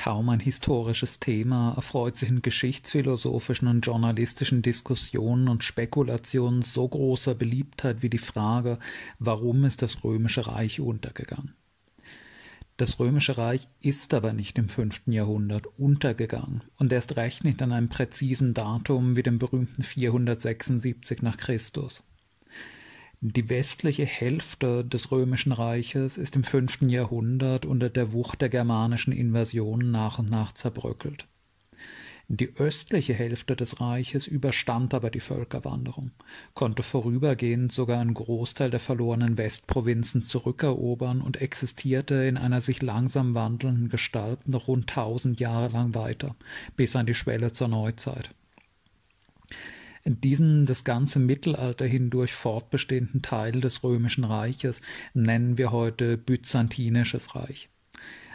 Kaum ein historisches Thema erfreut sich in geschichtsphilosophischen und journalistischen Diskussionen und Spekulationen so großer Beliebtheit wie die Frage, warum ist das römische Reich untergegangen? Das römische Reich ist aber nicht im fünften Jahrhundert untergegangen und erst recht nicht an einem präzisen Datum wie dem berühmten 476 nach Christus. Die westliche Hälfte des römischen Reiches ist im fünften Jahrhundert unter der Wucht der germanischen Invasionen nach und nach zerbröckelt. Die östliche Hälfte des Reiches überstand aber die Völkerwanderung, konnte vorübergehend sogar einen Großteil der verlorenen Westprovinzen zurückerobern und existierte in einer sich langsam wandelnden Gestalt noch rund tausend Jahre lang weiter, bis an die Schwelle zur Neuzeit. Diesen das ganze Mittelalter hindurch fortbestehenden Teil des römischen Reiches nennen wir heute Byzantinisches Reich.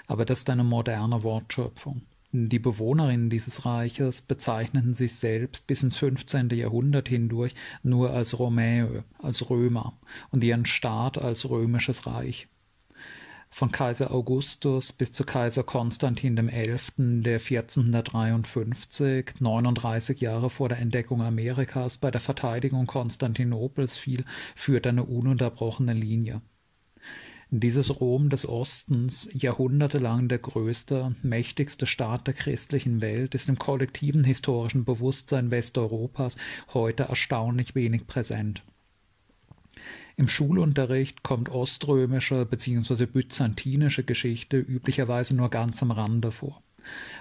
Aber das ist eine moderne Wortschöpfung. Die Bewohnerinnen dieses Reiches bezeichneten sich selbst bis ins 15. Jahrhundert hindurch nur als Romäe, als Römer und ihren Staat als römisches Reich von Kaiser Augustus bis zu Kaiser Konstantin XI., der 1453, 39 Jahre vor der Entdeckung Amerikas, bei der Verteidigung Konstantinopels fiel, führt eine ununterbrochene Linie. Dieses Rom des Ostens, jahrhundertelang der größte, mächtigste Staat der christlichen Welt, ist im kollektiven historischen Bewusstsein Westeuropas heute erstaunlich wenig präsent. Im Schulunterricht kommt oströmische bzw. byzantinische Geschichte üblicherweise nur ganz am Rande vor.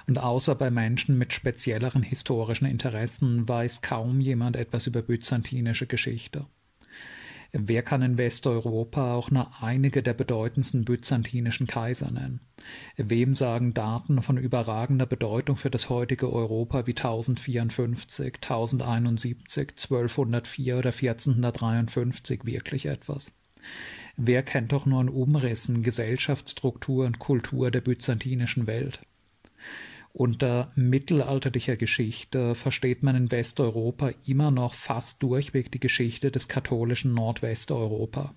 Und außer bei Menschen mit spezielleren historischen Interessen weiß kaum jemand etwas über byzantinische Geschichte. Wer kann in Westeuropa auch nur einige der bedeutendsten byzantinischen Kaiser nennen? Wem sagen Daten von überragender Bedeutung für das heutige Europa wie 1054, 1071, 1204 oder 1453 wirklich etwas? Wer kennt doch nur in Umrissen Gesellschaftsstruktur und Kultur der byzantinischen Welt? Unter mittelalterlicher Geschichte versteht man in Westeuropa immer noch fast durchweg die Geschichte des katholischen Nordwesteuropa.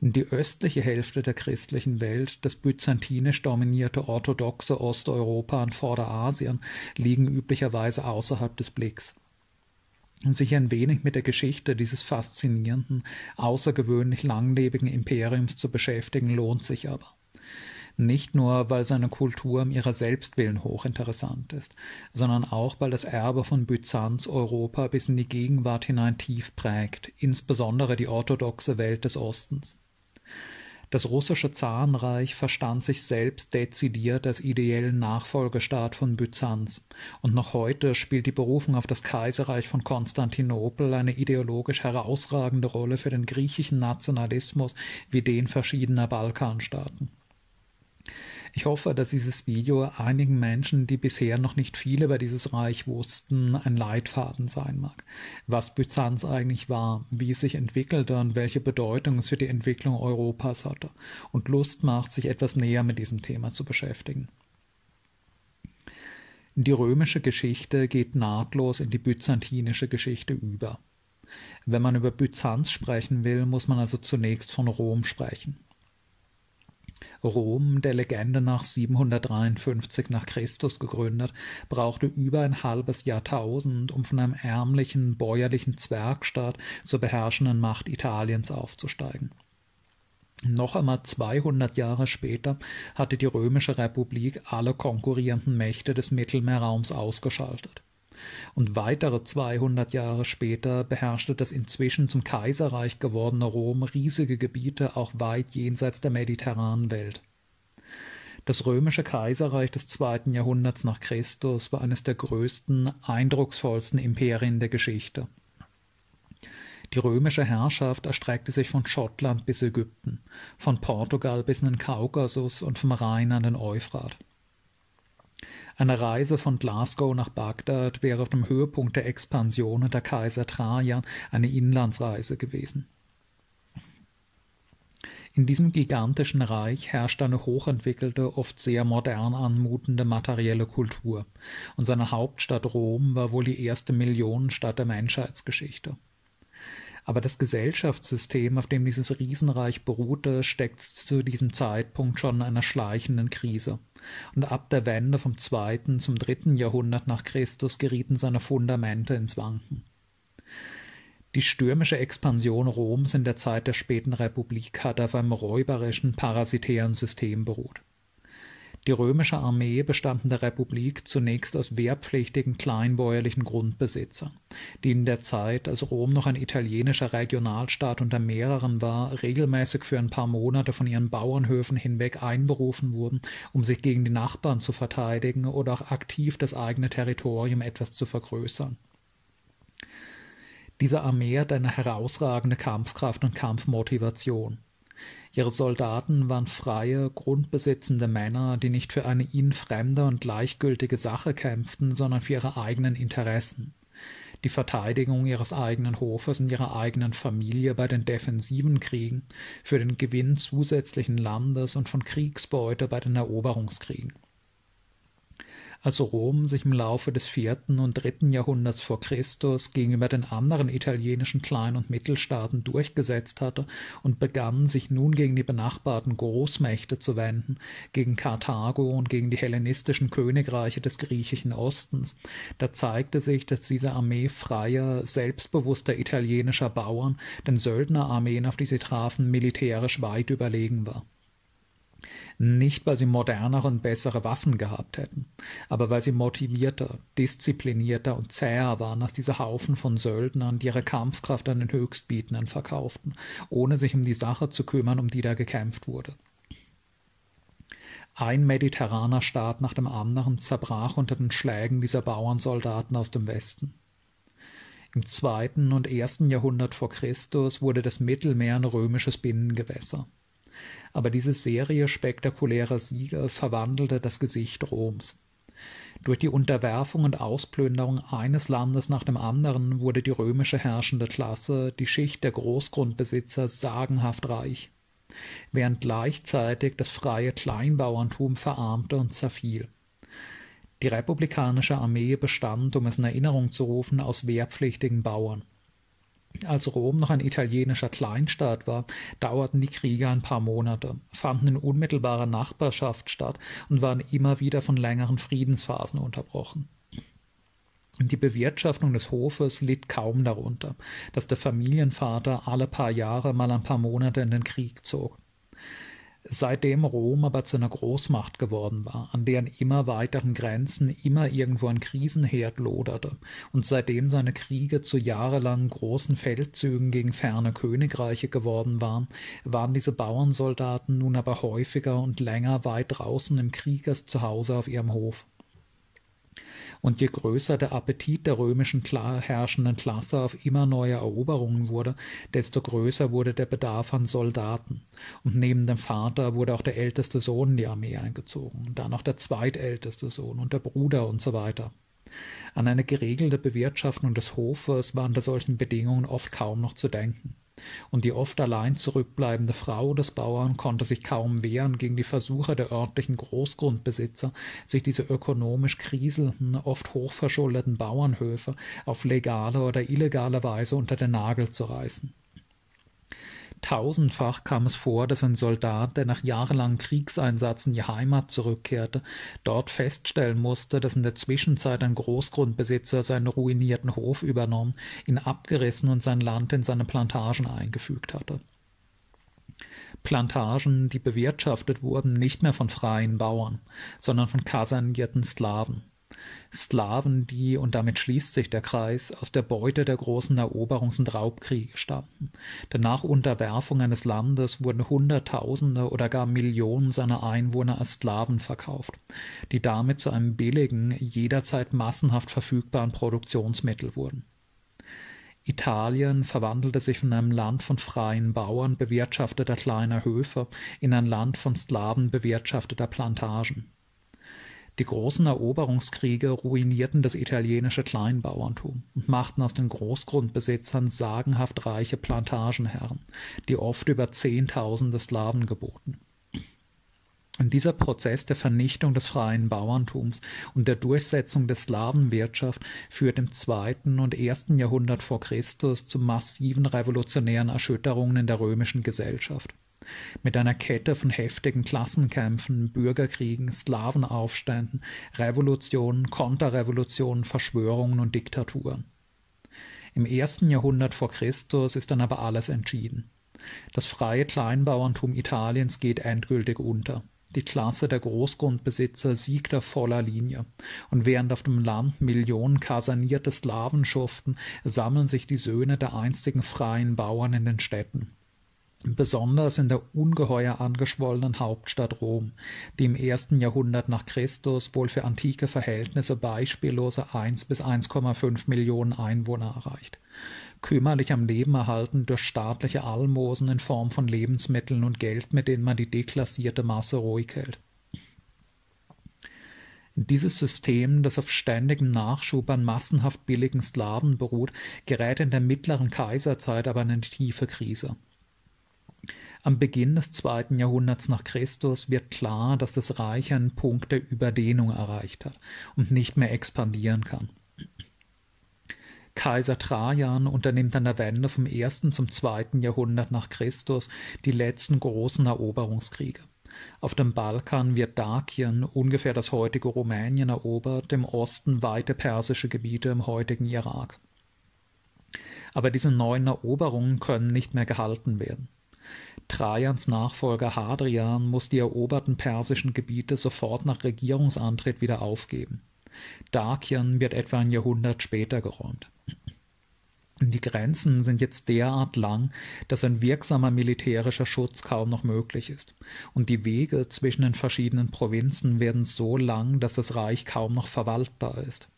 Die östliche Hälfte der christlichen Welt, das byzantinisch dominierte orthodoxe Osteuropa und Vorderasien, liegen üblicherweise außerhalb des Blicks. Sich ein wenig mit der Geschichte dieses faszinierenden, außergewöhnlich langlebigen Imperiums zu beschäftigen, lohnt sich aber nicht nur, weil seine Kultur um ihrer Selbstwillen hochinteressant ist, sondern auch, weil das Erbe von Byzanz Europa bis in die Gegenwart hinein tief prägt, insbesondere die orthodoxe Welt des Ostens. Das russische Zarenreich verstand sich selbst dezidiert als ideellen Nachfolgestaat von Byzanz, und noch heute spielt die Berufung auf das Kaiserreich von Konstantinopel eine ideologisch herausragende Rolle für den griechischen Nationalismus wie den verschiedener Balkanstaaten. Ich hoffe, dass dieses Video einigen Menschen, die bisher noch nicht viel über dieses Reich wussten, ein Leitfaden sein mag. Was Byzanz eigentlich war, wie es sich entwickelte und welche Bedeutung es für die Entwicklung Europas hatte und Lust macht, sich etwas näher mit diesem Thema zu beschäftigen. Die römische Geschichte geht nahtlos in die byzantinische Geschichte über. Wenn man über Byzanz sprechen will, muss man also zunächst von Rom sprechen. Rom, der Legende nach 753 nach Christus gegründet, brauchte über ein halbes Jahrtausend, um von einem ärmlichen, bäuerlichen Zwergstaat zur beherrschenden Macht Italiens aufzusteigen. Noch einmal 200 Jahre später hatte die Römische Republik alle konkurrierenden Mächte des Mittelmeerraums ausgeschaltet. Und weitere 200 Jahre später beherrschte das inzwischen zum Kaiserreich gewordene Rom riesige Gebiete auch weit jenseits der mediterranen Welt. Das römische Kaiserreich des zweiten Jahrhunderts nach Christus war eines der größten, eindrucksvollsten Imperien der Geschichte. Die römische Herrschaft erstreckte sich von Schottland bis Ägypten, von Portugal bis in den Kaukasus und vom Rhein an den Euphrat. Eine Reise von Glasgow nach Bagdad wäre auf dem Höhepunkt der Expansion unter Kaiser Trajan eine Inlandsreise gewesen. In diesem gigantischen Reich herrscht eine hochentwickelte, oft sehr modern anmutende materielle Kultur, und seine Hauptstadt Rom war wohl die erste Millionenstadt der Menschheitsgeschichte. Aber das Gesellschaftssystem, auf dem dieses Riesenreich beruhte, steckt zu diesem Zeitpunkt schon in einer schleichenden Krise. Und ab der Wende vom zweiten zum dritten Jahrhundert nach Christus gerieten seine Fundamente ins Wanken. Die stürmische Expansion Roms in der Zeit der späten Republik hat auf einem räuberischen, parasitären System beruht. Die römische Armee bestand in der Republik zunächst aus wehrpflichtigen kleinbäuerlichen Grundbesitzern, die in der Zeit, als Rom noch ein italienischer Regionalstaat unter mehreren war, regelmäßig für ein paar Monate von ihren Bauernhöfen hinweg einberufen wurden, um sich gegen die Nachbarn zu verteidigen oder auch aktiv das eigene Territorium etwas zu vergrößern. Diese Armee hat eine herausragende Kampfkraft und Kampfmotivation. Ihre Soldaten waren freie, grundbesitzende Männer, die nicht für eine ihnen fremde und gleichgültige Sache kämpften, sondern für ihre eigenen Interessen. Die Verteidigung ihres eigenen Hofes und ihrer eigenen Familie bei den defensiven Kriegen, für den Gewinn zusätzlichen Landes und von Kriegsbeute bei den Eroberungskriegen als Rom sich im Laufe des vierten und dritten Jahrhunderts vor Christus gegenüber den anderen italienischen Klein- und Mittelstaaten durchgesetzt hatte und begann, sich nun gegen die benachbarten Großmächte zu wenden, gegen Karthago und gegen die hellenistischen Königreiche des griechischen Ostens, da zeigte sich, dass diese Armee freier, selbstbewusster italienischer Bauern den Söldnerarmeen, auf die sie trafen, militärisch weit überlegen war. Nicht, weil sie modernere und bessere Waffen gehabt hätten, aber weil sie motivierter, disziplinierter und zäher waren als diese Haufen von Söldnern, die ihre Kampfkraft an den Höchstbietenden verkauften, ohne sich um die Sache zu kümmern, um die da gekämpft wurde. Ein mediterraner Staat nach dem anderen zerbrach unter den Schlägen dieser Bauernsoldaten aus dem Westen. Im zweiten und ersten Jahrhundert vor Christus wurde das Mittelmeer ein römisches Binnengewässer aber diese Serie spektakulärer Siege verwandelte das Gesicht Roms. Durch die Unterwerfung und Ausplünderung eines Landes nach dem anderen wurde die römische herrschende Klasse, die Schicht der Großgrundbesitzer, sagenhaft reich, während gleichzeitig das freie Kleinbauerntum verarmte und zerfiel. Die republikanische Armee bestand, um es in Erinnerung zu rufen, aus wehrpflichtigen Bauern. Als Rom noch ein italienischer Kleinstaat war, dauerten die Kriege ein paar Monate, fanden in unmittelbarer Nachbarschaft statt und waren immer wieder von längeren Friedensphasen unterbrochen. Die Bewirtschaftung des Hofes litt kaum darunter, dass der Familienvater alle paar Jahre mal ein paar Monate in den Krieg zog. Seitdem Rom aber zu einer Großmacht geworden war, an deren immer weiteren Grenzen immer irgendwo ein Krisenherd loderte, und seitdem seine Kriege zu jahrelangen großen Feldzügen gegen ferne Königreiche geworden waren, waren diese Bauernsoldaten nun aber häufiger und länger weit draußen im Kriegers Zuhause auf ihrem Hof und je größer der Appetit der römischen herrschenden Klasse auf immer neue Eroberungen wurde, desto größer wurde der Bedarf an Soldaten. Und neben dem Vater wurde auch der älteste Sohn in die Armee eingezogen, und dann noch der zweitälteste Sohn und der Bruder und so weiter. An eine geregelte Bewirtschaftung des Hofes war unter solchen Bedingungen oft kaum noch zu denken und die oft allein zurückbleibende Frau des Bauern konnte sich kaum wehren gegen die Versuche der örtlichen Großgrundbesitzer, sich diese ökonomisch kriselnden, oft hochverschuldeten Bauernhöfe auf legale oder illegale Weise unter den Nagel zu reißen. Tausendfach kam es vor, dass ein Soldat, der nach jahrelangen Kriegseinsatz in die Heimat zurückkehrte, dort feststellen musste, dass in der Zwischenzeit ein Großgrundbesitzer seinen ruinierten Hof übernommen, ihn abgerissen und sein Land in seine Plantagen eingefügt hatte. Plantagen, die bewirtschaftet wurden, nicht mehr von freien Bauern, sondern von kasernierten Sklaven. Sklaven, die, und damit schließt sich der Kreis, aus der Beute der großen Eroberungs- und Raubkriege stammten. Denn nach Unterwerfung eines Landes wurden Hunderttausende oder gar Millionen seiner Einwohner als Sklaven verkauft, die damit zu einem billigen, jederzeit massenhaft verfügbaren Produktionsmittel wurden. Italien verwandelte sich von einem Land von freien Bauern bewirtschafteter kleiner Höfe in ein Land von Sklaven bewirtschafteter Plantagen. Die großen Eroberungskriege ruinierten das italienische Kleinbauerntum und machten aus den Großgrundbesitzern sagenhaft reiche Plantagenherren, die oft über Zehntausende Slaven geboten. Und dieser Prozess der Vernichtung des freien Bauerntums und der Durchsetzung der Slawenwirtschaft führt im zweiten und ersten Jahrhundert vor Christus zu massiven revolutionären Erschütterungen in der römischen Gesellschaft. Mit einer Kette von heftigen Klassenkämpfen, Bürgerkriegen, Slawenaufständen, Revolutionen, Konterrevolutionen, Verschwörungen und Diktaturen. Im ersten Jahrhundert vor Christus ist dann aber alles entschieden. Das freie Kleinbauerntum Italiens geht endgültig unter. Die Klasse der Großgrundbesitzer siegt auf voller Linie, und während auf dem Land Millionen kasernierte Slawen schuften, sammeln sich die Söhne der einstigen freien Bauern in den Städten. Besonders in der ungeheuer angeschwollenen Hauptstadt Rom, die im ersten Jahrhundert nach Christus wohl für antike Verhältnisse beispiellose 1 bis 1,5 Millionen Einwohner erreicht kümmerlich am Leben erhalten durch staatliche Almosen in Form von Lebensmitteln und Geld, mit denen man die deklassierte Masse ruhig hält. Dieses System, das auf ständigem Nachschub an massenhaft billigen Sklaven beruht, gerät in der mittleren Kaiserzeit aber in eine tiefe Krise. Am Beginn des zweiten Jahrhunderts nach Christus wird klar, dass das Reich einen Punkt der Überdehnung erreicht hat und nicht mehr expandieren kann. Kaiser Trajan unternimmt an der Wende vom ersten zum zweiten Jahrhundert nach Christus die letzten großen Eroberungskriege. Auf dem Balkan wird Dakien, ungefähr das heutige Rumänien, erobert, im Osten weite persische Gebiete im heutigen Irak. Aber diese neuen Eroberungen können nicht mehr gehalten werden. Trajans Nachfolger Hadrian muss die eroberten persischen Gebiete sofort nach Regierungsantritt wieder aufgeben. Dakien wird etwa ein Jahrhundert später geräumt. Die Grenzen sind jetzt derart lang, dass ein wirksamer militärischer Schutz kaum noch möglich ist, und die Wege zwischen den verschiedenen Provinzen werden so lang, dass das Reich kaum noch verwaltbar ist.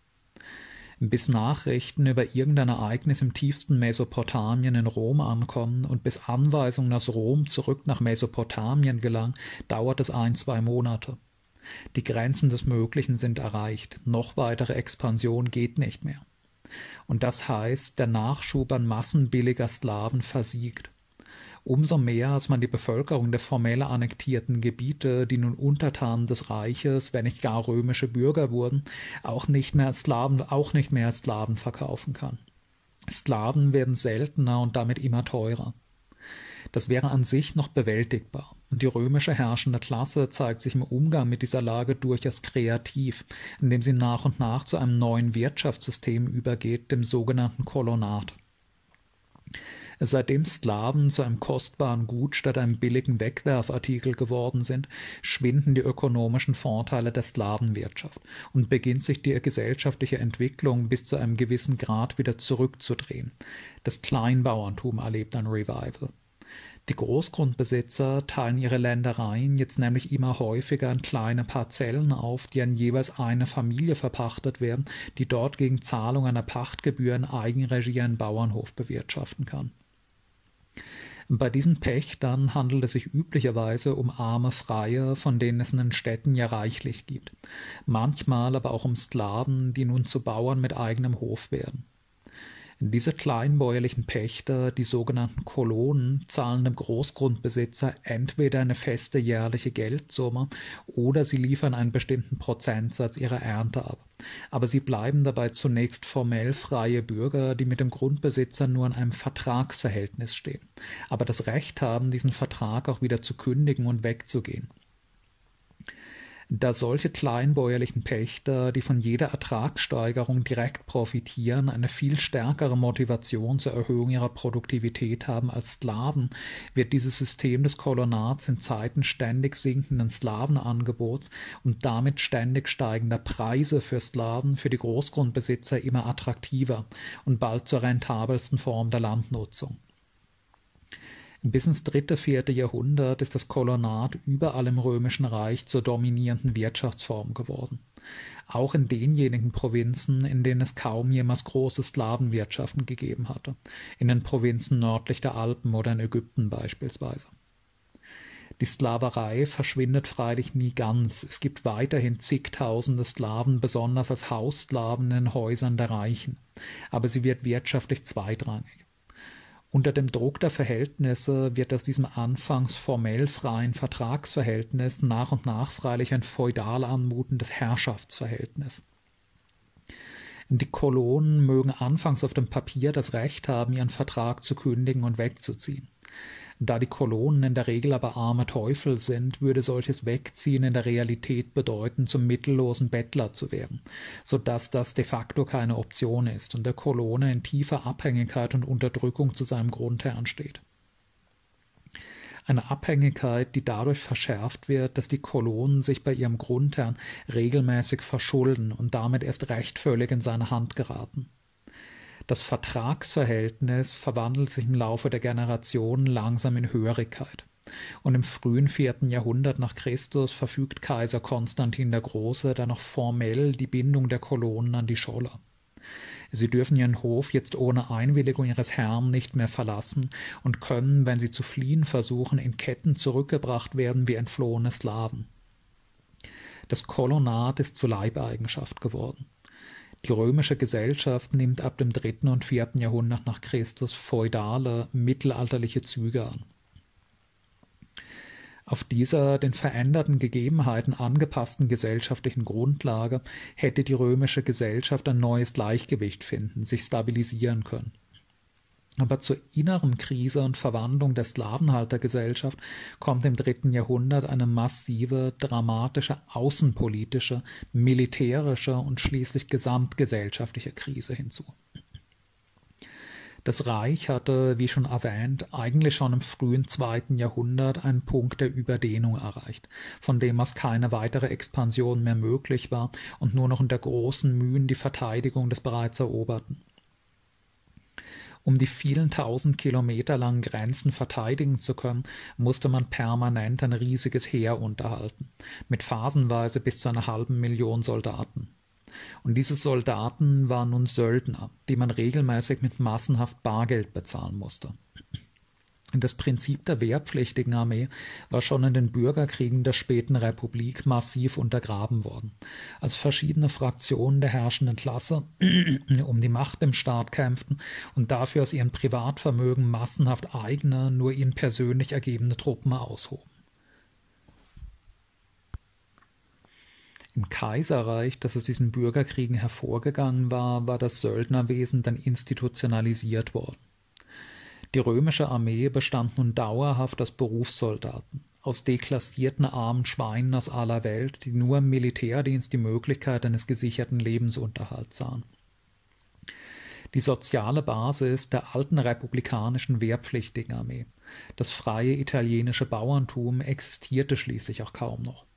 Bis Nachrichten über irgendein Ereignis im tiefsten Mesopotamien in Rom ankommen und bis Anweisungen aus Rom zurück nach Mesopotamien gelangen, dauert es ein, zwei Monate. Die Grenzen des Möglichen sind erreicht, noch weitere Expansion geht nicht mehr. Und das heißt, der Nachschub an Massen billiger Sklaven versiegt. Umso mehr, als man die Bevölkerung der formell annektierten Gebiete, die nun Untertanen des Reiches, wenn nicht gar römische Bürger wurden, auch nicht mehr als Sklaven, auch nicht mehr als Sklaven verkaufen kann. Sklaven werden seltener und damit immer teurer. Das wäre an sich noch bewältigbar. Und die römische herrschende Klasse zeigt sich im Umgang mit dieser Lage durchaus kreativ, indem sie nach und nach zu einem neuen Wirtschaftssystem übergeht, dem sogenannten Kolonat. Seitdem Sklaven zu einem kostbaren Gut statt einem billigen Wegwerfartikel geworden sind, schwinden die ökonomischen Vorteile der Sklavenwirtschaft und beginnt sich die gesellschaftliche Entwicklung bis zu einem gewissen Grad wieder zurückzudrehen. Das Kleinbauerntum erlebt ein Revival. Die Großgrundbesitzer teilen ihre Ländereien jetzt nämlich immer häufiger in kleine Parzellen auf, die an jeweils eine Familie verpachtet werden, die dort gegen Zahlung einer Pachtgebühr in Eigenregie einen Bauernhof bewirtschaften kann. Bei diesen Pächtern handelt es sich üblicherweise um arme Freie, von denen es in den Städten ja reichlich gibt, manchmal aber auch um Sklaven, die nun zu Bauern mit eigenem Hof werden. Diese kleinbäuerlichen Pächter, die sogenannten Kolonen, zahlen dem Großgrundbesitzer entweder eine feste jährliche Geldsumme oder sie liefern einen bestimmten Prozentsatz ihrer Ernte ab. Aber sie bleiben dabei zunächst formell freie Bürger, die mit dem Grundbesitzer nur in einem Vertragsverhältnis stehen, aber das Recht haben, diesen Vertrag auch wieder zu kündigen und wegzugehen da solche kleinbäuerlichen Pächter, die von jeder Ertragssteigerung direkt profitieren, eine viel stärkere Motivation zur Erhöhung ihrer Produktivität haben als Sklaven, wird dieses System des Kolonats in Zeiten ständig sinkenden Slavenangebots und damit ständig steigender Preise für Sklaven für die Großgrundbesitzer immer attraktiver und bald zur rentabelsten Form der Landnutzung. Bis ins dritte, vierte Jahrhundert ist das Kolonat überall im Römischen Reich zur dominierenden Wirtschaftsform geworden. Auch in denjenigen Provinzen, in denen es kaum jemals große Sklavenwirtschaften gegeben hatte, in den Provinzen nördlich der Alpen oder in Ägypten beispielsweise. Die Sklaverei verschwindet freilich nie ganz. Es gibt weiterhin zigtausende Sklaven, besonders als Haussklaven in den Häusern der Reichen. Aber sie wird wirtschaftlich zweitrangig. Unter dem Druck der Verhältnisse wird aus diesem anfangs formell freien Vertragsverhältnis nach und nach freilich ein feudal anmutendes Herrschaftsverhältnis. Die Kolonen mögen anfangs auf dem Papier das Recht haben, ihren Vertrag zu kündigen und wegzuziehen. Da die Kolonen in der Regel aber arme Teufel sind, würde solches Wegziehen in der Realität bedeuten, zum mittellosen Bettler zu werden, so dass das de facto keine Option ist und der Kolone in tiefer Abhängigkeit und Unterdrückung zu seinem Grundherrn steht. Eine Abhängigkeit, die dadurch verschärft wird, dass die Kolonen sich bei ihrem Grundherrn regelmäßig verschulden und damit erst recht völlig in seine Hand geraten. Das Vertragsverhältnis verwandelt sich im Laufe der Generationen langsam in Hörigkeit. Und im frühen vierten Jahrhundert nach Christus verfügt Kaiser Konstantin der Große dann noch formell die Bindung der Kolonen an die Scholler. Sie dürfen ihren Hof jetzt ohne Einwilligung ihres Herrn nicht mehr verlassen und können, wenn sie zu fliehen versuchen, in Ketten zurückgebracht werden wie entflohene Slaven. Das Kolonat ist zur Leibeigenschaft geworden. Die römische Gesellschaft nimmt ab dem dritten und vierten Jahrhundert nach Christus feudale, mittelalterliche Züge an. Auf dieser den veränderten Gegebenheiten angepassten gesellschaftlichen Grundlage hätte die römische Gesellschaft ein neues Gleichgewicht finden, sich stabilisieren können. Aber zur inneren Krise und Verwandlung der Slavenhaltergesellschaft kommt im dritten Jahrhundert eine massive, dramatische außenpolitische, militärische und schließlich gesamtgesellschaftliche Krise hinzu. Das Reich hatte, wie schon erwähnt, eigentlich schon im frühen zweiten Jahrhundert einen Punkt der Überdehnung erreicht, von dem aus keine weitere Expansion mehr möglich war und nur noch unter großen Mühen die Verteidigung des bereits Eroberten. Um die vielen tausend Kilometer langen Grenzen verteidigen zu können, musste man permanent ein riesiges Heer unterhalten, mit phasenweise bis zu einer halben Million Soldaten. Und diese Soldaten waren nun Söldner, die man regelmäßig mit massenhaft Bargeld bezahlen musste. Das Prinzip der wehrpflichtigen Armee war schon in den Bürgerkriegen der späten Republik massiv untergraben worden, als verschiedene Fraktionen der herrschenden Klasse um die Macht im Staat kämpften und dafür aus ihrem Privatvermögen massenhaft eigene, nur ihnen persönlich ergebene Truppen aushoben. Im Kaiserreich, das aus diesen Bürgerkriegen hervorgegangen war, war das Söldnerwesen dann institutionalisiert worden. Die römische Armee bestand nun dauerhaft aus Berufssoldaten, aus deklassierten armen Schweinen aus aller Welt, die nur im Militärdienst die Möglichkeit eines gesicherten Lebensunterhalts sahen. Die soziale Basis der alten republikanischen wehrpflichtigen Armee, das freie italienische Bauerntum existierte schließlich auch kaum noch.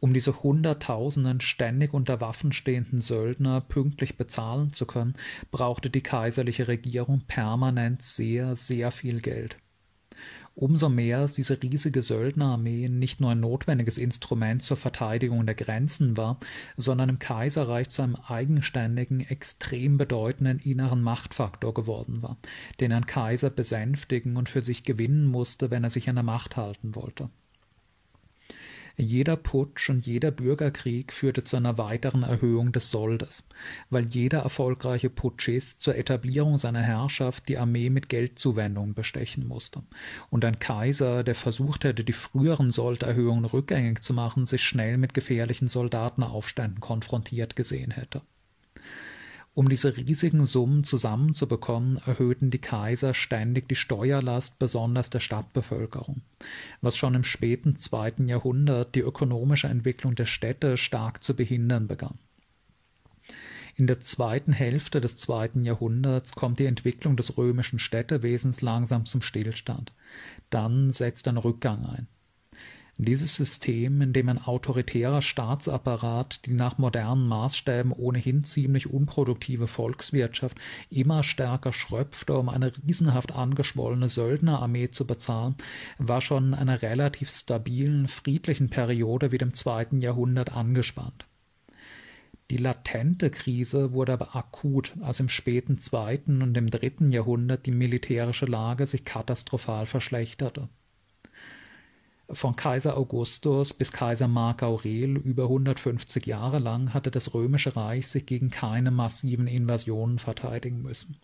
Um diese Hunderttausenden ständig unter Waffen stehenden Söldner pünktlich bezahlen zu können, brauchte die kaiserliche Regierung permanent sehr, sehr viel Geld. Umso mehr diese riesige Söldnerarmee nicht nur ein notwendiges Instrument zur Verteidigung der Grenzen war, sondern im Kaiserreich zu einem eigenständigen, extrem bedeutenden inneren Machtfaktor geworden war, den ein Kaiser besänftigen und für sich gewinnen musste, wenn er sich an der Macht halten wollte. Jeder Putsch und jeder Bürgerkrieg führte zu einer weiteren Erhöhung des Soldes, weil jeder erfolgreiche Putschist zur Etablierung seiner Herrschaft die Armee mit Geldzuwendungen bestechen musste, und ein Kaiser, der versucht hätte, die früheren Solderhöhungen rückgängig zu machen, sich schnell mit gefährlichen Soldatenaufständen konfrontiert gesehen hätte. Um diese riesigen Summen zusammenzubekommen, erhöhten die Kaiser ständig die Steuerlast besonders der Stadtbevölkerung, was schon im späten zweiten Jahrhundert die ökonomische Entwicklung der Städte stark zu behindern begann. In der zweiten Hälfte des zweiten Jahrhunderts kommt die Entwicklung des römischen Städtewesens langsam zum Stillstand. Dann setzt ein Rückgang ein. Dieses System, in dem ein autoritärer Staatsapparat die nach modernen Maßstäben ohnehin ziemlich unproduktive Volkswirtschaft immer stärker schröpfte, um eine riesenhaft angeschwollene Söldnerarmee zu bezahlen, war schon in einer relativ stabilen, friedlichen Periode wie dem zweiten Jahrhundert angespannt. Die latente Krise wurde aber akut, als im späten zweiten und im dritten Jahrhundert die militärische Lage sich katastrophal verschlechterte. Von Kaiser Augustus bis Kaiser Mark Aurel über 150 Jahre lang hatte das römische Reich sich gegen keine massiven Invasionen verteidigen müssen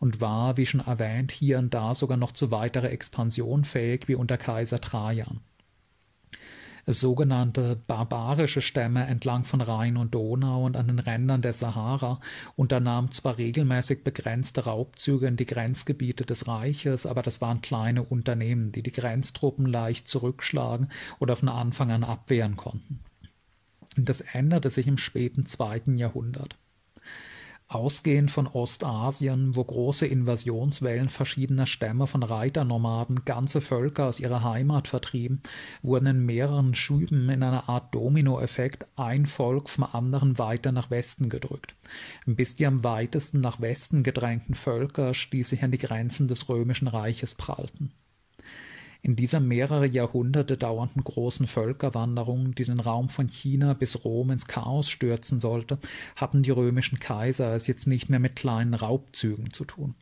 und war, wie schon erwähnt, hier und da sogar noch zu weiterer Expansion fähig wie unter Kaiser Trajan sogenannte barbarische Stämme entlang von Rhein und Donau und an den Rändern der Sahara unternahmen zwar regelmäßig begrenzte Raubzüge in die Grenzgebiete des Reiches, aber das waren kleine Unternehmen, die die Grenztruppen leicht zurückschlagen oder von Anfang an abwehren konnten. Das änderte sich im späten zweiten Jahrhundert. Ausgehend von Ostasien, wo große Invasionswellen verschiedener Stämme von Reiternomaden ganze Völker aus ihrer Heimat vertrieben, wurden in mehreren Schüben in einer Art Dominoeffekt ein Volk vom anderen weiter nach Westen gedrückt, bis die am weitesten nach Westen gedrängten Völker schließlich an die Grenzen des römischen Reiches prallten in dieser mehrere Jahrhunderte dauernden großen Völkerwanderung, die den Raum von China bis Rom ins Chaos stürzen sollte, hatten die römischen Kaiser es jetzt nicht mehr mit kleinen Raubzügen zu tun,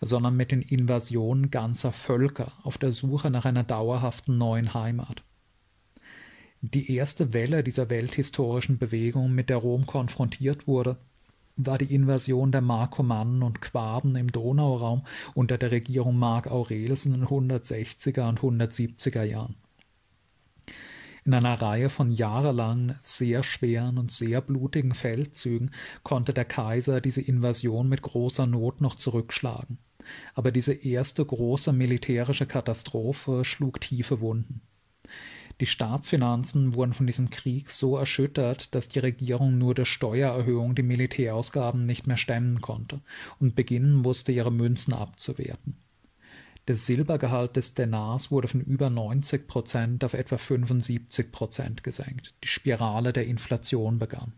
sondern mit den Invasionen ganzer Völker auf der Suche nach einer dauerhaften neuen Heimat. Die erste Welle dieser welthistorischen Bewegung, mit der Rom konfrontiert wurde, war die Invasion der Markomannen und Quaden im Donauraum unter der Regierung Mark Aurels in den 160er und 170er Jahren. In einer Reihe von jahrelangen, sehr schweren und sehr blutigen Feldzügen konnte der Kaiser diese Invasion mit großer Not noch zurückschlagen. Aber diese erste große militärische Katastrophe schlug tiefe Wunden. Die Staatsfinanzen wurden von diesem Krieg so erschüttert, dass die Regierung nur durch Steuererhöhung die Militärausgaben nicht mehr stemmen konnte und beginnen musste, ihre Münzen abzuwerten. Der Silbergehalt des Denars wurde von über 90 Prozent auf etwa 75 Prozent gesenkt. Die Spirale der Inflation begann.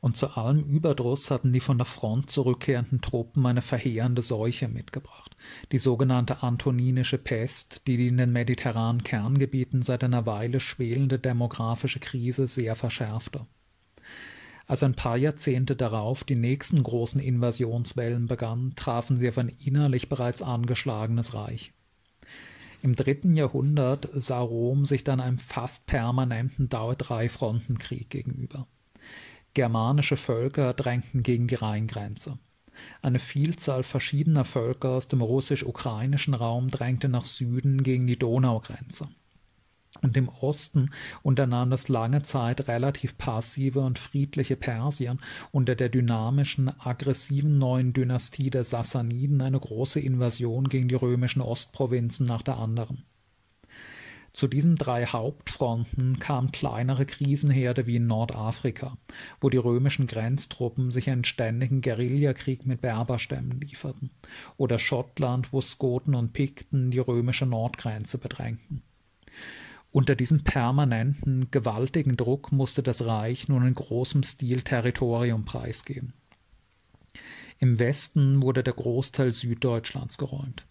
Und zu allem Überdruss hatten die von der Front zurückkehrenden Truppen eine verheerende Seuche mitgebracht, die sogenannte Antoninische Pest, die die in den mediterranen Kerngebieten seit einer Weile schwelende demografische Krise sehr verschärfte. Als ein paar Jahrzehnte darauf die nächsten großen Invasionswellen begannen, trafen sie auf ein innerlich bereits angeschlagenes Reich. Im dritten Jahrhundert sah Rom sich dann einem fast permanenten Dauer-Drei-Frontenkrieg gegenüber. Germanische Völker drängten gegen die Rheingrenze. Eine Vielzahl verschiedener Völker aus dem russisch-ukrainischen Raum drängte nach Süden gegen die Donaugrenze. Und im Osten unternahm das lange Zeit relativ passive und friedliche Persien unter der dynamischen, aggressiven neuen Dynastie der Sassaniden eine große Invasion gegen die römischen Ostprovinzen nach der anderen. Zu diesen drei Hauptfronten kamen kleinere Krisenherde wie in Nordafrika, wo die römischen Grenztruppen sich einen ständigen Guerillakrieg mit Berberstämmen lieferten, oder Schottland, wo Skoten und Pikten die römische Nordgrenze bedrängten. Unter diesem permanenten, gewaltigen Druck musste das Reich nun in großem Stil Territorium preisgeben. Im Westen wurde der Großteil Süddeutschlands geräumt.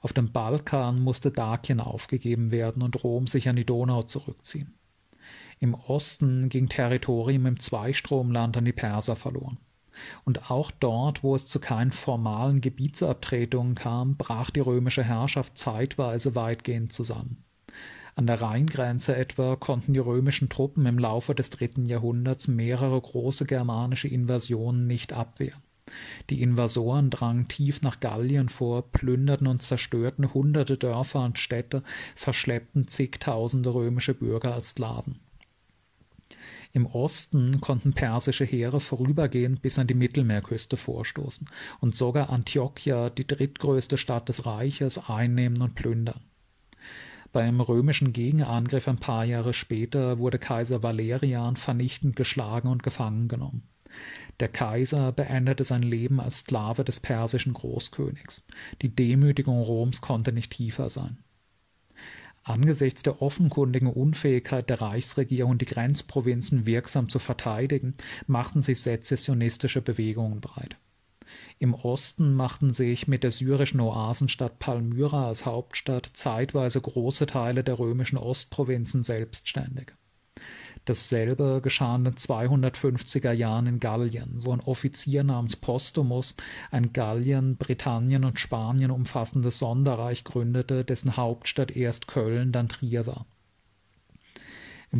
Auf dem Balkan musste Dakien aufgegeben werden und Rom sich an die Donau zurückziehen. Im Osten ging Territorium im Zweistromland an die Perser verloren. Und auch dort, wo es zu keinen formalen Gebietsabtretungen kam, brach die römische Herrschaft zeitweise weitgehend zusammen. An der Rheingrenze etwa konnten die römischen Truppen im Laufe des dritten Jahrhunderts mehrere große germanische Invasionen nicht abwehren. Die Invasoren drangen tief nach Gallien vor, plünderten und zerstörten hunderte Dörfer und Städte, verschleppten zigtausende römische Bürger als Sklaven. Im Osten konnten persische Heere vorübergehend bis an die Mittelmeerküste vorstoßen und sogar Antiochia, die drittgrößte Stadt des Reiches, einnehmen und plündern. Beim römischen Gegenangriff ein paar Jahre später wurde Kaiser Valerian vernichtend geschlagen und gefangen genommen. Der Kaiser beendete sein Leben als Sklave des persischen Großkönigs. Die Demütigung Roms konnte nicht tiefer sein. Angesichts der offenkundigen Unfähigkeit der Reichsregierung, die Grenzprovinzen wirksam zu verteidigen, machten sich sezessionistische Bewegungen breit. Im Osten machten sich mit der syrischen Oasenstadt Palmyra als Hauptstadt zeitweise große Teile der römischen Ostprovinzen selbstständig. Dasselbe geschah in den 250er Jahren in Gallien, wo ein Offizier namens Postumus ein Gallien, Britannien und Spanien umfassendes Sonderreich gründete, dessen Hauptstadt erst Köln, dann Trier war.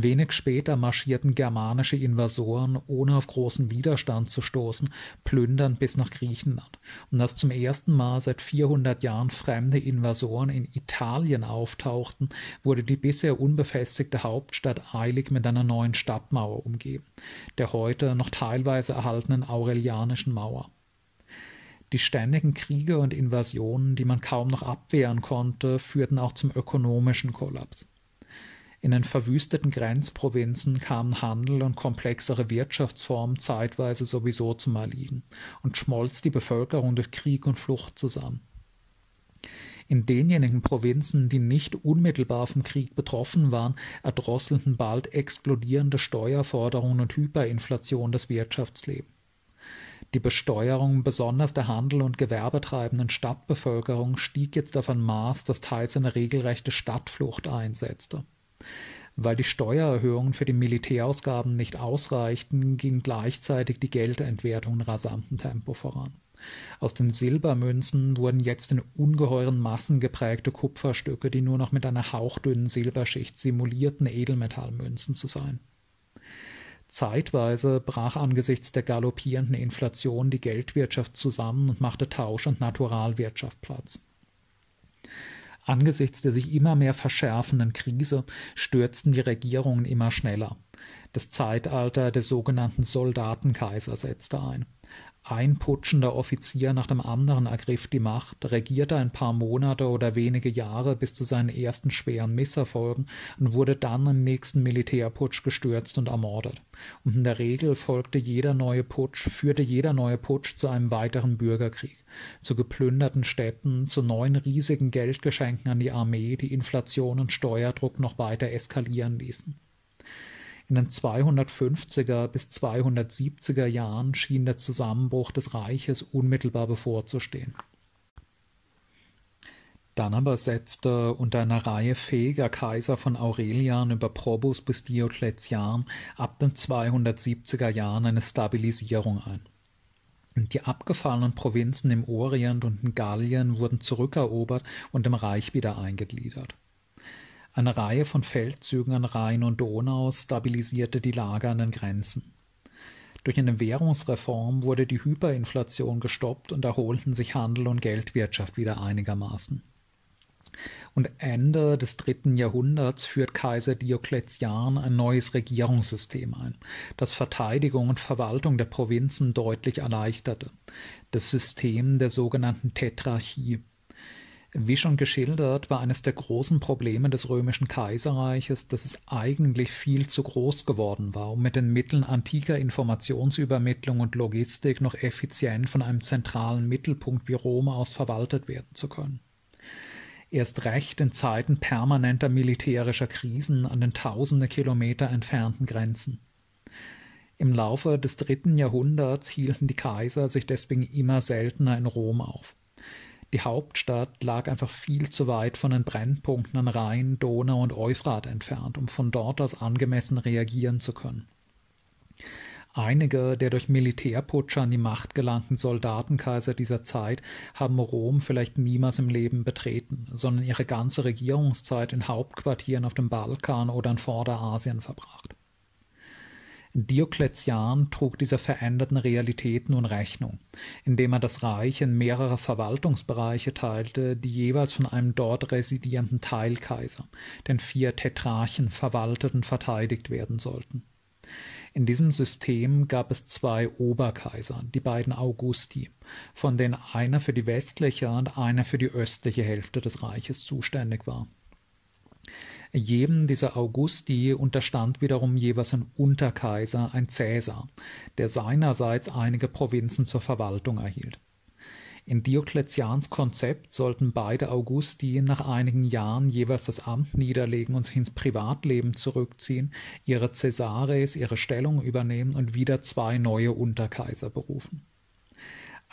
Wenig später marschierten germanische Invasoren, ohne auf großen Widerstand zu stoßen, plündernd bis nach Griechenland. Und als zum ersten Mal seit 400 Jahren fremde Invasoren in Italien auftauchten, wurde die bisher unbefestigte Hauptstadt eilig mit einer neuen Stadtmauer umgeben, der heute noch teilweise erhaltenen Aurelianischen Mauer. Die ständigen Kriege und Invasionen, die man kaum noch abwehren konnte, führten auch zum ökonomischen Kollaps. In den verwüsteten Grenzprovinzen kamen Handel und komplexere Wirtschaftsformen zeitweise sowieso zum Erliegen und schmolz die Bevölkerung durch Krieg und Flucht zusammen. In denjenigen Provinzen, die nicht unmittelbar vom Krieg betroffen waren, erdrosselten bald explodierende Steuerforderungen und Hyperinflation das Wirtschaftsleben. Die Besteuerung besonders der Handel und gewerbetreibenden Stadtbevölkerung stieg jetzt auf ein Maß, das teils eine regelrechte Stadtflucht einsetzte. Weil die Steuererhöhungen für die Militärausgaben nicht ausreichten, ging gleichzeitig die Geldentwertung in rasantem Tempo voran. Aus den Silbermünzen wurden jetzt in ungeheuren Massen geprägte Kupferstücke, die nur noch mit einer hauchdünnen Silberschicht simulierten Edelmetallmünzen zu sein. Zeitweise brach angesichts der galoppierenden Inflation die Geldwirtschaft zusammen und machte Tausch- und Naturalwirtschaft Platz. Angesichts der sich immer mehr verschärfenden Krise stürzten die Regierungen immer schneller. Das Zeitalter der sogenannten Soldatenkaiser setzte ein. Ein putschender Offizier nach dem anderen ergriff die Macht, regierte ein paar Monate oder wenige Jahre bis zu seinen ersten schweren Misserfolgen und wurde dann im nächsten Militärputsch gestürzt und ermordet. Und in der Regel folgte jeder neue Putsch, führte jeder neue Putsch zu einem weiteren Bürgerkrieg zu geplünderten Städten, zu neuen riesigen Geldgeschenken an die Armee, die Inflation und Steuerdruck noch weiter eskalieren ließen. In den 250er bis 270er Jahren schien der Zusammenbruch des Reiches unmittelbar bevorzustehen. Dann aber setzte unter einer Reihe fähiger Kaiser von Aurelian über Probus bis Diokletian ab den 270er Jahren eine Stabilisierung ein. Die abgefallenen Provinzen im Orient und in Gallien wurden zurückerobert und im Reich wieder eingegliedert. Eine Reihe von Feldzügen an Rhein und Donau stabilisierte die Lage an den Grenzen. Durch eine Währungsreform wurde die Hyperinflation gestoppt und erholten sich Handel und Geldwirtschaft wieder einigermaßen und Ende des dritten Jahrhunderts führt Kaiser Diokletian ein neues Regierungssystem ein, das Verteidigung und Verwaltung der Provinzen deutlich erleichterte, das System der sogenannten Tetrarchie. Wie schon geschildert, war eines der großen Probleme des römischen Kaiserreiches, dass es eigentlich viel zu groß geworden war, um mit den Mitteln antiker Informationsübermittlung und Logistik noch effizient von einem zentralen Mittelpunkt wie Rom aus verwaltet werden zu können erst recht in Zeiten permanenter militärischer Krisen an den tausende Kilometer entfernten Grenzen. Im Laufe des dritten Jahrhunderts hielten die Kaiser sich deswegen immer seltener in Rom auf. Die Hauptstadt lag einfach viel zu weit von den Brennpunkten an Rhein, Donau und Euphrat entfernt, um von dort aus angemessen reagieren zu können. Einige der durch Militärputsche an die Macht gelangten Soldatenkaiser dieser Zeit haben Rom vielleicht niemals im Leben betreten, sondern ihre ganze Regierungszeit in Hauptquartieren auf dem Balkan oder in Vorderasien verbracht. Diokletian trug dieser veränderten Realität nun Rechnung, indem er das Reich in mehrere Verwaltungsbereiche teilte, die jeweils von einem dort residierenden Teilkaiser, den vier Tetrarchen, verwaltet und verteidigt werden sollten. In diesem System gab es zwei Oberkaiser, die beiden Augusti, von denen einer für die westliche und einer für die östliche Hälfte des Reiches zuständig war. Jedem dieser Augusti unterstand wiederum jeweils ein Unterkaiser, ein Cäsar, der seinerseits einige Provinzen zur Verwaltung erhielt. In Diokletians Konzept sollten beide Augusti nach einigen Jahren jeweils das Amt niederlegen und sich ins Privatleben zurückziehen, ihre Caesares ihre Stellung übernehmen und wieder zwei neue Unterkaiser berufen.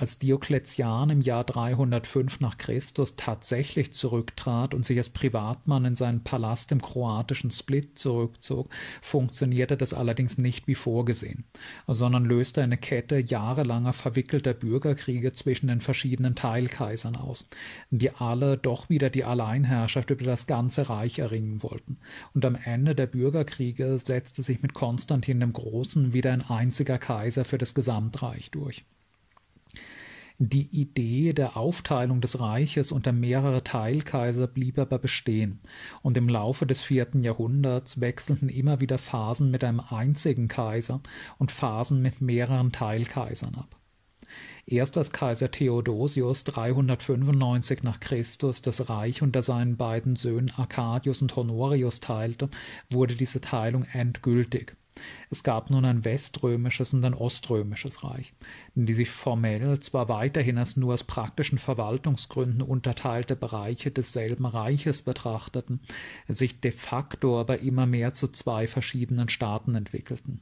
Als Diokletian im Jahr 305 nach Christus tatsächlich zurücktrat und sich als Privatmann in seinen Palast im kroatischen Split zurückzog, funktionierte das allerdings nicht wie vorgesehen, sondern löste eine Kette jahrelanger verwickelter Bürgerkriege zwischen den verschiedenen Teilkaisern aus, die alle doch wieder die Alleinherrschaft über das ganze Reich erringen wollten. Und am Ende der Bürgerkriege setzte sich mit Konstantin dem Großen wieder ein einziger Kaiser für das Gesamtreich durch. Die Idee der Aufteilung des Reiches unter mehrere Teilkaiser blieb aber bestehen, und im Laufe des vierten Jahrhunderts wechselten immer wieder Phasen mit einem einzigen Kaiser und Phasen mit mehreren Teilkaisern ab. Erst als Kaiser Theodosius 395 nach Christus das Reich unter seinen beiden Söhnen Arcadius und Honorius teilte, wurde diese Teilung endgültig es gab nun ein weströmisches und ein oströmisches Reich, die sich formell zwar weiterhin als nur aus praktischen Verwaltungsgründen unterteilte Bereiche desselben Reiches betrachteten, sich de facto aber immer mehr zu zwei verschiedenen Staaten entwickelten.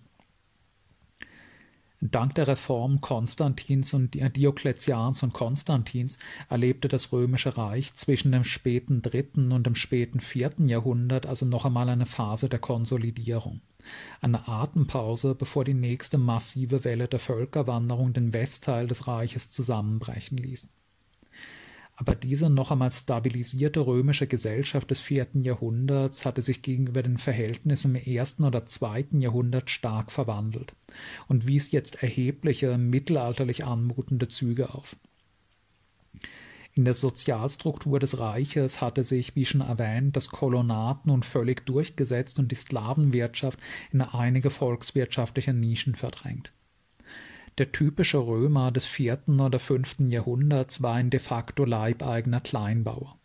Dank der Reform Konstantins und Diokletians und Konstantins erlebte das Römische Reich zwischen dem späten dritten und dem späten vierten Jahrhundert also noch einmal eine Phase der Konsolidierung eine Atempause, bevor die nächste massive Welle der Völkerwanderung den Westteil des Reiches zusammenbrechen ließ. Aber diese noch einmal stabilisierte römische Gesellschaft des vierten Jahrhunderts hatte sich gegenüber den Verhältnissen im ersten oder zweiten Jahrhundert stark verwandelt und wies jetzt erhebliche mittelalterlich anmutende Züge auf. In der Sozialstruktur des Reiches hatte sich, wie schon erwähnt, das Kolonat nun völlig durchgesetzt und die Sklavenwirtschaft in einige volkswirtschaftliche Nischen verdrängt. Der typische Römer des vierten oder fünften Jahrhunderts war ein de facto leibeigener Kleinbauer.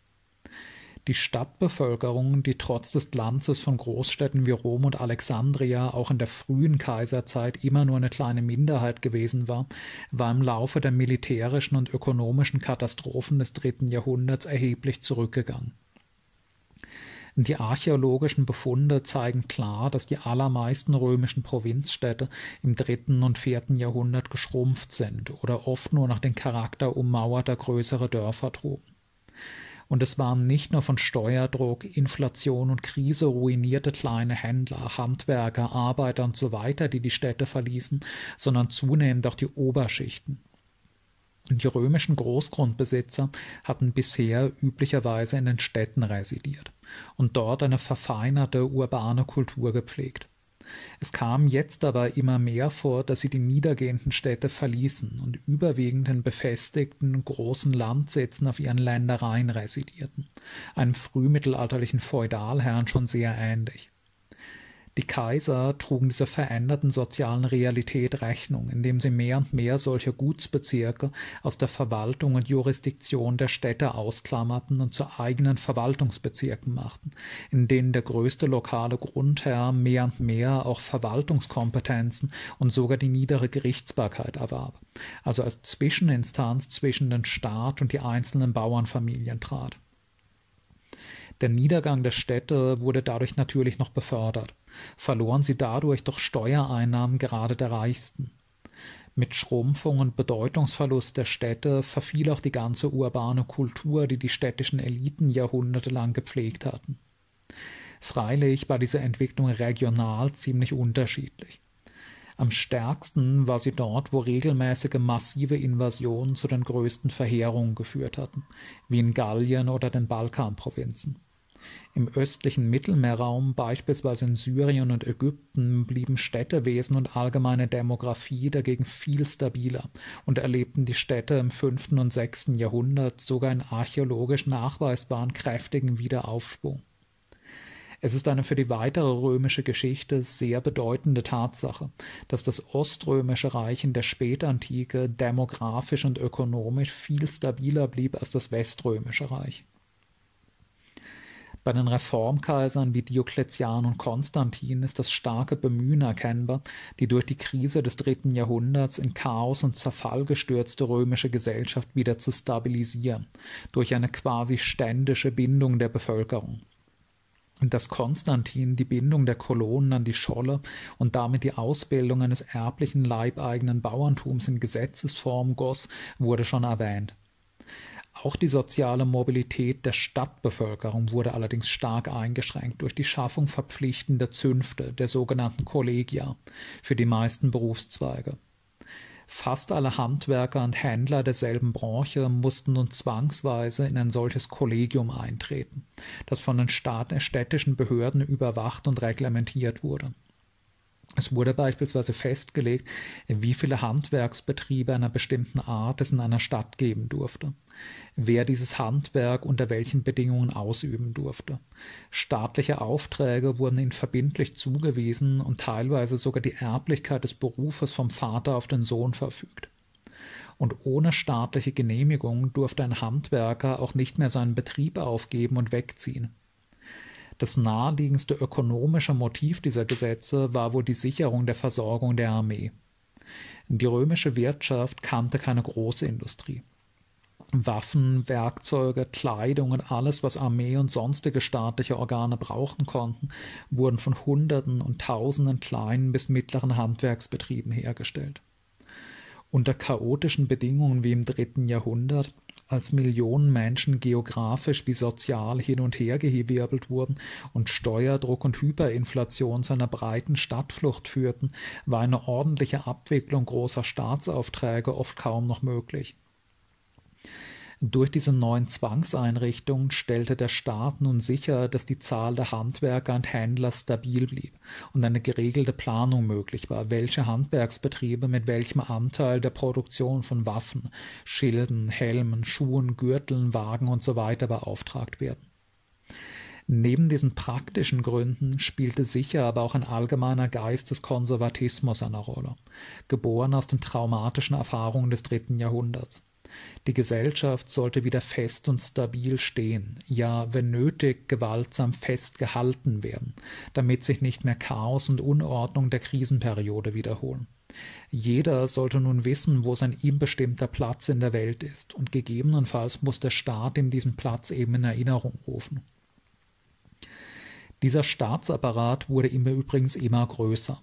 Die Stadtbevölkerung, die trotz des Glanzes von Großstädten wie Rom und Alexandria auch in der frühen Kaiserzeit immer nur eine kleine Minderheit gewesen war, war im Laufe der militärischen und ökonomischen Katastrophen des dritten Jahrhunderts erheblich zurückgegangen. Die archäologischen Befunde zeigen klar, dass die allermeisten römischen Provinzstädte im dritten und vierten Jahrhundert geschrumpft sind oder oft nur nach dem Charakter ummauerter größere Dörfer trugen und es waren nicht nur von Steuerdruck, Inflation und Krise ruinierte kleine Händler, Handwerker, Arbeiter und so weiter, die die Städte verließen, sondern zunehmend auch die Oberschichten. Die römischen Großgrundbesitzer hatten bisher üblicherweise in den Städten residiert und dort eine verfeinerte urbane Kultur gepflegt. Es kam jetzt aber immer mehr vor, dass sie die niedergehenden Städte verließen und überwiegend in befestigten großen Landsitzen auf ihren Ländereien residierten, einem frühmittelalterlichen Feudalherrn schon sehr ähnlich. Die Kaiser trugen dieser veränderten sozialen Realität Rechnung, indem sie mehr und mehr solche Gutsbezirke aus der Verwaltung und Jurisdiktion der Städte ausklammerten und zu eigenen Verwaltungsbezirken machten, in denen der größte lokale Grundherr mehr und mehr auch Verwaltungskompetenzen und sogar die niedere Gerichtsbarkeit erwarb, also als Zwischeninstanz zwischen den Staat und die einzelnen Bauernfamilien trat. Der Niedergang der Städte wurde dadurch natürlich noch befördert verloren sie dadurch doch Steuereinnahmen gerade der Reichsten. Mit Schrumpfung und Bedeutungsverlust der Städte verfiel auch die ganze urbane Kultur, die die städtischen Eliten jahrhundertelang gepflegt hatten. Freilich war diese Entwicklung regional ziemlich unterschiedlich. Am stärksten war sie dort, wo regelmäßige massive Invasionen zu den größten Verheerungen geführt hatten, wie in Gallien oder den Balkanprovinzen. Im östlichen Mittelmeerraum, beispielsweise in Syrien und Ägypten, blieben Städtewesen und allgemeine Demographie dagegen viel stabiler und erlebten die Städte im fünften und sechsten Jahrhundert sogar einen archäologisch nachweisbaren kräftigen Wiederaufschwung. Es ist eine für die weitere römische Geschichte sehr bedeutende Tatsache, dass das Oströmische Reich in der Spätantike demografisch und ökonomisch viel stabiler blieb als das Weströmische Reich. Bei den Reformkaisern wie Diokletian und Konstantin ist das starke Bemühen erkennbar, die durch die Krise des dritten Jahrhunderts in Chaos und Zerfall gestürzte römische Gesellschaft wieder zu stabilisieren, durch eine quasi ständische Bindung der Bevölkerung. dass Konstantin die Bindung der Kolonen an die Scholle und damit die Ausbildung eines erblichen leibeigenen Bauerntums in Gesetzesform goss, wurde schon erwähnt. Auch die soziale Mobilität der Stadtbevölkerung wurde allerdings stark eingeschränkt durch die Schaffung verpflichtender Zünfte, der sogenannten Kollegia, für die meisten Berufszweige. Fast alle Handwerker und Händler derselben Branche mussten nun zwangsweise in ein solches Kollegium eintreten, das von den städtischen Behörden überwacht und reglementiert wurde. Es wurde beispielsweise festgelegt, wie viele Handwerksbetriebe einer bestimmten Art es in einer Stadt geben durfte, wer dieses Handwerk unter welchen Bedingungen ausüben durfte. Staatliche Aufträge wurden ihnen verbindlich zugewiesen und teilweise sogar die Erblichkeit des Berufes vom Vater auf den Sohn verfügt. Und ohne staatliche Genehmigung durfte ein Handwerker auch nicht mehr seinen Betrieb aufgeben und wegziehen. Das naheliegendste ökonomische Motiv dieser Gesetze war wohl die Sicherung der Versorgung der Armee. Die römische Wirtschaft kannte keine große Industrie. Waffen, Werkzeuge, Kleidung und alles, was Armee und sonstige staatliche Organe brauchen konnten, wurden von Hunderten und Tausenden kleinen bis mittleren Handwerksbetrieben hergestellt. Unter chaotischen Bedingungen wie im dritten Jahrhundert als Millionen Menschen geografisch wie sozial hin und her gewirbelt wurden und Steuerdruck und Hyperinflation zu einer breiten Stadtflucht führten, war eine ordentliche Abwicklung großer Staatsaufträge oft kaum noch möglich. Durch diese neuen Zwangseinrichtungen stellte der Staat nun sicher, dass die Zahl der Handwerker und Händler stabil blieb und eine geregelte Planung möglich war, welche Handwerksbetriebe mit welchem Anteil der Produktion von Waffen, Schilden, Helmen, Schuhen, Gürteln, Wagen usw. So beauftragt werden. Neben diesen praktischen Gründen spielte sicher aber auch ein allgemeiner Geist des Konservatismus eine Rolle, geboren aus den traumatischen Erfahrungen des dritten Jahrhunderts. Die Gesellschaft sollte wieder fest und stabil stehen, ja, wenn nötig, gewaltsam festgehalten werden, damit sich nicht mehr Chaos und Unordnung der Krisenperiode wiederholen. Jeder sollte nun wissen, wo sein ihm bestimmter Platz in der Welt ist, und gegebenenfalls muss der Staat ihm diesen Platz eben in Erinnerung rufen. Dieser Staatsapparat wurde ihm übrigens immer größer.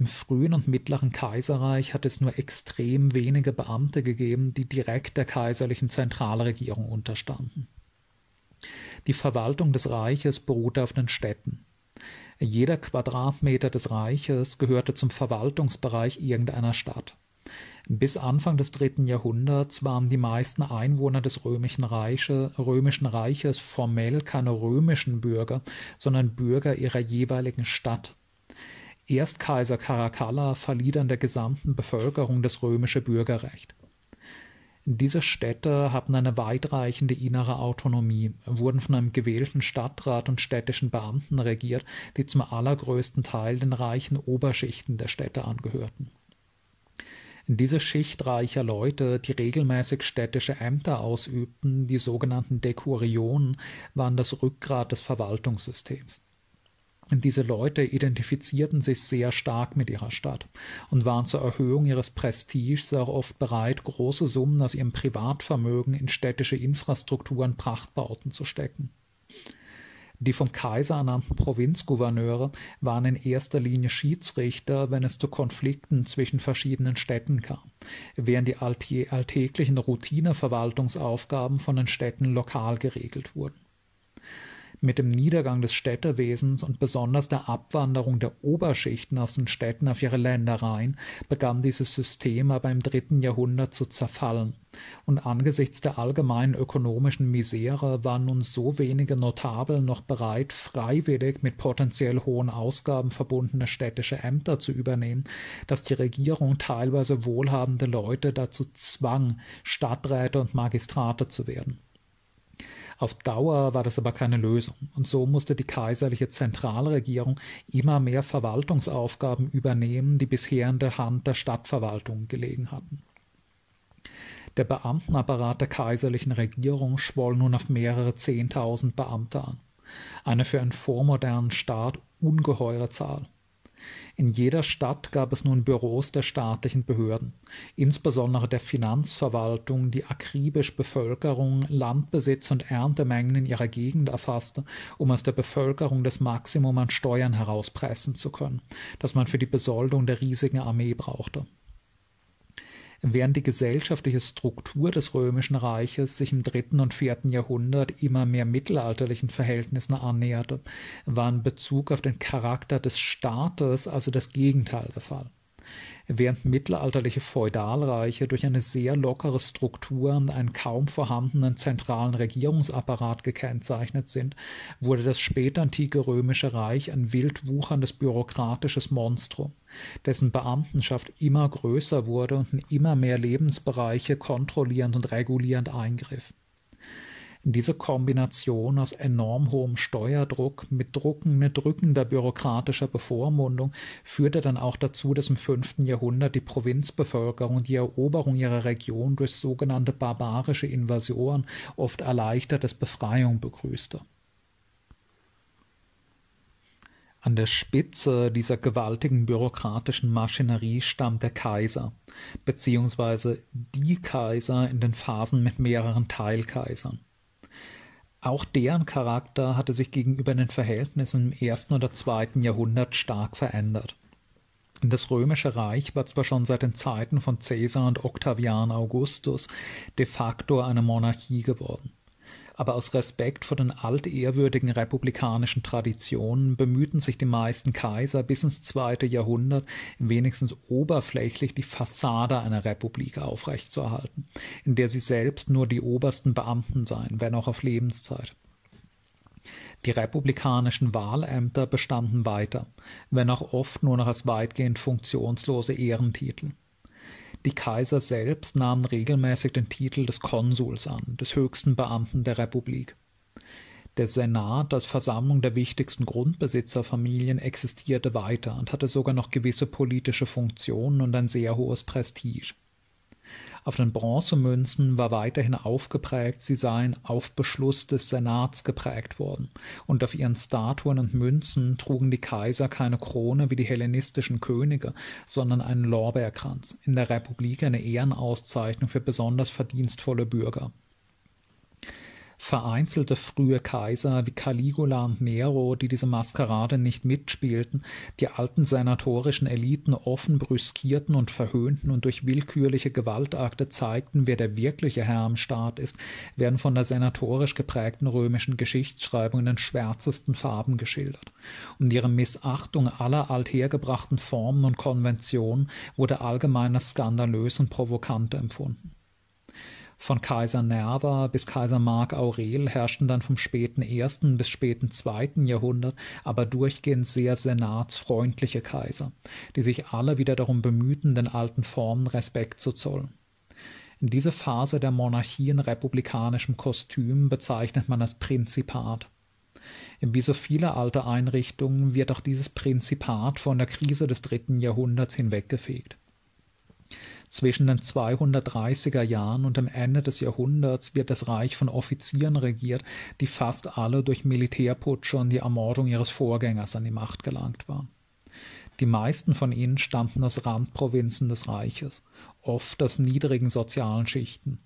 Im frühen und mittleren Kaiserreich hat es nur extrem wenige Beamte gegeben, die direkt der kaiserlichen Zentralregierung unterstanden. Die Verwaltung des Reiches beruhte auf den Städten. Jeder Quadratmeter des Reiches gehörte zum Verwaltungsbereich irgendeiner Stadt. Bis Anfang des dritten Jahrhunderts waren die meisten Einwohner des römischen, Reiche, römischen Reiches formell keine römischen Bürger, sondern Bürger ihrer jeweiligen Stadt. Erst Kaiser Caracalla verlieh dann der gesamten Bevölkerung das römische Bürgerrecht. Diese Städte hatten eine weitreichende innere Autonomie, wurden von einem gewählten Stadtrat und städtischen Beamten regiert, die zum allergrößten Teil den reichen Oberschichten der Städte angehörten. Diese Schicht reicher Leute, die regelmäßig städtische Ämter ausübten, die sogenannten Dekurionen, waren das Rückgrat des Verwaltungssystems. Diese Leute identifizierten sich sehr stark mit ihrer Stadt und waren zur Erhöhung ihres Prestiges auch oft bereit, große Summen aus ihrem Privatvermögen in städtische Infrastruktur und Prachtbauten zu stecken. Die vom Kaiser ernannten Provinzgouverneure waren in erster Linie Schiedsrichter, wenn es zu Konflikten zwischen verschiedenen Städten kam, während die alltäglichen Routineverwaltungsaufgaben von den Städten lokal geregelt wurden. Mit dem Niedergang des Städtewesens und besonders der Abwanderung der Oberschichten aus den Städten auf ihre Ländereien begann dieses System aber im dritten Jahrhundert zu zerfallen, und angesichts der allgemeinen ökonomischen Misere waren nun so wenige Notabel noch bereit, freiwillig mit potenziell hohen Ausgaben verbundene städtische Ämter zu übernehmen, dass die Regierung teilweise wohlhabende Leute dazu zwang, Stadträte und Magistrate zu werden. Auf Dauer war das aber keine Lösung, und so musste die kaiserliche Zentralregierung immer mehr Verwaltungsaufgaben übernehmen, die bisher in der Hand der Stadtverwaltung gelegen hatten. Der Beamtenapparat der kaiserlichen Regierung schwoll nun auf mehrere Zehntausend Beamte an, eine für einen vormodernen Staat ungeheure Zahl. In jeder Stadt gab es nun Büros der staatlichen Behörden, insbesondere der Finanzverwaltung, die akribisch Bevölkerung, Landbesitz und Erntemengen in ihrer Gegend erfasste, um aus der Bevölkerung das Maximum an Steuern herauspressen zu können, das man für die Besoldung der riesigen Armee brauchte während die gesellschaftliche Struktur des römischen Reiches sich im dritten und vierten Jahrhundert immer mehr mittelalterlichen Verhältnissen annäherte, war in Bezug auf den Charakter des Staates also das Gegenteil der Fall während mittelalterliche Feudalreiche durch eine sehr lockere Struktur und einen kaum vorhandenen zentralen Regierungsapparat gekennzeichnet sind, wurde das spätantike römische Reich ein wild wucherndes bürokratisches Monstrum, dessen Beamtenschaft immer größer wurde und in immer mehr Lebensbereiche kontrollierend und regulierend eingriff diese Kombination aus enorm hohem Steuerdruck mit Drucken, mit drückender bürokratischer Bevormundung führte dann auch dazu, dass im fünften Jahrhundert die Provinzbevölkerung die Eroberung ihrer Region durch sogenannte barbarische Invasionen oft erleichtert als Befreiung begrüßte. An der Spitze dieser gewaltigen bürokratischen Maschinerie stand der Kaiser, beziehungsweise die Kaiser in den Phasen mit mehreren Teilkaisern. Auch deren Charakter hatte sich gegenüber den Verhältnissen im ersten oder zweiten Jahrhundert stark verändert. Das römische Reich war zwar schon seit den Zeiten von Caesar und Octavian Augustus de facto eine Monarchie geworden aber aus Respekt vor den altehrwürdigen republikanischen Traditionen bemühten sich die meisten Kaiser bis ins zweite Jahrhundert wenigstens oberflächlich die Fassade einer Republik aufrechtzuerhalten, in der sie selbst nur die obersten Beamten seien, wenn auch auf Lebenszeit. Die republikanischen Wahlämter bestanden weiter, wenn auch oft nur noch als weitgehend funktionslose Ehrentitel. Die Kaiser selbst nahmen regelmäßig den Titel des Konsuls an, des höchsten Beamten der Republik. Der Senat als Versammlung der wichtigsten Grundbesitzerfamilien existierte weiter und hatte sogar noch gewisse politische Funktionen und ein sehr hohes Prestige. Auf den Bronzemünzen war weiterhin aufgeprägt, sie seien auf Beschluss des Senats geprägt worden, und auf ihren Statuen und Münzen trugen die Kaiser keine Krone wie die hellenistischen Könige, sondern einen Lorbeerkranz, in der Republik eine Ehrenauszeichnung für besonders verdienstvolle Bürger. Vereinzelte frühe Kaiser wie Caligula und Nero, die diese Maskerade nicht mitspielten, die alten senatorischen Eliten offen brüskierten und verhöhnten und durch willkürliche Gewaltakte zeigten, wer der wirkliche Herr im Staat ist, werden von der senatorisch geprägten römischen Geschichtsschreibung in den schwärzesten Farben geschildert. Und ihre Missachtung aller althergebrachten Formen und Konventionen wurde allgemein als skandalös und provokant empfunden. Von Kaiser Nerva bis Kaiser Mark Aurel herrschten dann vom späten ersten bis späten zweiten Jahrhundert aber durchgehend sehr senatsfreundliche Kaiser, die sich alle wieder darum bemühten, den alten Formen Respekt zu zollen. Diese Phase der Monarchie in republikanischem Kostüm bezeichnet man als Prinzipat. Wie so viele alte Einrichtungen wird auch dieses Prinzipat von der Krise des dritten Jahrhunderts hinweggefegt. Zwischen den 230er Jahren und dem Ende des Jahrhunderts wird das Reich von Offizieren regiert, die fast alle durch Militärputsche und die Ermordung ihres Vorgängers an die Macht gelangt waren. Die meisten von ihnen stammten aus Randprovinzen des Reiches, oft aus niedrigen sozialen Schichten.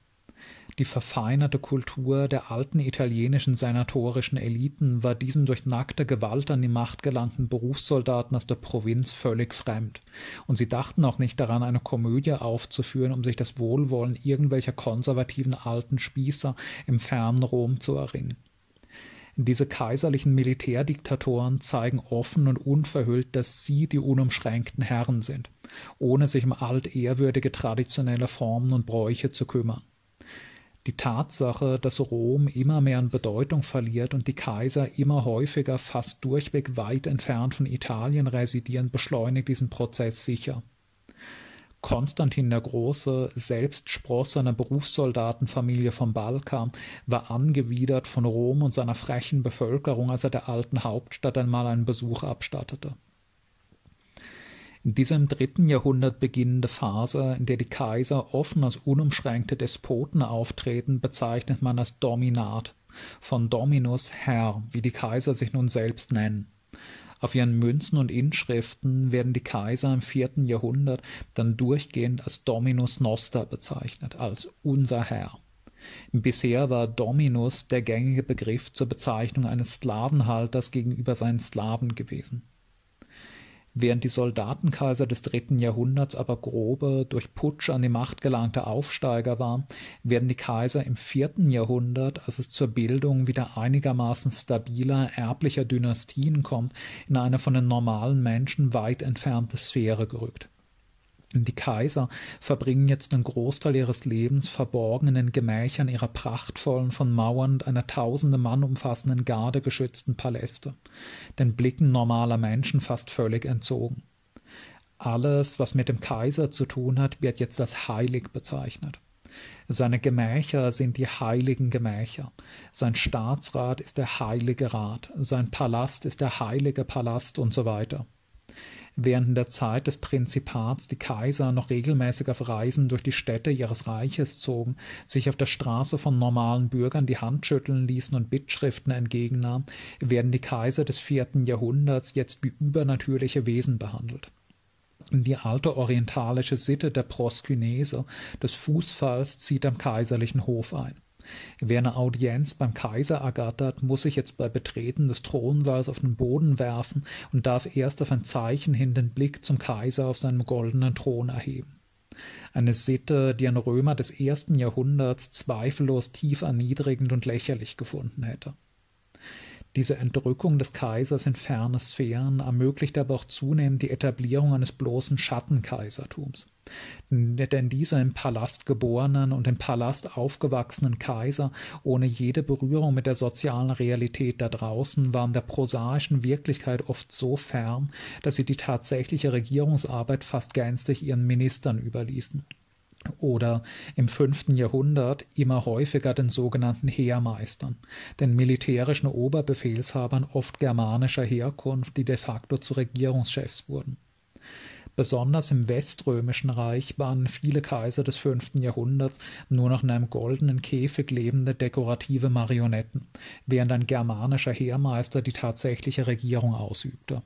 Die verfeinerte Kultur der alten italienischen senatorischen Eliten war diesen durch nackte Gewalt an die Macht gelangten Berufssoldaten aus der Provinz völlig fremd, und sie dachten auch nicht daran, eine Komödie aufzuführen, um sich das Wohlwollen irgendwelcher konservativen alten Spießer im fernen Rom zu erringen. Diese kaiserlichen Militärdiktatoren zeigen offen und unverhüllt, dass sie die unumschränkten Herren sind, ohne sich um altehrwürdige traditionelle Formen und Bräuche zu kümmern. Die Tatsache, dass Rom immer mehr an Bedeutung verliert und die Kaiser immer häufiger fast durchweg weit entfernt von Italien residieren, beschleunigt diesen Prozess sicher. Konstantin der Große, selbst Spross einer Berufssoldatenfamilie vom Balkan, war angewidert von Rom und seiner frechen Bevölkerung, als er der alten Hauptstadt einmal einen Besuch abstattete. Diese im dritten Jahrhundert beginnende Phase, in der die Kaiser offen als unumschränkte Despoten auftreten, bezeichnet man als Dominat, von Dominus Herr, wie die Kaiser sich nun selbst nennen. Auf ihren Münzen und Inschriften werden die Kaiser im vierten Jahrhundert dann durchgehend als Dominus Noster bezeichnet, als unser Herr. Bisher war Dominus der gängige Begriff zur Bezeichnung eines Sklavenhalters gegenüber seinen Sklaven gewesen Während die Soldatenkaiser des dritten Jahrhunderts aber grobe, durch Putsch an die Macht gelangte Aufsteiger waren, werden die Kaiser im vierten Jahrhundert, als es zur Bildung wieder einigermaßen stabiler, erblicher Dynastien kommt, in eine von den normalen Menschen weit entfernte Sphäre gerückt die Kaiser verbringen jetzt einen Großteil ihres Lebens verborgen in den Gemächern ihrer prachtvollen, von Mauern einer tausende Mann umfassenden Garde geschützten Paläste, den Blicken normaler Menschen fast völlig entzogen. Alles, was mit dem Kaiser zu tun hat, wird jetzt als heilig bezeichnet. Seine Gemächer sind die heiligen Gemächer. Sein Staatsrat ist der heilige Rat. Sein Palast ist der heilige Palast und so weiter während der Zeit des Prinzipats die Kaiser noch regelmäßig auf Reisen durch die Städte ihres Reiches zogen, sich auf der Straße von normalen Bürgern die Hand schütteln ließen und Bittschriften entgegennahmen, werden die Kaiser des vierten Jahrhunderts jetzt wie übernatürliche Wesen behandelt. Die alte orientalische Sitte der Proskynese, des Fußfalls, zieht am kaiserlichen Hof ein. Wer eine Audienz beim Kaiser ergattert, muss sich jetzt bei Betreten des Thronsaals auf den Boden werfen und darf erst auf ein Zeichen hin den Blick zum Kaiser auf seinem goldenen Thron erheben. Eine Sitte, die ein Römer des ersten Jahrhunderts zweifellos tief erniedrigend und lächerlich gefunden hätte. Diese Entrückung des Kaisers in ferne Sphären ermöglicht aber auch zunehmend die Etablierung eines bloßen Schattenkaisertums. Denn dieser im Palast geborenen und im Palast aufgewachsenen Kaiser ohne jede Berührung mit der sozialen Realität da draußen waren der prosaischen Wirklichkeit oft so fern, dass sie die tatsächliche Regierungsarbeit fast gänzlich ihren Ministern überließen oder im fünften Jahrhundert immer häufiger den sogenannten Heermeistern, den militärischen Oberbefehlshabern oft germanischer Herkunft, die de facto zu Regierungschefs wurden. Besonders im Weströmischen Reich waren viele Kaiser des fünften Jahrhunderts nur noch in einem goldenen Käfig lebende dekorative Marionetten, während ein germanischer Heermeister die tatsächliche Regierung ausübte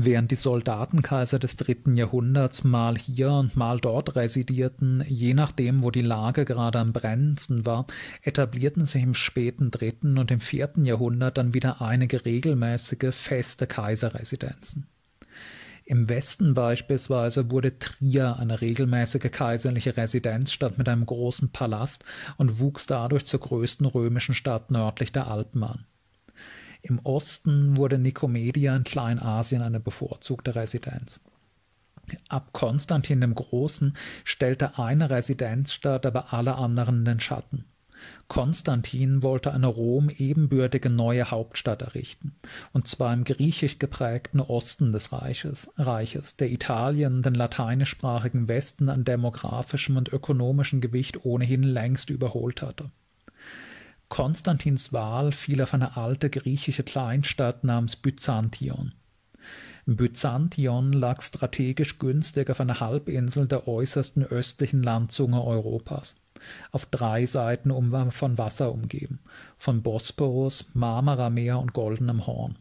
Während die Soldatenkaiser des dritten Jahrhunderts mal hier und mal dort residierten, je nachdem, wo die Lage gerade am brennendsten war, etablierten sich im späten dritten und im vierten Jahrhundert dann wieder einige regelmäßige, feste Kaiserresidenzen. Im Westen beispielsweise wurde Trier eine regelmäßige kaiserliche Residenzstadt mit einem großen Palast und wuchs dadurch zur größten römischen Stadt nördlich der Alpen an. Im Osten wurde Nikomedia in Kleinasien eine bevorzugte Residenz. Ab Konstantin dem Großen stellte eine Residenzstadt aber alle anderen in den Schatten. Konstantin wollte eine Rom ebenbürtige neue Hauptstadt errichten, und zwar im griechisch geprägten Osten des Reiches, Reiches, der Italien, den lateinischsprachigen Westen an demografischem und ökonomischem Gewicht ohnehin längst überholt hatte. Konstantins Wahl fiel auf eine alte griechische Kleinstadt namens Byzantion. Byzantion lag strategisch günstig auf einer Halbinsel der äußersten östlichen Landzunge Europas, auf drei Seiten von Wasser umgeben, von Bosporus, Marmarameer und Goldenem Horn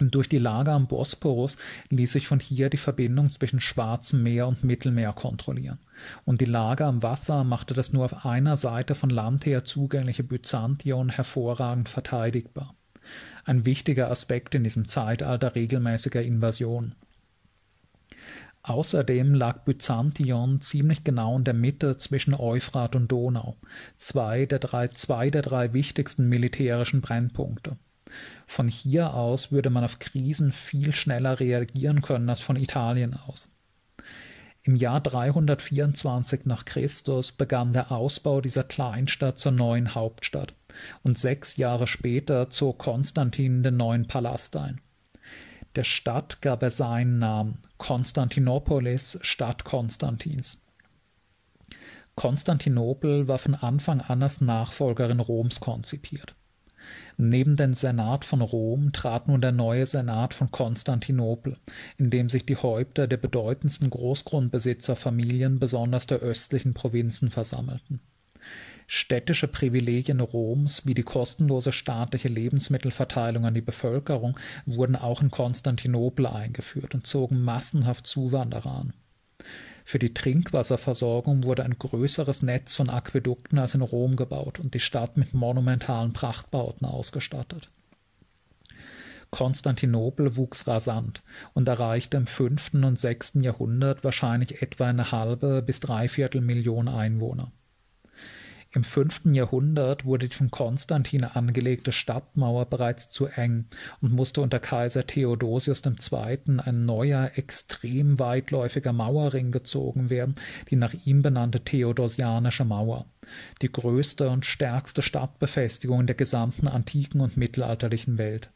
durch die Lage am Bosporus ließ sich von hier die Verbindung zwischen Schwarzem Meer und Mittelmeer kontrollieren, und die Lage am Wasser machte das nur auf einer Seite von Land her zugängliche Byzantion hervorragend verteidigbar. Ein wichtiger Aspekt in diesem Zeitalter regelmäßiger Invasion. Außerdem lag Byzantion ziemlich genau in der Mitte zwischen Euphrat und Donau, zwei der drei, zwei der drei wichtigsten militärischen Brennpunkte. Von hier aus würde man auf Krisen viel schneller reagieren können als von Italien aus. Im Jahr 324 nach Christus begann der Ausbau dieser Kleinstadt zur neuen Hauptstadt, und sechs Jahre später zog Konstantin den neuen Palast ein. Der Stadt gab er seinen Namen Konstantinopolis, Stadt Konstantins. Konstantinopel war von Anfang an als Nachfolgerin Roms konzipiert. Neben den Senat von Rom trat nun der neue Senat von Konstantinopel, in dem sich die Häupter der bedeutendsten Großgrundbesitzerfamilien besonders der östlichen Provinzen versammelten. Städtische Privilegien Roms wie die kostenlose staatliche Lebensmittelverteilung an die Bevölkerung wurden auch in Konstantinopel eingeführt und zogen massenhaft Zuwanderer an. Für die Trinkwasserversorgung wurde ein größeres Netz von Aquädukten als in Rom gebaut und die Stadt mit monumentalen Prachtbauten ausgestattet. Konstantinopel wuchs rasant und erreichte im fünften und sechsten Jahrhundert wahrscheinlich etwa eine halbe bis dreiviertel Million Einwohner. Im fünften Jahrhundert wurde die von Konstantin angelegte Stadtmauer bereits zu eng und musste unter Kaiser Theodosius II. ein neuer, extrem weitläufiger Mauerring gezogen werden, die nach ihm benannte Theodosianische Mauer, die größte und stärkste Stadtbefestigung der gesamten antiken und mittelalterlichen Welt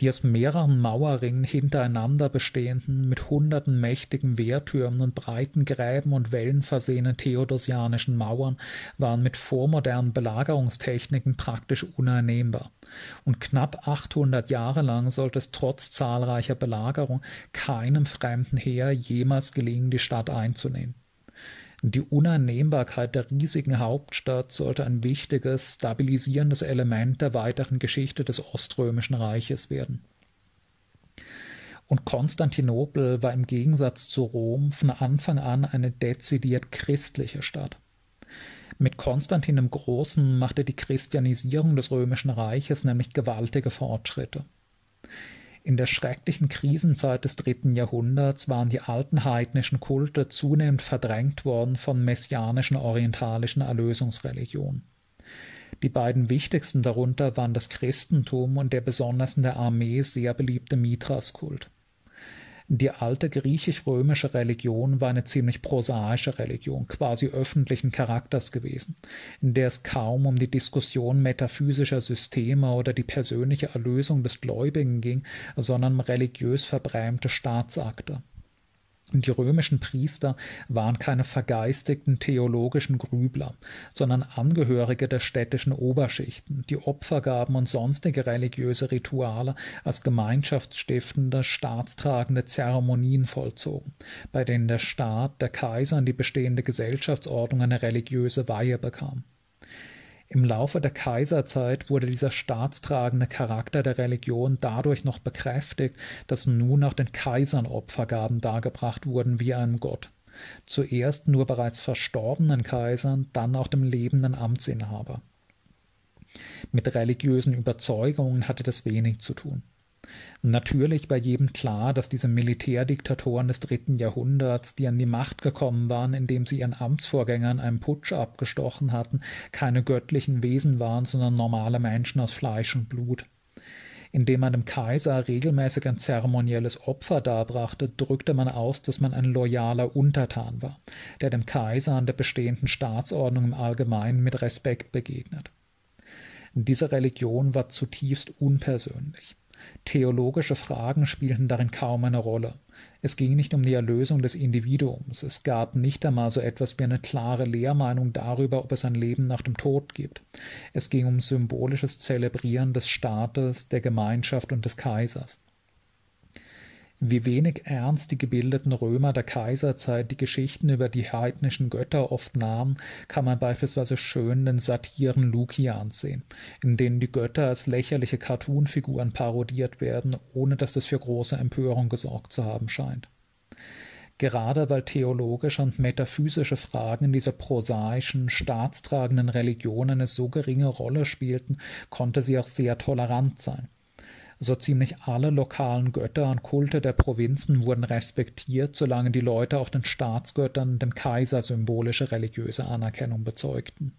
die aus mehreren Mauerringen hintereinander bestehenden, mit hunderten mächtigen Wehrtürmen und breiten Gräben und Wällen versehenen theodosianischen Mauern waren mit vormodernen Belagerungstechniken praktisch uneinnehmbar. Und knapp 800 Jahre lang sollte es trotz zahlreicher Belagerung keinem fremden Heer jemals gelingen, die Stadt einzunehmen. Die Uneinnehmbarkeit der riesigen Hauptstadt sollte ein wichtiges, stabilisierendes Element der weiteren Geschichte des Oströmischen Reiches werden. Und Konstantinopel war im Gegensatz zu Rom von Anfang an eine dezidiert christliche Stadt. Mit Konstantin dem Großen machte die Christianisierung des Römischen Reiches nämlich gewaltige Fortschritte. In der schrecklichen Krisenzeit des dritten Jahrhunderts waren die alten heidnischen Kulte zunehmend verdrängt worden von messianischen orientalischen Erlösungsreligionen. Die beiden wichtigsten darunter waren das Christentum und der besonders in der Armee sehr beliebte Mithraskult. Die alte griechisch-römische Religion war eine ziemlich prosaische Religion, quasi öffentlichen Charakters gewesen, in der es kaum um die Diskussion metaphysischer Systeme oder die persönliche Erlösung des Gläubigen ging, sondern um religiös verbrämte Staatsakte. Die römischen Priester waren keine vergeistigten theologischen Grübler, sondern Angehörige der städtischen Oberschichten, die Opfergaben und sonstige religiöse Rituale als gemeinschaftsstiftende, staatstragende Zeremonien vollzogen, bei denen der Staat, der Kaiser und die bestehende Gesellschaftsordnung eine religiöse Weihe bekam. Im Laufe der Kaiserzeit wurde dieser staatstragende Charakter der Religion dadurch noch bekräftigt, dass nun auch den Kaisern Opfergaben dargebracht wurden wie einem Gott. Zuerst nur bereits verstorbenen Kaisern, dann auch dem lebenden Amtsinhaber. Mit religiösen Überzeugungen hatte das wenig zu tun. Natürlich war jedem klar, dass diese Militärdiktatoren des dritten Jahrhunderts, die an die Macht gekommen waren, indem sie ihren Amtsvorgängern einen Putsch abgestochen hatten, keine göttlichen Wesen waren, sondern normale Menschen aus Fleisch und Blut. Indem man dem Kaiser regelmäßig ein zeremonielles Opfer darbrachte, drückte man aus, dass man ein loyaler Untertan war, der dem Kaiser an der bestehenden Staatsordnung im Allgemeinen mit Respekt begegnet. Diese Religion war zutiefst unpersönlich. Theologische Fragen spielten darin kaum eine Rolle. Es ging nicht um die Erlösung des Individuums, es gab nicht einmal so etwas wie eine klare Lehrmeinung darüber, ob es ein Leben nach dem Tod gibt. Es ging um symbolisches Zelebrieren des Staates, der Gemeinschaft und des Kaisers. Wie wenig ernst die gebildeten Römer der Kaiserzeit die Geschichten über die heidnischen Götter oft nahmen, kann man beispielsweise schön den Satiren Lukians sehen, in denen die Götter als lächerliche Cartoonfiguren parodiert werden, ohne dass das für große Empörung gesorgt zu haben scheint. Gerade weil theologische und metaphysische Fragen in dieser prosaischen, staatstragenden Religion eine so geringe Rolle spielten, konnte sie auch sehr tolerant sein so ziemlich alle lokalen Götter und Kulte der Provinzen wurden respektiert, solange die Leute auch den Staatsgöttern dem Kaiser symbolische religiöse Anerkennung bezeugten.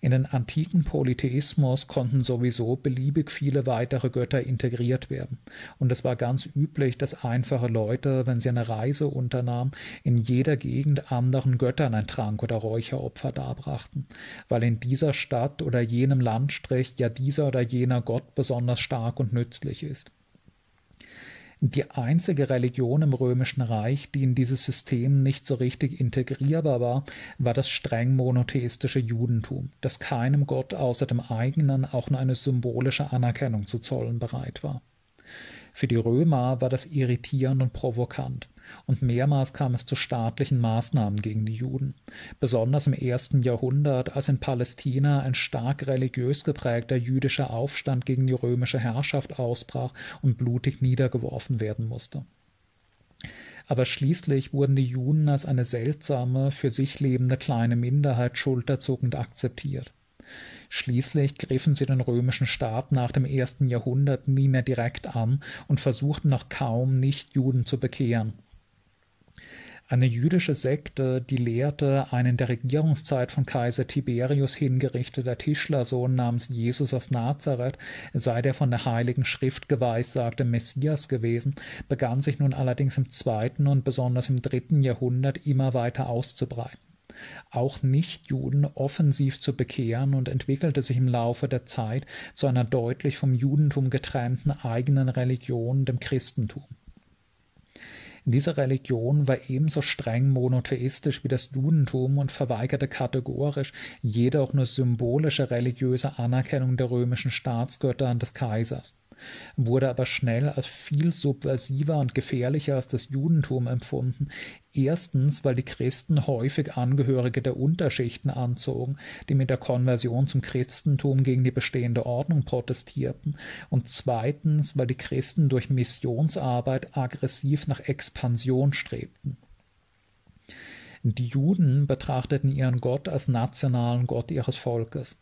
In den antiken Polytheismus konnten sowieso beliebig viele weitere Götter integriert werden, und es war ganz üblich, dass einfache Leute, wenn sie eine Reise unternahmen, in jeder Gegend anderen Göttern ein Trank oder Räucheropfer darbrachten, weil in dieser Stadt oder jenem Landstrich ja dieser oder jener Gott besonders stark und nützlich ist. Die einzige Religion im Römischen Reich, die in dieses System nicht so richtig integrierbar war, war das streng monotheistische Judentum, das keinem Gott außer dem eigenen auch nur eine symbolische Anerkennung zu zollen bereit war. Für die Römer war das irritierend und provokant und mehrmals kam es zu staatlichen Maßnahmen gegen die Juden, besonders im ersten Jahrhundert, als in Palästina ein stark religiös geprägter jüdischer Aufstand gegen die römische Herrschaft ausbrach und blutig niedergeworfen werden musste. Aber schließlich wurden die Juden als eine seltsame, für sich lebende kleine Minderheit schulterzuckend akzeptiert. Schließlich griffen sie den römischen Staat nach dem ersten Jahrhundert nie mehr direkt an und versuchten noch kaum Nichtjuden zu bekehren. Eine jüdische Sekte, die lehrte, ein in der Regierungszeit von Kaiser Tiberius hingerichteter Tischlersohn namens Jesus aus Nazareth sei der von der Heiligen Schrift geweissagte Messias gewesen, begann sich nun allerdings im zweiten und besonders im dritten Jahrhundert immer weiter auszubreiten auch Nichtjuden offensiv zu bekehren und entwickelte sich im Laufe der Zeit zu einer deutlich vom Judentum getrennten eigenen Religion, dem Christentum. Diese Religion war ebenso streng monotheistisch wie das Judentum und verweigerte kategorisch jede auch nur symbolische religiöse Anerkennung der römischen Staatsgötter und des Kaisers wurde aber schnell als viel subversiver und gefährlicher als das Judentum empfunden. Erstens, weil die Christen häufig Angehörige der Unterschichten anzogen, die mit der Konversion zum Christentum gegen die bestehende Ordnung protestierten, und zweitens, weil die Christen durch Missionsarbeit aggressiv nach Expansion strebten. Die Juden betrachteten ihren Gott als nationalen Gott ihres Volkes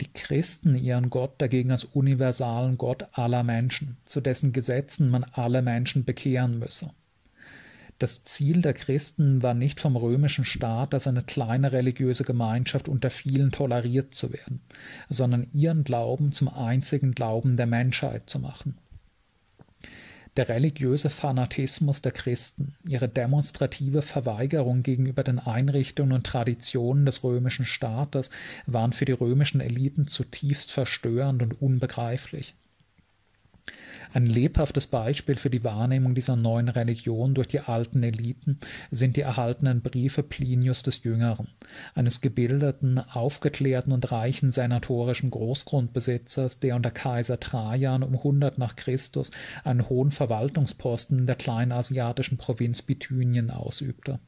die Christen ihren Gott dagegen als universalen Gott aller Menschen, zu dessen Gesetzen man alle Menschen bekehren müsse. Das Ziel der Christen war nicht vom römischen Staat als eine kleine religiöse Gemeinschaft unter vielen toleriert zu werden, sondern ihren Glauben zum einzigen Glauben der Menschheit zu machen. Der religiöse Fanatismus der Christen, ihre demonstrative Verweigerung gegenüber den Einrichtungen und Traditionen des römischen Staates waren für die römischen Eliten zutiefst verstörend und unbegreiflich. Ein lebhaftes Beispiel für die Wahrnehmung dieser neuen Religion durch die alten Eliten sind die erhaltenen Briefe Plinius des Jüngeren, eines gebildeten, aufgeklärten und reichen senatorischen Großgrundbesitzers, der unter Kaiser Trajan um 100 nach Christus einen hohen Verwaltungsposten in der kleinasiatischen Provinz Bithynien ausübte.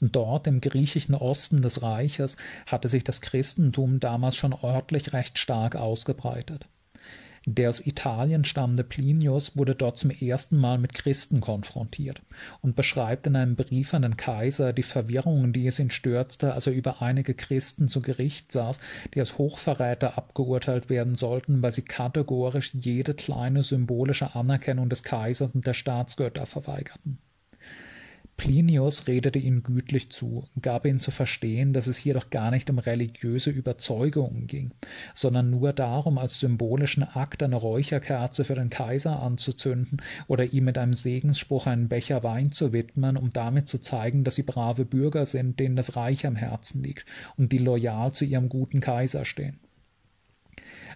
Dort im griechischen Osten des Reiches hatte sich das Christentum damals schon örtlich recht stark ausgebreitet. Der aus Italien stammende Plinius wurde dort zum ersten Mal mit Christen konfrontiert und beschreibt in einem Brief an den Kaiser die Verwirrung, die es ihn stürzte, als er über einige Christen zu Gericht saß, die als Hochverräter abgeurteilt werden sollten, weil sie kategorisch jede kleine symbolische Anerkennung des Kaisers und der Staatsgötter verweigerten. Plinius redete ihnen gütlich zu, gab ihnen zu verstehen, dass es hier doch gar nicht um religiöse Überzeugungen ging, sondern nur darum, als symbolischen Akt eine Räucherkerze für den Kaiser anzuzünden oder ihm mit einem Segensspruch einen Becher Wein zu widmen, um damit zu zeigen, dass sie brave Bürger sind, denen das Reich am Herzen liegt und die loyal zu ihrem guten Kaiser stehen.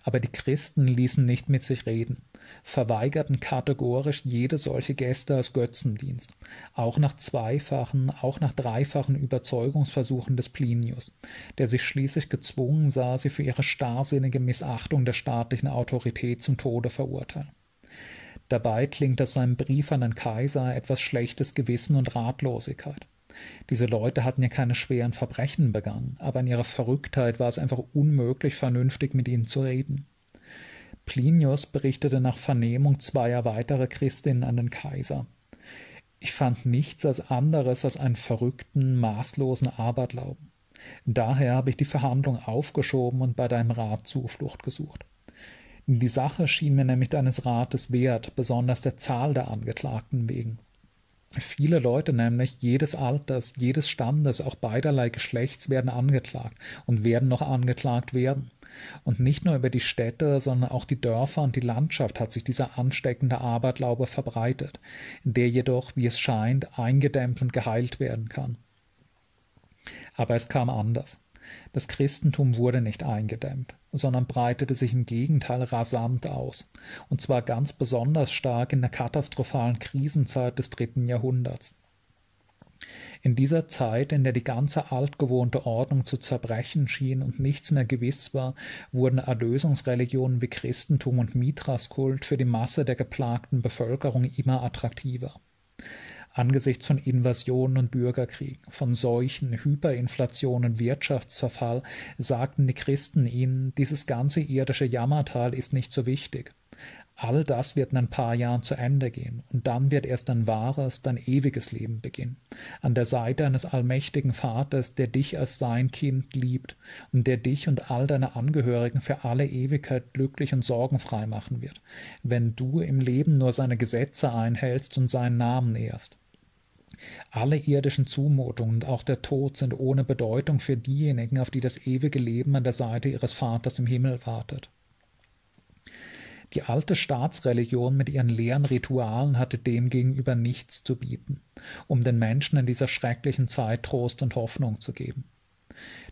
Aber die Christen ließen nicht mit sich reden verweigerten kategorisch jede solche Geste als Götzendienst, auch nach zweifachen, auch nach dreifachen Überzeugungsversuchen des Plinius, der sich schließlich gezwungen sah, sie für ihre starrsinnige Missachtung der staatlichen Autorität zum Tode verurteilen. Dabei klingt aus seinem Brief an den Kaiser etwas schlechtes Gewissen und Ratlosigkeit. Diese Leute hatten ja keine schweren Verbrechen begangen, aber in ihrer Verrücktheit war es einfach unmöglich, vernünftig mit ihnen zu reden. Plinius berichtete nach Vernehmung zweier weiterer Christinnen an den Kaiser. Ich fand nichts als anderes als einen verrückten, maßlosen Aberglauben. Daher habe ich die Verhandlung aufgeschoben und bei deinem Rat Zuflucht gesucht. Die Sache schien mir nämlich deines Rates wert, besonders der Zahl der Angeklagten wegen. Viele Leute nämlich jedes Alters, jedes Standes, auch beiderlei Geschlechts werden angeklagt und werden noch angeklagt werden. Und nicht nur über die Städte, sondern auch die Dörfer und die Landschaft hat sich dieser ansteckende Aberglaube verbreitet, der jedoch, wie es scheint, eingedämmt und geheilt werden kann. Aber es kam anders. Das Christentum wurde nicht eingedämmt, sondern breitete sich im Gegenteil rasant aus, und zwar ganz besonders stark in der katastrophalen Krisenzeit des dritten Jahrhunderts. In dieser Zeit, in der die ganze altgewohnte Ordnung zu zerbrechen schien und nichts mehr gewiss war, wurden Erlösungsreligionen wie Christentum und Mithraskult für die Masse der geplagten Bevölkerung immer attraktiver. Angesichts von Invasionen und Bürgerkriegen, von Seuchen, Hyperinflation und Wirtschaftsverfall sagten die Christen ihnen, dieses ganze irdische Jammertal ist nicht so wichtig. All das wird in ein paar Jahren zu Ende gehen, und dann wird erst ein wahres, dein ewiges Leben beginnen, an der Seite eines allmächtigen Vaters, der dich als sein Kind liebt und der dich und all deine Angehörigen für alle Ewigkeit glücklich und sorgenfrei machen wird, wenn du im Leben nur seine Gesetze einhältst und seinen Namen ehrst. Alle irdischen Zumutungen und auch der Tod sind ohne Bedeutung für diejenigen, auf die das ewige Leben an der Seite ihres Vaters im Himmel wartet. Die alte Staatsreligion mit ihren leeren Ritualen hatte demgegenüber nichts zu bieten, um den Menschen in dieser schrecklichen Zeit Trost und Hoffnung zu geben.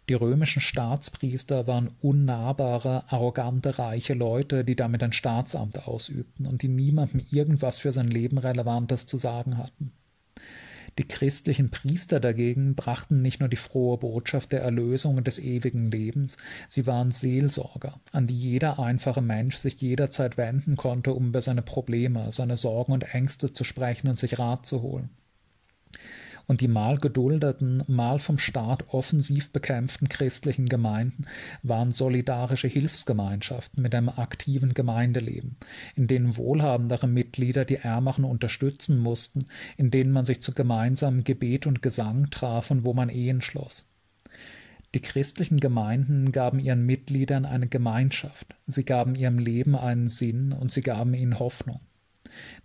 Die römischen Staatspriester waren unnahbare, arrogante, reiche Leute, die damit ein Staatsamt ausübten und die niemandem irgendwas für sein Leben Relevantes zu sagen hatten. Die christlichen Priester dagegen brachten nicht nur die frohe Botschaft der Erlösung und des ewigen Lebens, sie waren Seelsorger, an die jeder einfache Mensch sich jederzeit wenden konnte, um über seine Probleme, seine Sorgen und Ängste zu sprechen und sich Rat zu holen und die mal geduldeten, mal vom Staat offensiv bekämpften christlichen Gemeinden waren solidarische Hilfsgemeinschaften mit einem aktiven Gemeindeleben, in denen wohlhabendere Mitglieder die Ärmeren unterstützen mussten, in denen man sich zu gemeinsamem Gebet und Gesang traf und wo man Ehen schloss. Die christlichen Gemeinden gaben ihren Mitgliedern eine Gemeinschaft, sie gaben ihrem Leben einen Sinn und sie gaben ihnen Hoffnung.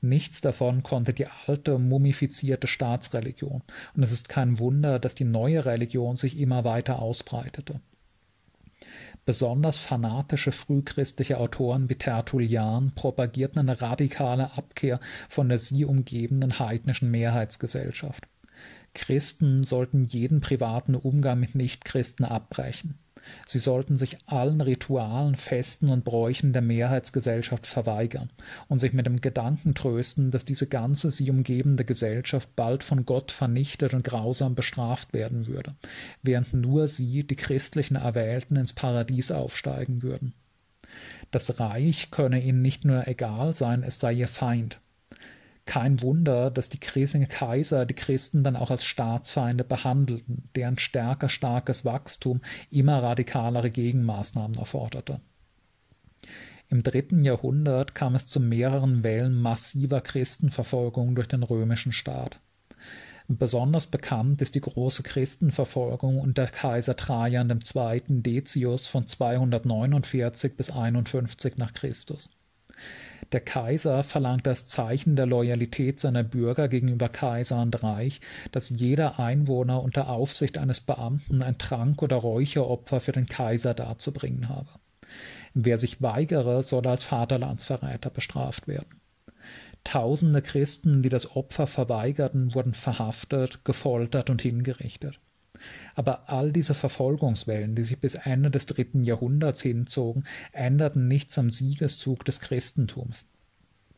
Nichts davon konnte die alte, mumifizierte Staatsreligion, und es ist kein Wunder, dass die neue Religion sich immer weiter ausbreitete. Besonders fanatische frühchristliche Autoren wie Tertullian propagierten eine radikale Abkehr von der sie umgebenden heidnischen Mehrheitsgesellschaft. Christen sollten jeden privaten Umgang mit Nichtchristen abbrechen. Sie sollten sich allen Ritualen, Festen und Bräuchen der Mehrheitsgesellschaft verweigern und sich mit dem Gedanken trösten, dass diese ganze sie umgebende Gesellschaft bald von Gott vernichtet und grausam bestraft werden würde, während nur sie, die christlichen Erwählten, ins Paradies aufsteigen würden. Das Reich könne ihnen nicht nur egal sein, es sei ihr Feind. Kein Wunder, dass die Kaiser die Christen dann auch als Staatsfeinde behandelten, deren stärker starkes Wachstum immer radikalere Gegenmaßnahmen erforderte. Im dritten Jahrhundert kam es zu mehreren Wellen massiver Christenverfolgung durch den römischen Staat. Besonders bekannt ist die große Christenverfolgung unter Kaiser Trajan II. Decius von 249 bis 51 nach Christus. Der Kaiser verlangt das Zeichen der Loyalität seiner Bürger gegenüber Kaiser und Reich, dass jeder Einwohner unter Aufsicht eines Beamten ein Trank- oder Räucheropfer für den Kaiser darzubringen habe. Wer sich weigere, soll als Vaterlandsverräter bestraft werden. Tausende Christen, die das Opfer verweigerten, wurden verhaftet, gefoltert und hingerichtet. Aber all diese Verfolgungswellen, die sich bis Ende des dritten Jahrhunderts hinzogen, änderten nichts am Siegeszug des Christentums.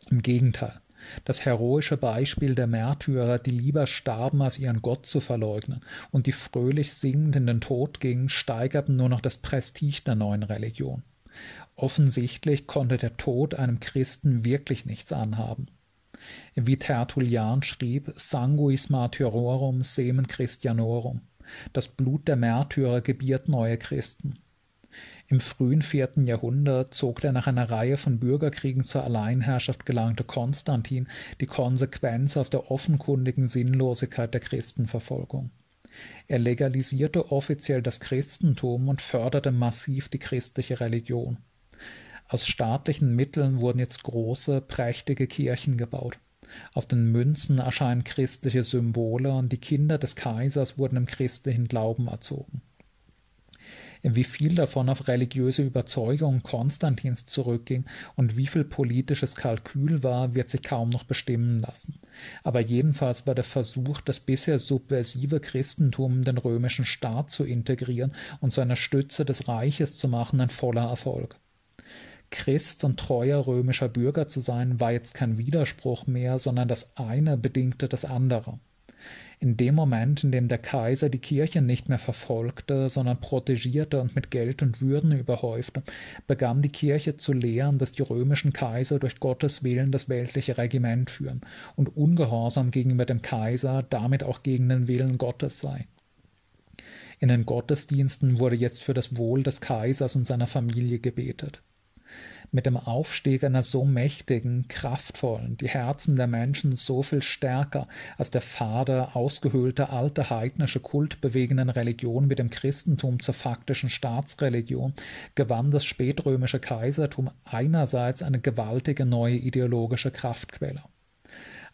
Im Gegenteil, das heroische Beispiel der Märtyrer, die lieber starben, als ihren Gott zu verleugnen, und die fröhlich singend in den Tod gingen, steigerten nur noch das Prestige der neuen Religion. Offensichtlich konnte der Tod einem Christen wirklich nichts anhaben. Wie Tertullian schrieb, sanguis martyrorum semen Christianorum. Das Blut der Märtyrer gebiert neue Christen. Im frühen vierten Jahrhundert zog der nach einer Reihe von Bürgerkriegen zur Alleinherrschaft gelangte Konstantin die Konsequenz aus der offenkundigen Sinnlosigkeit der Christenverfolgung. Er legalisierte offiziell das Christentum und förderte massiv die christliche Religion. Aus staatlichen Mitteln wurden jetzt große, prächtige Kirchen gebaut. Auf den Münzen erscheinen christliche Symbole und die Kinder des Kaisers wurden im christlichen Glauben erzogen. Wie viel davon auf religiöse Überzeugung Konstantins zurückging und wie viel politisches Kalkül war, wird sich kaum noch bestimmen lassen. Aber jedenfalls war der Versuch, das bisher subversive Christentum in den römischen Staat zu integrieren und zu einer Stütze des Reiches zu machen, ein voller Erfolg. Christ und treuer römischer Bürger zu sein, war jetzt kein Widerspruch mehr, sondern das eine bedingte das andere. In dem Moment, in dem der Kaiser die Kirche nicht mehr verfolgte, sondern protegierte und mit Geld und Würden überhäufte, begann die Kirche zu lehren, dass die römischen Kaiser durch Gottes Willen das weltliche Regiment führen und ungehorsam gegenüber dem Kaiser damit auch gegen den Willen Gottes sei. In den Gottesdiensten wurde jetzt für das Wohl des Kaisers und seiner Familie gebetet mit dem Aufstieg einer so mächtigen, kraftvollen, die Herzen der Menschen so viel stärker als der fade, ausgehöhlte, alte heidnische Kult bewegenden Religion mit dem Christentum zur faktischen Staatsreligion, gewann das spätrömische Kaisertum einerseits eine gewaltige neue ideologische Kraftquelle.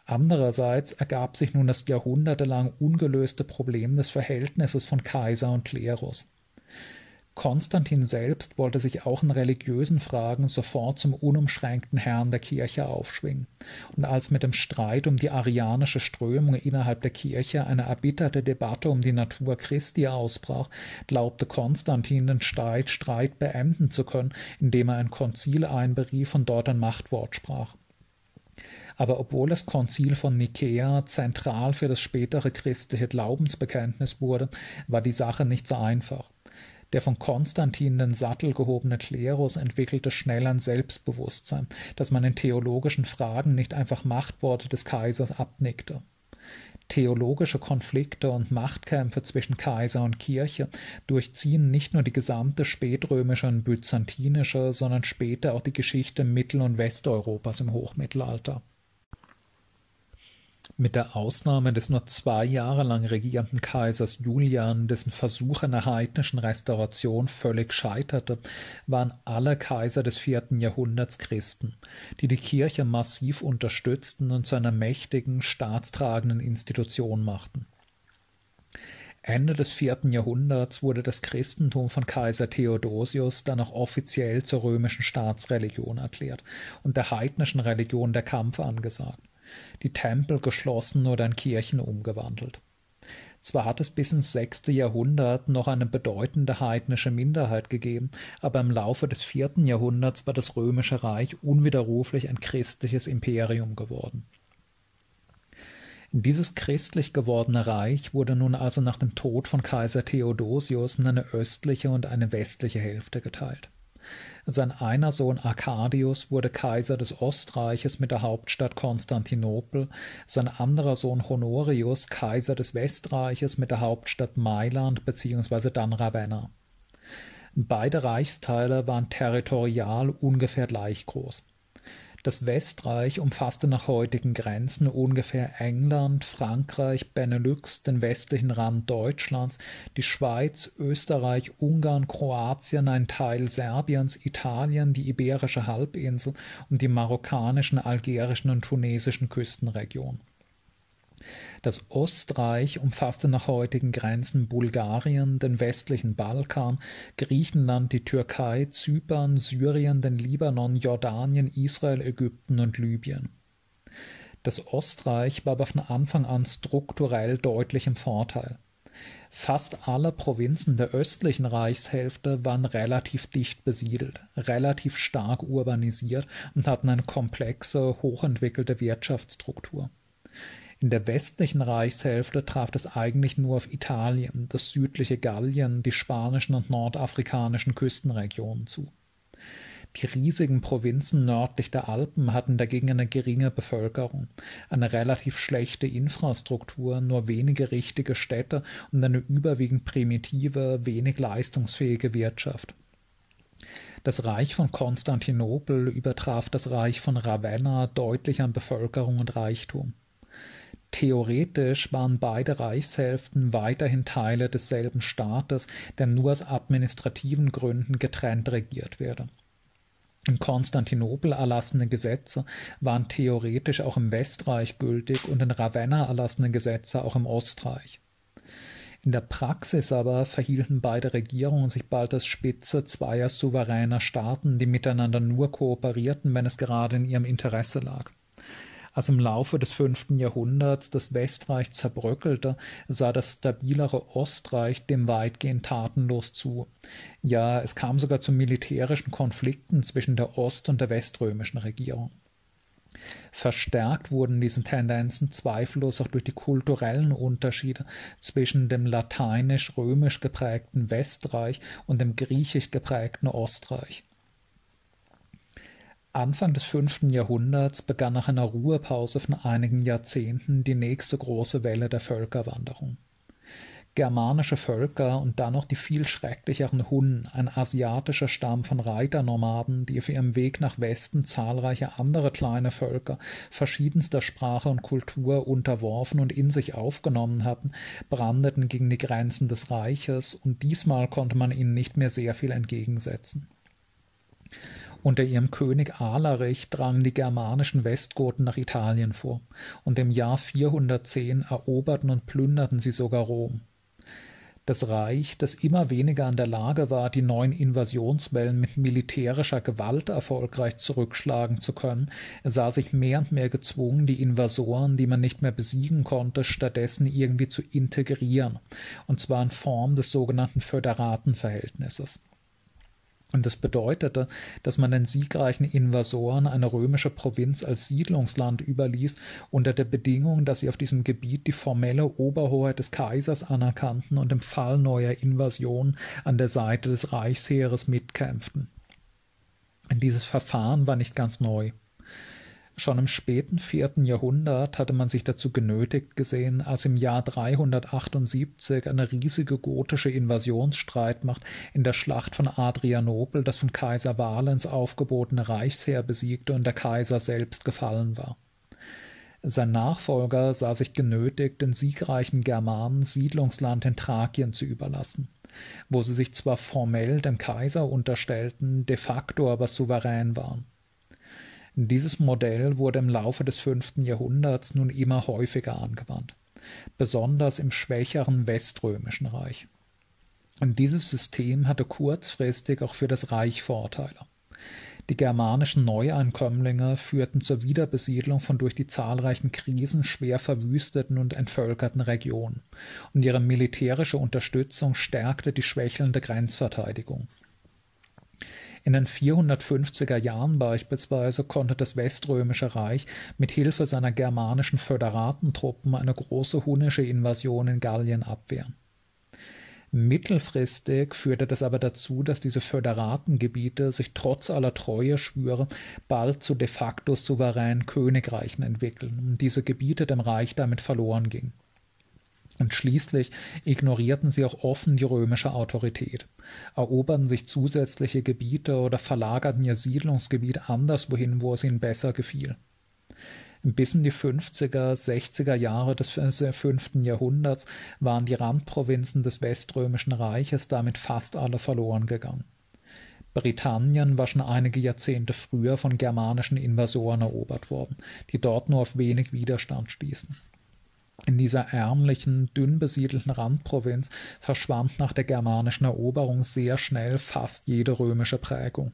Andererseits ergab sich nun das jahrhundertelang ungelöste Problem des Verhältnisses von Kaiser und Klerus. Konstantin selbst wollte sich auch in religiösen Fragen sofort zum unumschränkten Herrn der Kirche aufschwingen, und als mit dem Streit um die arianische Strömung innerhalb der Kirche eine erbitterte Debatte um die Natur Christi ausbrach, glaubte Konstantin den Streit Streit beenden zu können, indem er ein Konzil einberief und dort ein Machtwort sprach. Aber obwohl das Konzil von Nikäa zentral für das spätere christliche Glaubensbekenntnis wurde, war die Sache nicht so einfach. Der von Konstantin in den Sattel gehobene Klerus entwickelte schnell ein Selbstbewusstsein, dass man in theologischen Fragen nicht einfach Machtworte des Kaisers abnickte. Theologische Konflikte und Machtkämpfe zwischen Kaiser und Kirche durchziehen nicht nur die gesamte spätrömische und byzantinische, sondern später auch die Geschichte Mittel- und Westeuropas im Hochmittelalter. Mit der Ausnahme des nur zwei Jahre lang regierenden Kaisers Julian, dessen Versuch einer heidnischen Restauration völlig scheiterte, waren alle Kaiser des vierten Jahrhunderts Christen, die die Kirche massiv unterstützten und zu einer mächtigen, staatstragenden Institution machten. Ende des vierten Jahrhunderts wurde das Christentum von Kaiser Theodosius dann auch offiziell zur römischen Staatsreligion erklärt und der heidnischen Religion der Kampf angesagt die Tempel geschlossen oder in Kirchen umgewandelt. Zwar hat es bis ins sechste Jahrhundert noch eine bedeutende heidnische Minderheit gegeben, aber im Laufe des vierten Jahrhunderts war das römische Reich unwiderruflich ein christliches Imperium geworden. Dieses christlich gewordene Reich wurde nun also nach dem Tod von Kaiser Theodosius in eine östliche und eine westliche Hälfte geteilt. Sein einer Sohn Arcadius wurde Kaiser des Ostreiches mit der Hauptstadt Konstantinopel, sein anderer Sohn Honorius Kaiser des Westreiches mit der Hauptstadt Mailand bzw. dann Ravenna. Beide Reichsteile waren territorial ungefähr gleich groß. Das Westreich umfasste nach heutigen Grenzen ungefähr England, Frankreich, Benelux, den westlichen Rand Deutschlands, die Schweiz, Österreich, Ungarn, Kroatien, ein Teil Serbiens, Italien, die Iberische Halbinsel und die marokkanischen, algerischen und tunesischen Küstenregionen das Ostreich umfasste nach heutigen Grenzen Bulgarien, den westlichen Balkan, Griechenland, die Türkei, Zypern, Syrien, den Libanon, Jordanien, Israel, Ägypten und Libyen. Das Ostreich war aber von Anfang an strukturell deutlich im Vorteil. Fast alle Provinzen der östlichen Reichshälfte waren relativ dicht besiedelt, relativ stark urbanisiert und hatten eine komplexe, hochentwickelte Wirtschaftsstruktur. In der westlichen Reichshälfte traf das eigentlich nur auf Italien, das südliche Gallien, die spanischen und nordafrikanischen Küstenregionen zu. Die riesigen Provinzen nördlich der Alpen hatten dagegen eine geringe Bevölkerung, eine relativ schlechte Infrastruktur, nur wenige richtige Städte und eine überwiegend primitive, wenig leistungsfähige Wirtschaft. Das Reich von Konstantinopel übertraf das Reich von Ravenna deutlich an Bevölkerung und Reichtum. Theoretisch waren beide Reichshälften weiterhin Teile desselben Staates, der nur aus administrativen Gründen getrennt regiert werde. In Konstantinopel erlassene Gesetze waren theoretisch auch im Westreich gültig und in Ravenna erlassene Gesetze auch im Ostreich. In der Praxis aber verhielten beide Regierungen sich bald als Spitze zweier souveräner Staaten, die miteinander nur kooperierten, wenn es gerade in ihrem Interesse lag. Als im Laufe des fünften Jahrhunderts das Westreich zerbröckelte, sah das stabilere Ostreich dem weitgehend tatenlos zu. Ja, es kam sogar zu militärischen Konflikten zwischen der ost- und der weströmischen Regierung. Verstärkt wurden diese Tendenzen zweifellos auch durch die kulturellen Unterschiede zwischen dem lateinisch-römisch geprägten Westreich und dem griechisch geprägten Ostreich. Anfang des fünften Jahrhunderts begann nach einer Ruhepause von einigen Jahrzehnten die nächste große Welle der Völkerwanderung germanische Völker und dann noch die viel schrecklicheren Hunnen, ein asiatischer Stamm von Reiternomaden, die auf ihrem Weg nach Westen zahlreiche andere kleine Völker verschiedenster Sprache und Kultur unterworfen und in sich aufgenommen hatten, brandeten gegen die Grenzen des Reiches, und diesmal konnte man ihnen nicht mehr sehr viel entgegensetzen. Unter ihrem König Alarich drangen die germanischen Westgoten nach Italien vor, und im Jahr 410 eroberten und plünderten sie sogar Rom. Das Reich, das immer weniger an der Lage war, die neuen Invasionswellen mit militärischer Gewalt erfolgreich zurückschlagen zu können, sah sich mehr und mehr gezwungen, die Invasoren, die man nicht mehr besiegen konnte, stattdessen irgendwie zu integrieren, und zwar in Form des sogenannten Föderatenverhältnisses. Und das bedeutete, dass man den siegreichen Invasoren eine römische Provinz als Siedlungsland überließ, unter der Bedingung, dass sie auf diesem Gebiet die formelle Oberhoheit des Kaisers anerkannten und im Fall neuer Invasion an der Seite des Reichsheeres mitkämpften. Dieses Verfahren war nicht ganz neu. Schon im späten vierten Jahrhundert hatte man sich dazu genötigt gesehen, als im Jahr 378 eine riesige gotische Invasionsstreitmacht in der Schlacht von Adrianopel das von Kaiser Valens aufgebotene Reichsheer besiegte und der Kaiser selbst gefallen war. Sein Nachfolger sah sich genötigt, den siegreichen Germanen Siedlungsland in Thrakien zu überlassen, wo sie sich zwar formell dem Kaiser unterstellten, de facto aber souverän waren. Dieses Modell wurde im Laufe des fünften Jahrhunderts nun immer häufiger angewandt, besonders im schwächeren Weströmischen Reich. Und dieses System hatte kurzfristig auch für das Reich Vorteile. Die germanischen Neueinkömmlinge führten zur Wiederbesiedlung von durch die zahlreichen Krisen schwer verwüsteten und entvölkerten Regionen, und ihre militärische Unterstützung stärkte die schwächelnde Grenzverteidigung. In den 450er Jahren beispielsweise konnte das Weströmische Reich mit Hilfe seiner germanischen Föderatentruppen eine große hunnische Invasion in Gallien abwehren. Mittelfristig führte das aber dazu, dass diese Föderatengebiete sich trotz aller Treueschwüre bald zu de facto souveränen Königreichen entwickeln und diese Gebiete dem Reich damit verloren gingen. Und schließlich ignorierten sie auch offen die römische Autorität, eroberten sich zusätzliche Gebiete oder verlagerten ihr Siedlungsgebiet anderswohin, wo es ihnen besser gefiel. Bis in die 50er, 60er Jahre des fünften Jahrhunderts waren die Randprovinzen des Weströmischen Reiches damit fast alle verloren gegangen. Britannien war schon einige Jahrzehnte früher von germanischen Invasoren erobert worden, die dort nur auf wenig Widerstand stießen. In dieser ärmlichen, dünn besiedelten Randprovinz verschwand nach der germanischen Eroberung sehr schnell fast jede römische Prägung.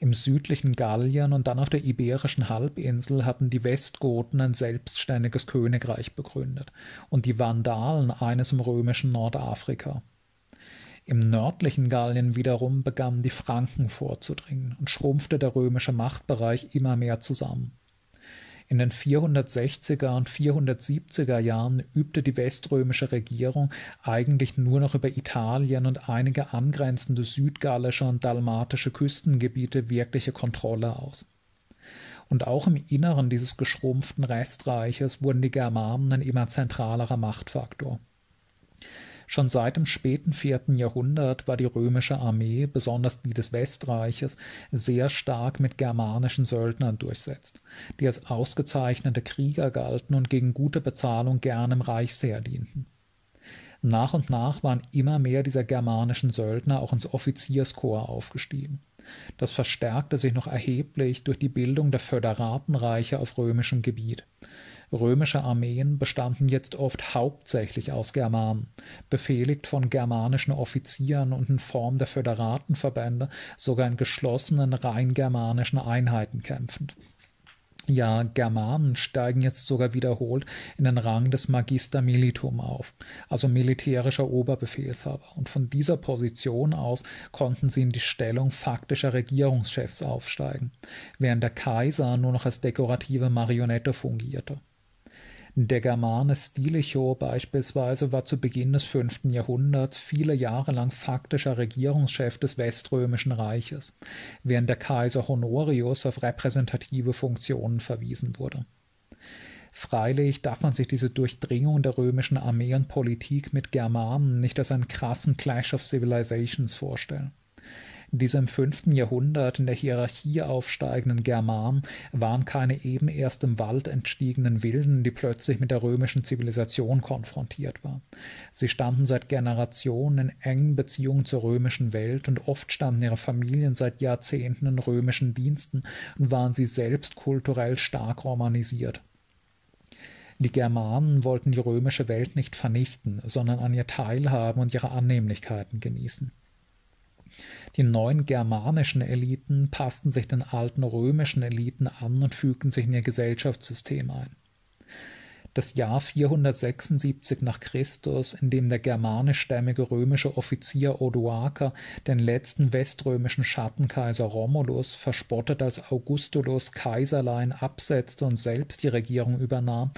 Im südlichen Gallien und dann auf der iberischen Halbinsel hatten die Westgoten ein selbstständiges Königreich begründet und die Vandalen eines im römischen Nordafrika. Im nördlichen Gallien wiederum begannen die Franken vorzudringen und schrumpfte der römische Machtbereich immer mehr zusammen. In den 460er und 470er Jahren übte die weströmische Regierung eigentlich nur noch über Italien und einige angrenzende südgallische und dalmatische Küstengebiete wirkliche Kontrolle aus. Und auch im Inneren dieses geschrumpften Restreiches wurden die Germanen ein immer zentralerer Machtfaktor. Schon seit dem späten vierten Jahrhundert war die römische Armee, besonders die des Westreiches, sehr stark mit germanischen Söldnern durchsetzt, die als ausgezeichnete Krieger galten und gegen gute Bezahlung gern im Reichsheer dienten. Nach und nach waren immer mehr dieser germanischen Söldner auch ins Offizierskorps aufgestiegen. Das verstärkte sich noch erheblich durch die Bildung der Föderatenreiche auf römischem Gebiet. Römische Armeen bestanden jetzt oft hauptsächlich aus Germanen, befehligt von germanischen Offizieren und in Form der Föderatenverbände sogar in geschlossenen rein germanischen Einheiten kämpfend. Ja, Germanen steigen jetzt sogar wiederholt in den Rang des Magister Militum auf, also militärischer Oberbefehlshaber, und von dieser Position aus konnten sie in die Stellung faktischer Regierungschefs aufsteigen, während der Kaiser nur noch als dekorative Marionette fungierte. Der Germane Stilicho beispielsweise war zu Beginn des fünften Jahrhunderts viele Jahre lang faktischer Regierungschef des Weströmischen Reiches, während der Kaiser Honorius auf repräsentative Funktionen verwiesen wurde. Freilich darf man sich diese Durchdringung der römischen Armee und Politik mit Germanen nicht als einen krassen Clash of Civilizations vorstellen. Diese im fünften Jahrhundert in der Hierarchie aufsteigenden Germanen waren keine eben erst im Wald entstiegenen Wilden, die plötzlich mit der römischen Zivilisation konfrontiert war. Sie standen seit Generationen in engen Beziehungen zur römischen Welt und oft standen ihre Familien seit Jahrzehnten in römischen Diensten und waren sie selbst kulturell stark romanisiert. Die Germanen wollten die römische Welt nicht vernichten, sondern an ihr teilhaben und ihre Annehmlichkeiten genießen. Die neuen germanischen Eliten passten sich den alten römischen Eliten an und fügten sich in ihr Gesellschaftssystem ein das Jahr 476 nach Christus, in dem der germanischstämmige römische Offizier Odoaker den letzten weströmischen Schattenkaiser Romulus verspottet als Augustulus Kaiserlein absetzte und selbst die Regierung übernahm,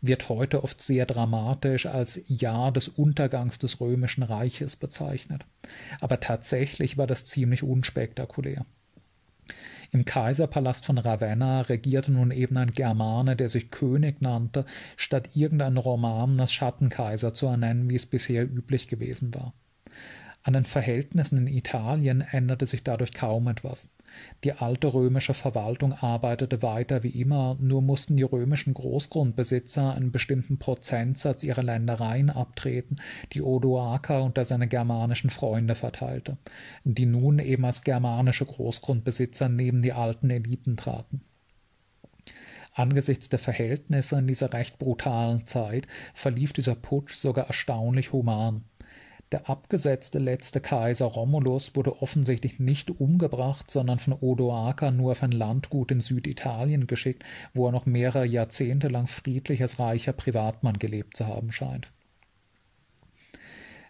wird heute oft sehr dramatisch als Jahr des Untergangs des römischen Reiches bezeichnet. Aber tatsächlich war das ziemlich unspektakulär. Im Kaiserpalast von Ravenna regierte nun eben ein Germane, der sich König nannte, statt irgendeinen Romanen als Schattenkaiser zu ernennen, wie es bisher üblich gewesen war. An den Verhältnissen in Italien änderte sich dadurch kaum etwas. Die alte römische Verwaltung arbeitete weiter wie immer, nur mussten die römischen Großgrundbesitzer einen bestimmten Prozentsatz ihrer Ländereien abtreten, die Odoaker unter seine germanischen Freunde verteilte, die nun eben als germanische Großgrundbesitzer neben die alten Eliten traten. Angesichts der Verhältnisse in dieser recht brutalen Zeit verlief dieser Putsch sogar erstaunlich human. Der abgesetzte letzte Kaiser Romulus wurde offensichtlich nicht umgebracht, sondern von Odoaker nur auf ein Landgut in Süditalien geschickt, wo er noch mehrere Jahrzehnte lang friedlich als reicher Privatmann gelebt zu haben scheint.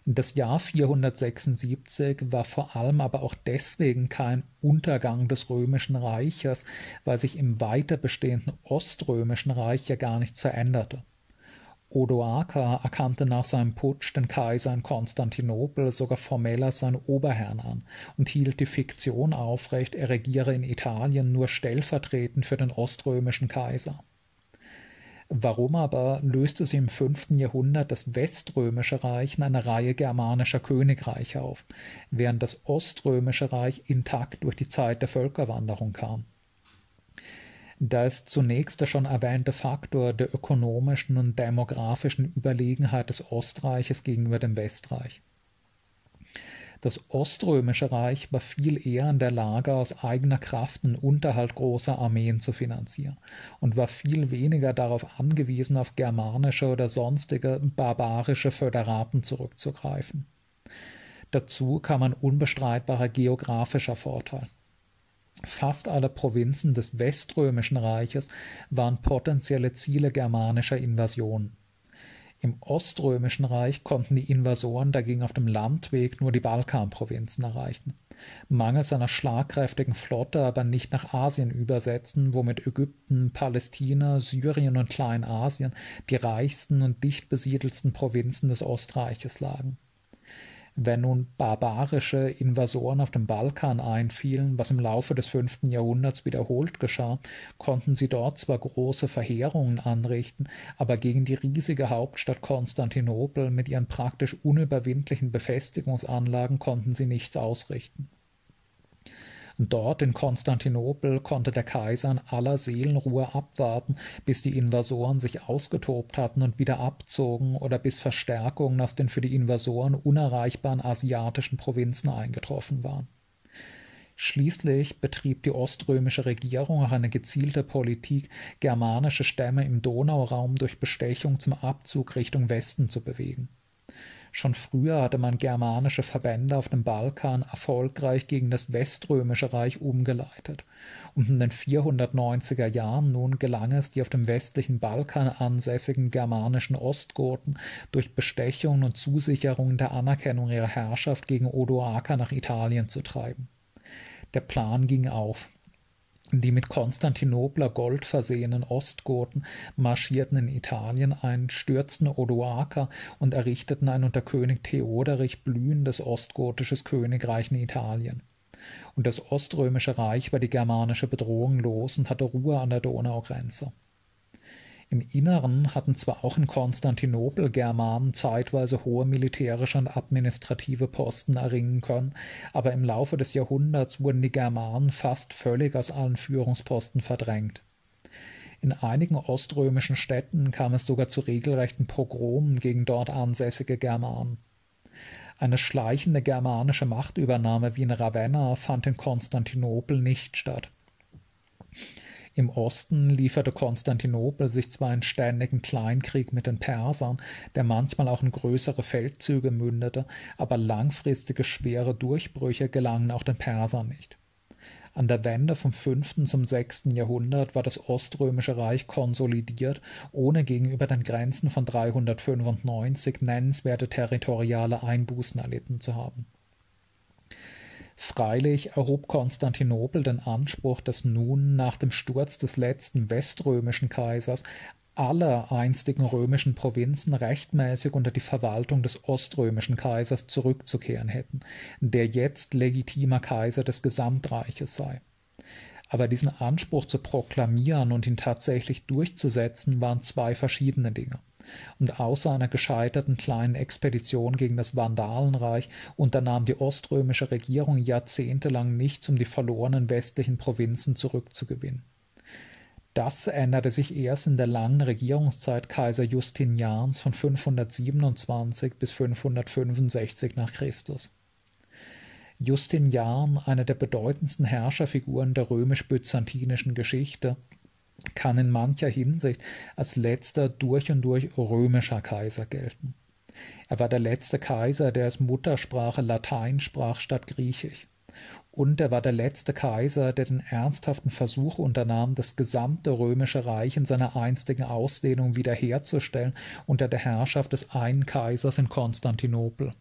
Das Jahr 476 war vor allem aber auch deswegen kein Untergang des römischen Reiches, weil sich im weiter bestehenden oströmischen Reich ja gar nichts veränderte. Odoaker erkannte nach seinem Putsch den Kaiser in Konstantinopel sogar formell als seinen Oberherrn an und hielt die Fiktion aufrecht, er regiere in Italien nur stellvertretend für den oströmischen Kaiser. Warum aber löste sich im fünften Jahrhundert das Weströmische Reich in eine Reihe germanischer Königreiche auf, während das Oströmische Reich intakt durch die Zeit der Völkerwanderung kam? Da ist zunächst der schon erwähnte Faktor der ökonomischen und demografischen Überlegenheit des Ostreiches gegenüber dem Westreich. Das Oströmische Reich war viel eher in der Lage, aus eigener Kraft den Unterhalt großer Armeen zu finanzieren und war viel weniger darauf angewiesen, auf germanische oder sonstige barbarische Föderaten zurückzugreifen. Dazu kam ein unbestreitbarer geografischer Vorteil. Fast alle Provinzen des Weströmischen Reiches waren potenzielle Ziele germanischer Invasionen. Im Oströmischen Reich konnten die Invasoren dagegen auf dem Landweg nur die Balkanprovinzen erreichen, mangels einer schlagkräftigen Flotte aber nicht nach Asien übersetzen, womit Ägypten, Palästina, Syrien und Kleinasien die reichsten und dicht besiedelsten Provinzen des Ostreiches lagen wenn nun barbarische Invasoren auf dem Balkan einfielen, was im Laufe des fünften Jahrhunderts wiederholt geschah, konnten sie dort zwar große Verheerungen anrichten, aber gegen die riesige Hauptstadt Konstantinopel mit ihren praktisch unüberwindlichen Befestigungsanlagen konnten sie nichts ausrichten Dort in Konstantinopel konnte der Kaiser in aller Seelenruhe abwarten, bis die Invasoren sich ausgetobt hatten und wieder abzogen oder bis Verstärkungen aus den für die Invasoren unerreichbaren asiatischen Provinzen eingetroffen waren. Schließlich betrieb die oströmische Regierung auch eine gezielte Politik, germanische Stämme im Donauraum durch Bestechung zum Abzug Richtung Westen zu bewegen Schon früher hatte man germanische Verbände auf dem Balkan erfolgreich gegen das Weströmische Reich umgeleitet, und in den 490er Jahren nun gelang es, die auf dem westlichen Balkan ansässigen germanischen Ostgoten durch Bestechungen und Zusicherungen der Anerkennung ihrer Herrschaft gegen Odoaker nach Italien zu treiben. Der Plan ging auf. Die mit Konstantinopler Gold versehenen Ostgoten marschierten in Italien ein, stürzten Odoaker und errichteten ein unter König Theoderich blühendes ostgotisches Königreich in Italien. Und das Oströmische Reich war die germanische Bedrohung los und hatte Ruhe an der Donaugrenze. Im Inneren hatten zwar auch in Konstantinopel Germanen zeitweise hohe militärische und administrative Posten erringen können, aber im Laufe des Jahrhunderts wurden die Germanen fast völlig aus allen Führungsposten verdrängt. In einigen oströmischen Städten kam es sogar zu regelrechten Pogromen gegen dort ansässige Germanen. Eine schleichende germanische Machtübernahme wie in Ravenna fand in Konstantinopel nicht statt. Im Osten lieferte Konstantinopel sich zwar einen ständigen Kleinkrieg mit den Persern, der manchmal auch in größere Feldzüge mündete, aber langfristige schwere Durchbrüche gelangen auch den Persern nicht. An der Wende vom fünften zum sechsten Jahrhundert war das Oströmische Reich konsolidiert, ohne gegenüber den Grenzen von 395 nennenswerte territoriale Einbußen erlitten zu haben Freilich erhob Konstantinopel den Anspruch, dass nun nach dem Sturz des letzten weströmischen Kaisers alle einstigen römischen Provinzen rechtmäßig unter die Verwaltung des oströmischen Kaisers zurückzukehren hätten, der jetzt legitimer Kaiser des Gesamtreiches sei. Aber diesen Anspruch zu proklamieren und ihn tatsächlich durchzusetzen, waren zwei verschiedene Dinge und außer einer gescheiterten kleinen Expedition gegen das Vandalenreich unternahm die oströmische Regierung jahrzehntelang nichts, um die verlorenen westlichen Provinzen zurückzugewinnen. Das änderte sich erst in der langen Regierungszeit Kaiser Justinians von 527 bis 565 nach Christus. Justinian, einer der bedeutendsten Herrscherfiguren der römisch-byzantinischen Geschichte, kann in mancher Hinsicht als letzter durch und durch römischer Kaiser gelten. Er war der letzte Kaiser, der als Muttersprache Latein sprach statt Griechisch. Und er war der letzte Kaiser, der den ernsthaften Versuch unternahm, das gesamte römische Reich in seiner einstigen Ausdehnung wiederherzustellen unter der Herrschaft des einen Kaisers in Konstantinopel.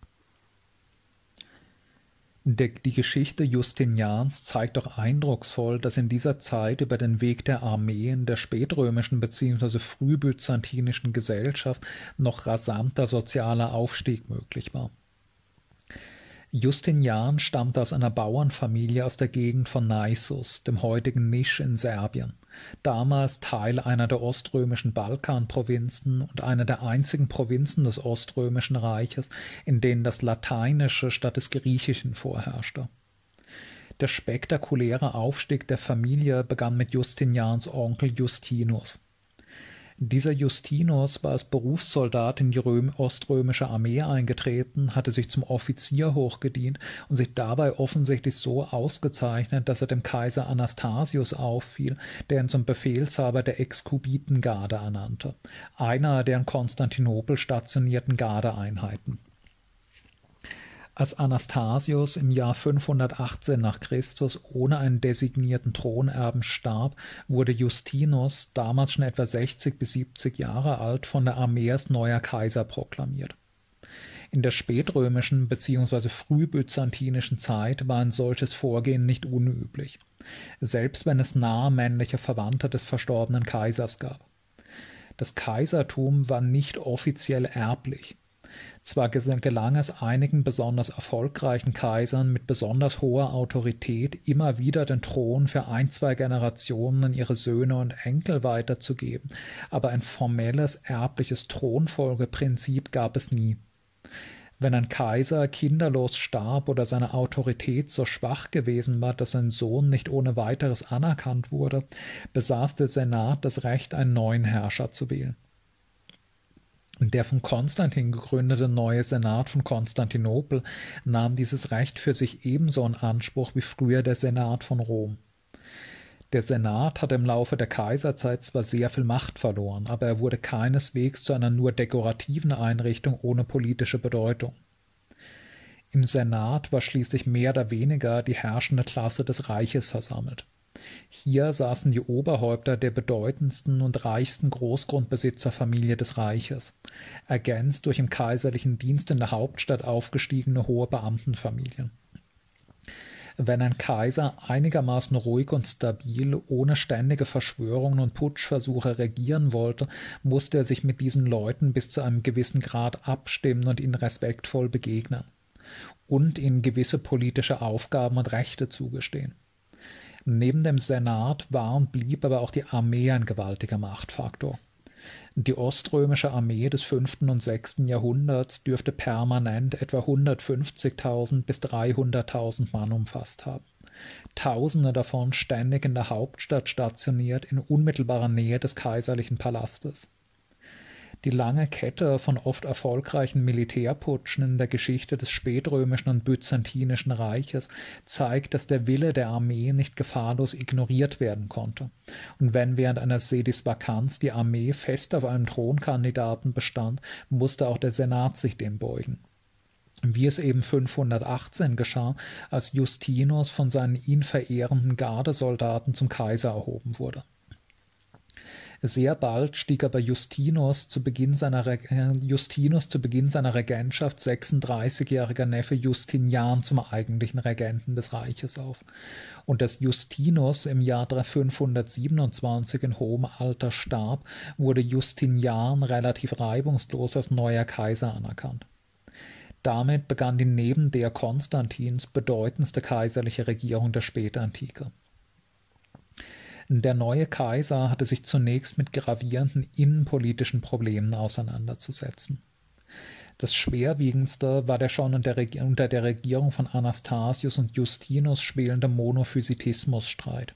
Die Geschichte Justinians zeigt doch eindrucksvoll, dass in dieser Zeit über den Weg der Armeen der spätrömischen bzw. frühbyzantinischen Gesellschaft noch rasanter sozialer Aufstieg möglich war. Justinian stammte aus einer Bauernfamilie aus der Gegend von Naissus, dem heutigen Nisch in Serbien damals Teil einer der oströmischen Balkanprovinzen und einer der einzigen Provinzen des Oströmischen Reiches, in denen das Lateinische statt des Griechischen vorherrschte. Der spektakuläre Aufstieg der Familie begann mit Justinians Onkel Justinus dieser Justinus war als Berufssoldat in die Röm oströmische Armee eingetreten, hatte sich zum Offizier hochgedient und sich dabei offensichtlich so ausgezeichnet, dass er dem Kaiser Anastasius auffiel, der ihn zum Befehlshaber der Exkubitengarde ernannte, einer der in Konstantinopel stationierten Gardeeinheiten als Anastasius im Jahr 518 nach Christus ohne einen designierten Thronerben starb, wurde Justinus, damals schon etwa 60 bis 70 Jahre alt, von der Armee als neuer Kaiser proklamiert. In der spätrömischen bzw. frühbyzantinischen Zeit war ein solches Vorgehen nicht unüblich, selbst wenn es nahe männliche Verwandte des verstorbenen Kaisers gab. Das Kaisertum war nicht offiziell erblich, zwar gelang es einigen besonders erfolgreichen Kaisern mit besonders hoher Autorität, immer wieder den Thron für ein, zwei Generationen an ihre Söhne und Enkel weiterzugeben, aber ein formelles erbliches Thronfolgeprinzip gab es nie. Wenn ein Kaiser kinderlos starb oder seine Autorität so schwach gewesen war, dass sein Sohn nicht ohne weiteres anerkannt wurde, besaß der Senat das Recht, einen neuen Herrscher zu wählen. Der von Konstantin gegründete neue Senat von Konstantinopel nahm dieses Recht für sich ebenso in Anspruch wie früher der Senat von Rom. Der Senat hatte im Laufe der Kaiserzeit zwar sehr viel Macht verloren, aber er wurde keineswegs zu einer nur dekorativen Einrichtung ohne politische Bedeutung. Im Senat war schließlich mehr oder weniger die herrschende Klasse des Reiches versammelt. Hier saßen die Oberhäupter der bedeutendsten und reichsten Großgrundbesitzerfamilie des Reiches, ergänzt durch im kaiserlichen Dienst in der Hauptstadt aufgestiegene hohe Beamtenfamilien. Wenn ein Kaiser einigermaßen ruhig und stabil, ohne ständige Verschwörungen und Putschversuche regieren wollte, musste er sich mit diesen Leuten bis zu einem gewissen Grad abstimmen und ihnen respektvoll begegnen und ihnen gewisse politische Aufgaben und Rechte zugestehen. Neben dem Senat war und blieb aber auch die Armee ein gewaltiger Machtfaktor. Die oströmische Armee des fünften und sechsten Jahrhunderts dürfte permanent etwa 150.000 bis 300.000 Mann umfasst haben. Tausende davon ständig in der Hauptstadt stationiert in unmittelbarer Nähe des kaiserlichen Palastes. Die lange Kette von oft erfolgreichen Militärputschen in der Geschichte des spätrömischen und byzantinischen Reiches zeigt, dass der Wille der Armee nicht gefahrlos ignoriert werden konnte. Und wenn während einer Sedisvakanz die Armee fest auf einem Thronkandidaten bestand, musste auch der Senat sich dem beugen wie es eben 518 geschah, als Justinus von seinen ihn verehrenden Gardesoldaten zum Kaiser erhoben wurde. Sehr bald stieg aber Justinus zu Beginn seiner, äh, Justinus zu Beginn seiner Regentschaft 36-jähriger Neffe Justinian zum eigentlichen Regenten des Reiches auf. Und dass Justinus im Jahr 527 in hohem Alter starb, wurde Justinian relativ reibungslos als neuer Kaiser anerkannt. Damit begann die neben der Konstantins bedeutendste kaiserliche Regierung der Spätantike. Der neue Kaiser hatte sich zunächst mit gravierenden innenpolitischen Problemen auseinanderzusetzen. Das schwerwiegendste war der schon unter der Regierung von Anastasius und Justinus schwelende Monophysitismusstreit.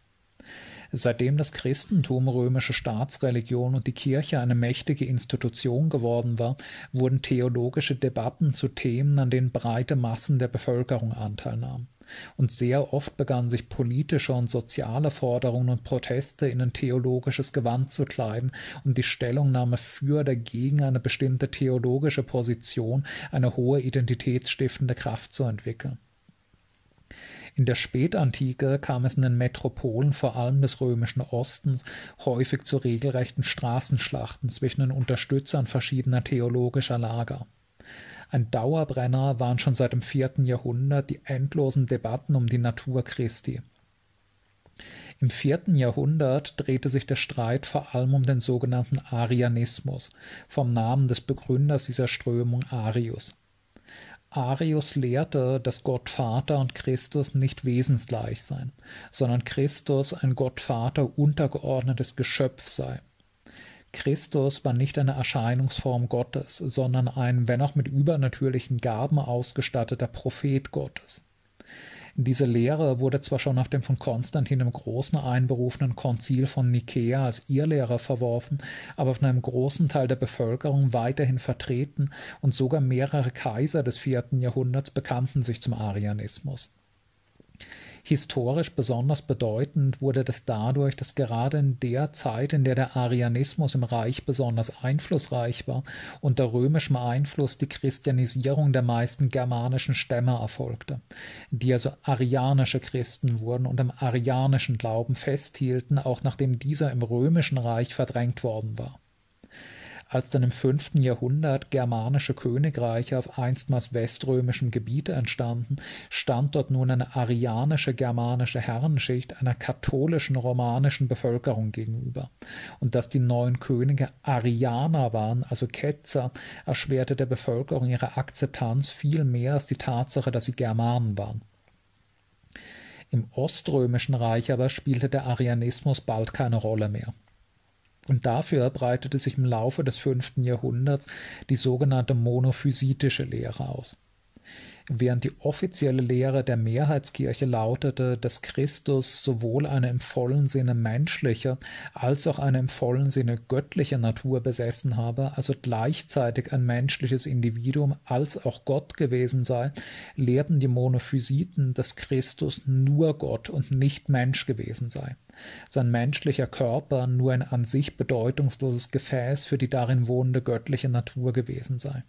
Seitdem das Christentum römische Staatsreligion und die Kirche eine mächtige Institution geworden war, wurden theologische Debatten zu Themen, an denen breite Massen der Bevölkerung Anteil nahmen und sehr oft begannen sich politische und soziale Forderungen und Proteste in ein theologisches Gewand zu kleiden, um die Stellungnahme für oder gegen eine bestimmte theologische Position eine hohe identitätsstiftende Kraft zu entwickeln. In der Spätantike kam es in den Metropolen vor allem des römischen Ostens häufig zu regelrechten Straßenschlachten zwischen den Unterstützern verschiedener theologischer Lager. Ein Dauerbrenner waren schon seit dem vierten Jahrhundert die endlosen Debatten um die Natur Christi. Im vierten Jahrhundert drehte sich der Streit vor allem um den sogenannten Arianismus, vom Namen des Begründers dieser Strömung Arius. Arius lehrte, dass Gott Vater und Christus nicht wesensgleich seien, sondern Christus ein Gott Vater untergeordnetes Geschöpf sei. Christus war nicht eine Erscheinungsform Gottes, sondern ein, wenn auch mit übernatürlichen Gaben ausgestatteter Prophet Gottes. Diese Lehre wurde zwar schon auf dem von Konstantin im Großen einberufenen Konzil von Nikäa als Irrlehrer verworfen, aber von einem großen Teil der Bevölkerung weiterhin vertreten und sogar mehrere Kaiser des vierten Jahrhunderts bekannten sich zum Arianismus. Historisch besonders bedeutend wurde das dadurch, dass gerade in der Zeit, in der der Arianismus im Reich besonders einflussreich war, unter römischem Einfluss die Christianisierung der meisten germanischen Stämme erfolgte, die also arianische Christen wurden und am arianischen Glauben festhielten, auch nachdem dieser im römischen Reich verdrängt worden war als dann im fünften Jahrhundert germanische Königreiche auf einstmals weströmischem Gebiet entstanden, stand dort nun eine arianische germanische Herrenschicht einer katholischen romanischen Bevölkerung gegenüber. Und dass die neuen Könige Arianer waren, also Ketzer, erschwerte der Bevölkerung ihre Akzeptanz viel mehr als die Tatsache, dass sie Germanen waren. Im Oströmischen Reich aber spielte der Arianismus bald keine Rolle mehr. Und dafür breitete sich im Laufe des fünften Jahrhunderts die sogenannte monophysitische Lehre aus. Während die offizielle Lehre der Mehrheitskirche lautete, dass Christus sowohl eine im vollen Sinne menschliche als auch eine im vollen Sinne göttliche Natur besessen habe, also gleichzeitig ein menschliches Individuum als auch Gott gewesen sei, lehrten die Monophysiten, dass Christus nur Gott und nicht Mensch gewesen sei sein menschlicher Körper nur ein an sich bedeutungsloses Gefäß für die darin wohnende göttliche Natur gewesen sei.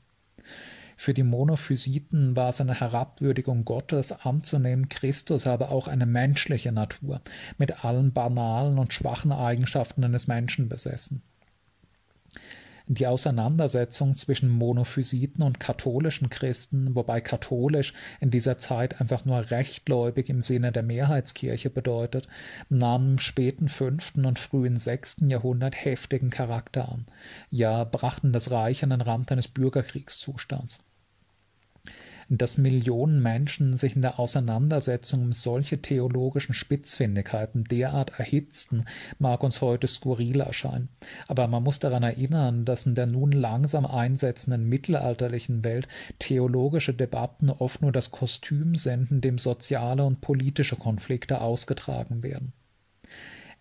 Für die Monophysiten war es eine Herabwürdigung Gottes anzunehmen, Christus habe auch eine menschliche Natur mit allen banalen und schwachen Eigenschaften eines Menschen besessen. Die Auseinandersetzung zwischen Monophysiten und katholischen Christen, wobei katholisch in dieser Zeit einfach nur rechtgläubig im Sinne der Mehrheitskirche bedeutet, nahm im späten fünften und frühen sechsten Jahrhundert heftigen Charakter an, ja brachten das Reich an den Rand eines Bürgerkriegszustands dass Millionen Menschen sich in der Auseinandersetzung um solche theologischen Spitzfindigkeiten derart erhitzten, mag uns heute skurril erscheinen. Aber man muss daran erinnern, dass in der nun langsam einsetzenden mittelalterlichen Welt theologische Debatten oft nur das Kostüm sind, in dem soziale und politische Konflikte ausgetragen werden.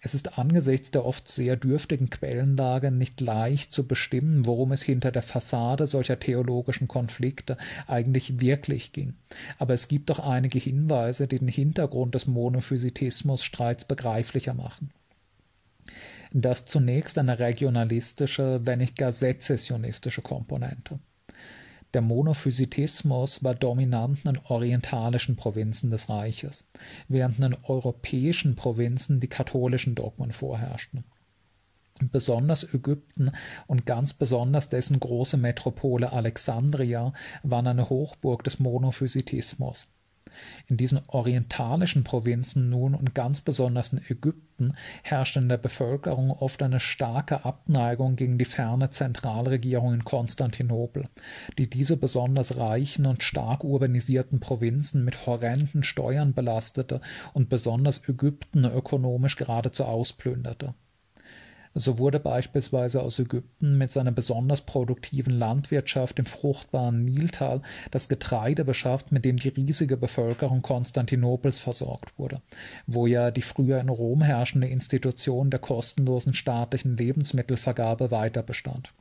Es ist angesichts der oft sehr dürftigen Quellenlage nicht leicht zu bestimmen, worum es hinter der Fassade solcher theologischen Konflikte eigentlich wirklich ging. Aber es gibt doch einige Hinweise, die den Hintergrund des Monophysitismus Streits begreiflicher machen das zunächst eine regionalistische, wenn nicht gar sezessionistische Komponente. Der Monophysitismus war dominant in orientalischen Provinzen des Reiches, während in europäischen Provinzen die katholischen Dogmen vorherrschten. Besonders Ägypten und ganz besonders dessen große Metropole Alexandria waren eine Hochburg des Monophysitismus. In diesen orientalischen Provinzen nun und ganz besonders in Ägypten herrschte in der Bevölkerung oft eine starke Abneigung gegen die ferne Zentralregierung in Konstantinopel, die diese besonders reichen und stark urbanisierten Provinzen mit horrenden Steuern belastete und besonders Ägypten ökonomisch geradezu ausplünderte. So wurde beispielsweise aus Ägypten mit seiner besonders produktiven Landwirtschaft im fruchtbaren Niltal das Getreide beschafft, mit dem die riesige Bevölkerung Konstantinopels versorgt wurde, wo ja die früher in Rom herrschende Institution der kostenlosen staatlichen Lebensmittelvergabe weiter bestand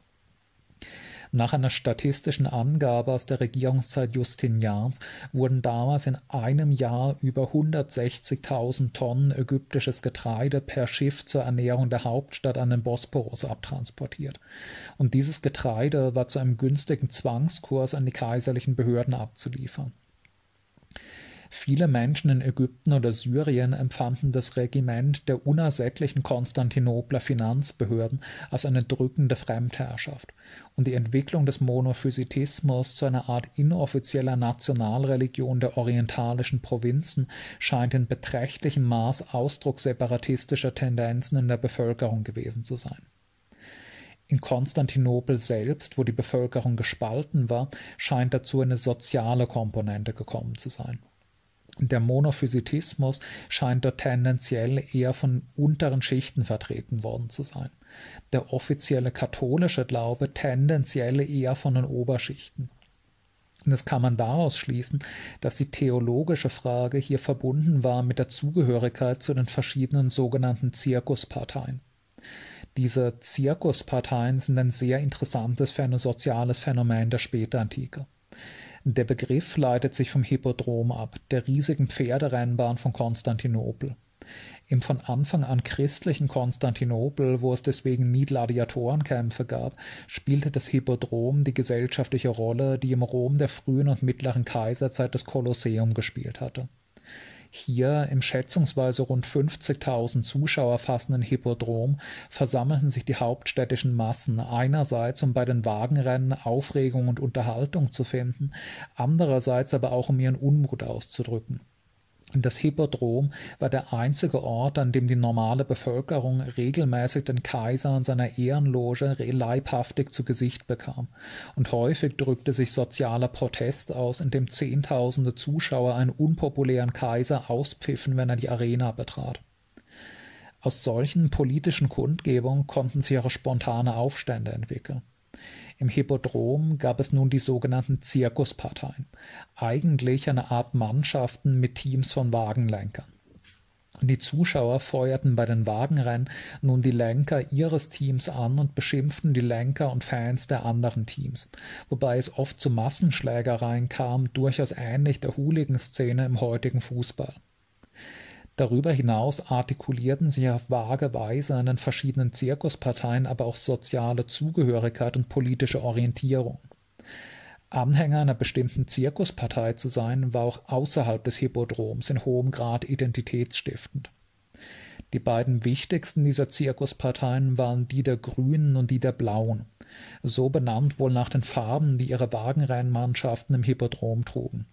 nach einer statistischen Angabe aus der Regierungszeit Justinians wurden damals in einem Jahr über 160.000 Tonnen ägyptisches Getreide per Schiff zur Ernährung der Hauptstadt an den Bosporus abtransportiert. Und dieses Getreide war zu einem günstigen Zwangskurs an die kaiserlichen Behörden abzuliefern. Viele Menschen in Ägypten oder Syrien empfanden das Regiment der unersättlichen Konstantinopler Finanzbehörden als eine drückende Fremdherrschaft, und die Entwicklung des Monophysitismus zu einer Art inoffizieller Nationalreligion der orientalischen Provinzen scheint in beträchtlichem Maß Ausdruck separatistischer Tendenzen in der Bevölkerung gewesen zu sein. In Konstantinopel selbst, wo die Bevölkerung gespalten war, scheint dazu eine soziale Komponente gekommen zu sein. Der Monophysitismus scheint dort tendenziell eher von unteren Schichten vertreten worden zu sein. Der offizielle katholische Glaube tendenziell eher von den Oberschichten. Das kann man daraus schließen, dass die theologische Frage hier verbunden war mit der Zugehörigkeit zu den verschiedenen sogenannten Zirkusparteien. Diese Zirkusparteien sind ein sehr interessantes soziales Phänomen der Spätantike. Der Begriff leitet sich vom Hippodrom ab, der riesigen Pferderennbahn von Konstantinopel. Im von Anfang an christlichen Konstantinopel, wo es deswegen nie Gladiatorenkämpfe gab, spielte das Hippodrom die gesellschaftliche Rolle, die im Rom der frühen und mittleren Kaiserzeit das Kolosseum gespielt hatte hier im schätzungsweise rund 50.000 Zuschauer fassenden Hippodrom versammelten sich die hauptstädtischen Massen einerseits, um bei den Wagenrennen Aufregung und Unterhaltung zu finden, andererseits aber auch um ihren Unmut auszudrücken. Das Hippodrom war der einzige Ort, an dem die normale Bevölkerung regelmäßig den Kaiser und seiner Ehrenloge leibhaftig zu Gesicht bekam, und häufig drückte sich sozialer Protest aus, indem Zehntausende Zuschauer einen unpopulären Kaiser auspfiffen, wenn er die Arena betrat. Aus solchen politischen Kundgebungen konnten sich auch spontane Aufstände entwickeln. Im Hippodrom gab es nun die sogenannten Zirkusparteien, eigentlich eine Art Mannschaften mit Teams von Wagenlenkern. Die Zuschauer feuerten bei den Wagenrennen nun die Lenker ihres Teams an und beschimpften die Lenker und Fans der anderen Teams, wobei es oft zu Massenschlägereien kam, durchaus ähnlich der Hooligan-Szene im heutigen Fußball. Darüber hinaus artikulierten sich auf vage Weise in den verschiedenen Zirkusparteien aber auch soziale Zugehörigkeit und politische Orientierung. Anhänger einer bestimmten Zirkuspartei zu sein, war auch außerhalb des Hippodroms in hohem Grad identitätsstiftend. Die beiden wichtigsten dieser Zirkusparteien waren die der Grünen und die der Blauen, so benannt wohl nach den Farben, die ihre Wagenrennmannschaften im Hippodrom trugen.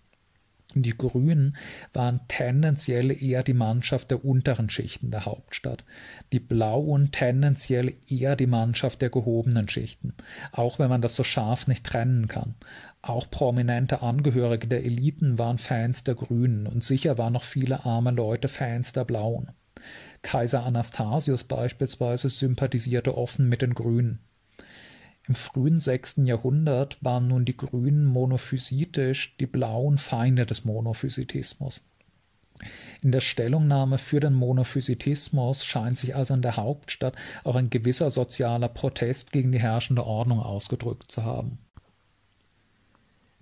Die Grünen waren tendenziell eher die Mannschaft der unteren Schichten der Hauptstadt, die Blauen tendenziell eher die Mannschaft der gehobenen Schichten, auch wenn man das so scharf nicht trennen kann. Auch prominente Angehörige der Eliten waren Fans der Grünen und sicher waren noch viele arme Leute Fans der Blauen. Kaiser Anastasius beispielsweise sympathisierte offen mit den Grünen. Im frühen sechsten Jahrhundert waren nun die Grünen monophysitisch, die Blauen Feinde des Monophysitismus. In der Stellungnahme für den Monophysitismus scheint sich also in der Hauptstadt auch ein gewisser sozialer Protest gegen die herrschende Ordnung ausgedrückt zu haben.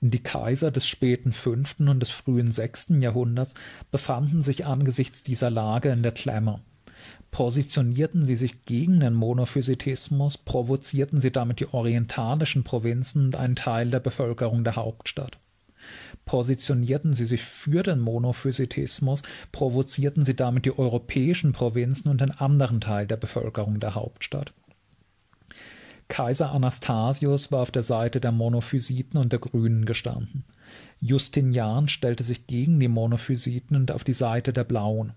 Die Kaiser des späten fünften und des frühen sechsten Jahrhunderts befanden sich angesichts dieser Lage in der Klemme. Positionierten sie sich gegen den Monophysitismus, provozierten sie damit die orientalischen Provinzen und einen Teil der Bevölkerung der Hauptstadt. Positionierten sie sich für den Monophysitismus, provozierten sie damit die europäischen Provinzen und den anderen Teil der Bevölkerung der Hauptstadt. Kaiser Anastasius war auf der Seite der Monophysiten und der Grünen gestanden. Justinian stellte sich gegen die Monophysiten und auf die Seite der Blauen.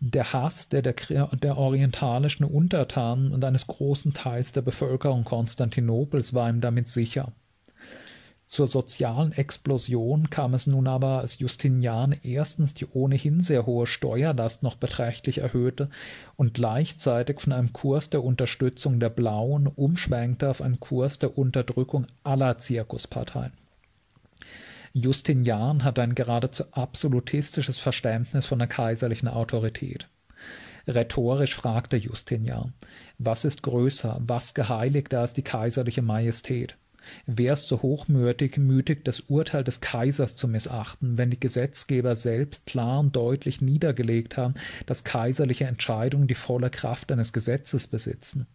Der Hass der, der, der orientalischen Untertanen und eines großen Teils der Bevölkerung Konstantinopels war ihm damit sicher. Zur sozialen Explosion kam es nun aber, als Justinian erstens die ohnehin sehr hohe Steuerlast noch beträchtlich erhöhte und gleichzeitig von einem Kurs der Unterstützung der Blauen umschwenkte auf einen Kurs der Unterdrückung aller Zirkusparteien. Justinian hatte ein geradezu absolutistisches Verständnis von der kaiserlichen Autorität. Rhetorisch fragte Justinian, was ist größer, was geheiligter als die kaiserliche Majestät? Wer ist so hochmütig, mütig, das Urteil des Kaisers zu missachten, wenn die Gesetzgeber selbst klar und deutlich niedergelegt haben, dass kaiserliche Entscheidungen die volle Kraft eines Gesetzes besitzen?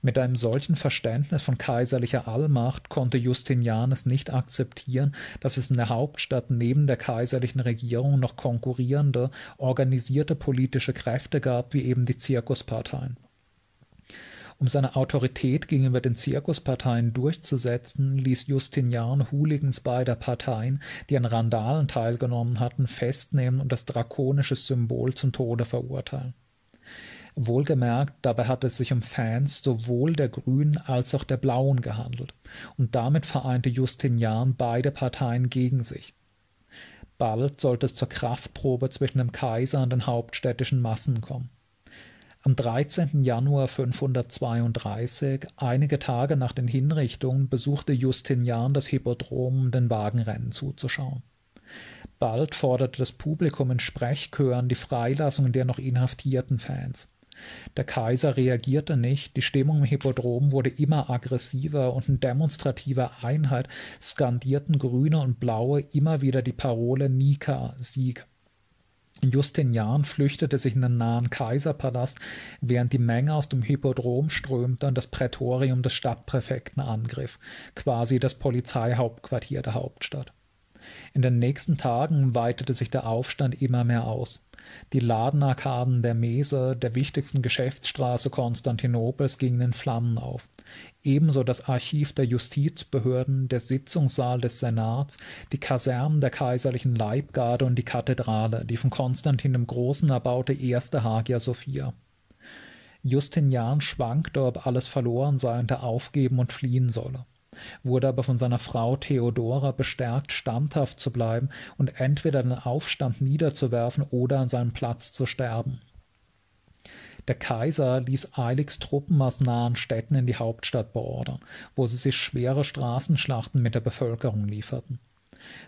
Mit einem solchen Verständnis von kaiserlicher Allmacht konnte Justinian es nicht akzeptieren, dass es in der Hauptstadt neben der kaiserlichen Regierung noch konkurrierende, organisierte politische Kräfte gab, wie eben die Zirkusparteien. Um seine Autorität gegenüber den Zirkusparteien durchzusetzen, ließ Justinian Hooligans beider Parteien, die an Randalen teilgenommen hatten, festnehmen und das drakonische Symbol zum Tode verurteilen. Wohlgemerkt, dabei hat es sich um Fans sowohl der Grünen als auch der Blauen gehandelt, und damit vereinte Justinian beide Parteien gegen sich. Bald sollte es zur Kraftprobe zwischen dem Kaiser und den hauptstädtischen Massen kommen. Am 13. Januar 532, einige Tage nach den Hinrichtungen, besuchte Justinian das Hippodrom, um den Wagenrennen zuzuschauen. Bald forderte das Publikum in Sprechchören die Freilassung der noch inhaftierten Fans. Der Kaiser reagierte nicht, die Stimmung im Hippodrom wurde immer aggressiver und in demonstrativer Einheit skandierten Grüne und Blaue immer wieder die Parole Nika, Sieg. Justinian flüchtete sich in den nahen Kaiserpalast, während die Menge aus dem Hippodrom strömte und das Prätorium des Stadtpräfekten angriff, quasi das Polizeihauptquartier der Hauptstadt. In den nächsten Tagen weitete sich der Aufstand immer mehr aus. Die Ladenarkaden der Mese, der wichtigsten Geschäftsstraße Konstantinopels, gingen in Flammen auf. Ebenso das Archiv der Justizbehörden, der Sitzungssaal des Senats, die Kasernen der kaiserlichen Leibgarde und die Kathedrale, die von Konstantin dem Großen erbaute erste Hagia Sophia. Justinian schwankte, ob alles verloren sei und er aufgeben und fliehen solle wurde aber von seiner Frau Theodora bestärkt, standhaft zu bleiben und entweder den Aufstand niederzuwerfen oder an seinem Platz zu sterben. Der Kaiser ließ eiligst Truppen aus nahen Städten in die Hauptstadt beordern, wo sie sich schwere Straßenschlachten mit der Bevölkerung lieferten.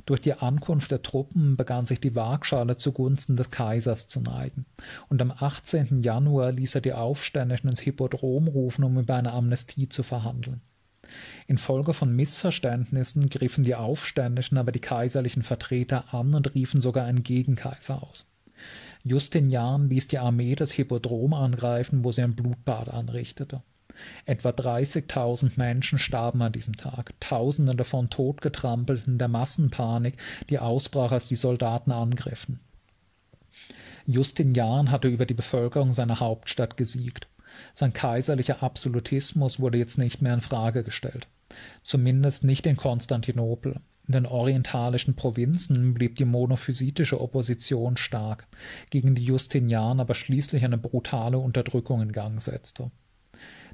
Durch die Ankunft der Truppen begann sich die Waagschale zugunsten des Kaisers zu neigen, und am 18. Januar ließ er die Aufständischen ins Hippodrom rufen, um über eine Amnestie zu verhandeln. Infolge von Missverständnissen griffen die Aufständischen aber die kaiserlichen Vertreter an und riefen sogar einen Gegenkaiser aus. Justinian ließ die Armee das Hippodrom angreifen, wo sie ein Blutbad anrichtete. Etwa 30.000 Menschen starben an diesem Tag, Tausende davon totgetrampelt in der Massenpanik, die ausbrach, als die Soldaten angriffen. Justinian hatte über die Bevölkerung seiner Hauptstadt gesiegt. Sein kaiserlicher Absolutismus wurde jetzt nicht mehr in Frage gestellt. Zumindest nicht in Konstantinopel. In den orientalischen Provinzen blieb die monophysitische Opposition stark, gegen die Justinian aber schließlich eine brutale Unterdrückung in Gang setzte.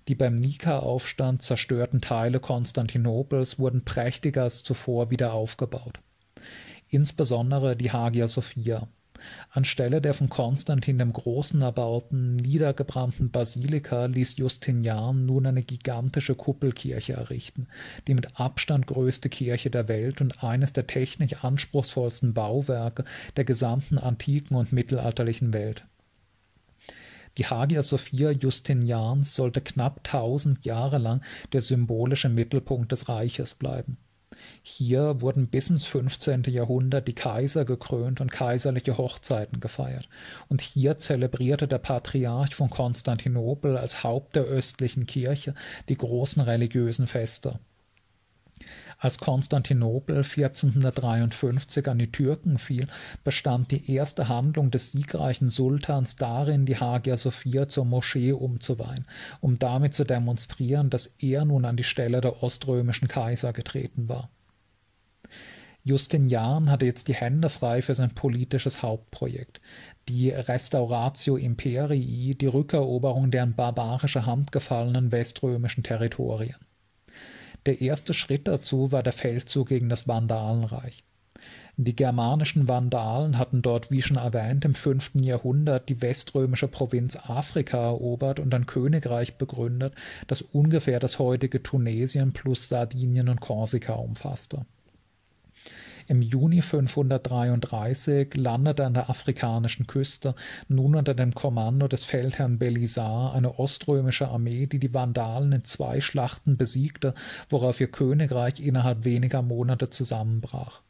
Die beim Nika-Aufstand zerstörten Teile Konstantinopels wurden prächtiger als zuvor wieder aufgebaut. Insbesondere die Hagia Sophia. Anstelle der von Konstantin dem Großen erbauten, niedergebrannten Basilika ließ Justinian nun eine gigantische Kuppelkirche errichten, die mit Abstand größte Kirche der Welt und eines der technisch anspruchsvollsten Bauwerke der gesamten antiken und mittelalterlichen Welt. Die Hagia Sophia Justinians sollte knapp tausend Jahre lang der symbolische Mittelpunkt des Reiches bleiben. Hier wurden bis ins 15. Jahrhundert die Kaiser gekrönt und kaiserliche Hochzeiten gefeiert, und hier zelebrierte der Patriarch von Konstantinopel als Haupt der östlichen Kirche die großen religiösen Feste als Konstantinopel 1453 an die Türken fiel, bestand die erste Handlung des siegreichen Sultans darin, die Hagia Sophia zur Moschee umzuweihen, um damit zu demonstrieren, dass er nun an die Stelle der oströmischen Kaiser getreten war. Justinian hatte jetzt die Hände frei für sein politisches Hauptprojekt, die Restauratio Imperii, die Rückeroberung der in barbarische Hand gefallenen weströmischen Territorien. Der erste Schritt dazu war der Feldzug gegen das Vandalenreich. Die germanischen Vandalen hatten dort, wie schon erwähnt, im fünften Jahrhundert die weströmische Provinz Afrika erobert und ein Königreich begründet, das ungefähr das heutige Tunesien plus Sardinien und Korsika umfasste. Im Juni 533 landete an der afrikanischen Küste, nun unter dem Kommando des Feldherrn Belisar, eine oströmische Armee, die die Vandalen in zwei Schlachten besiegte, worauf ihr Königreich innerhalb weniger Monate zusammenbrach.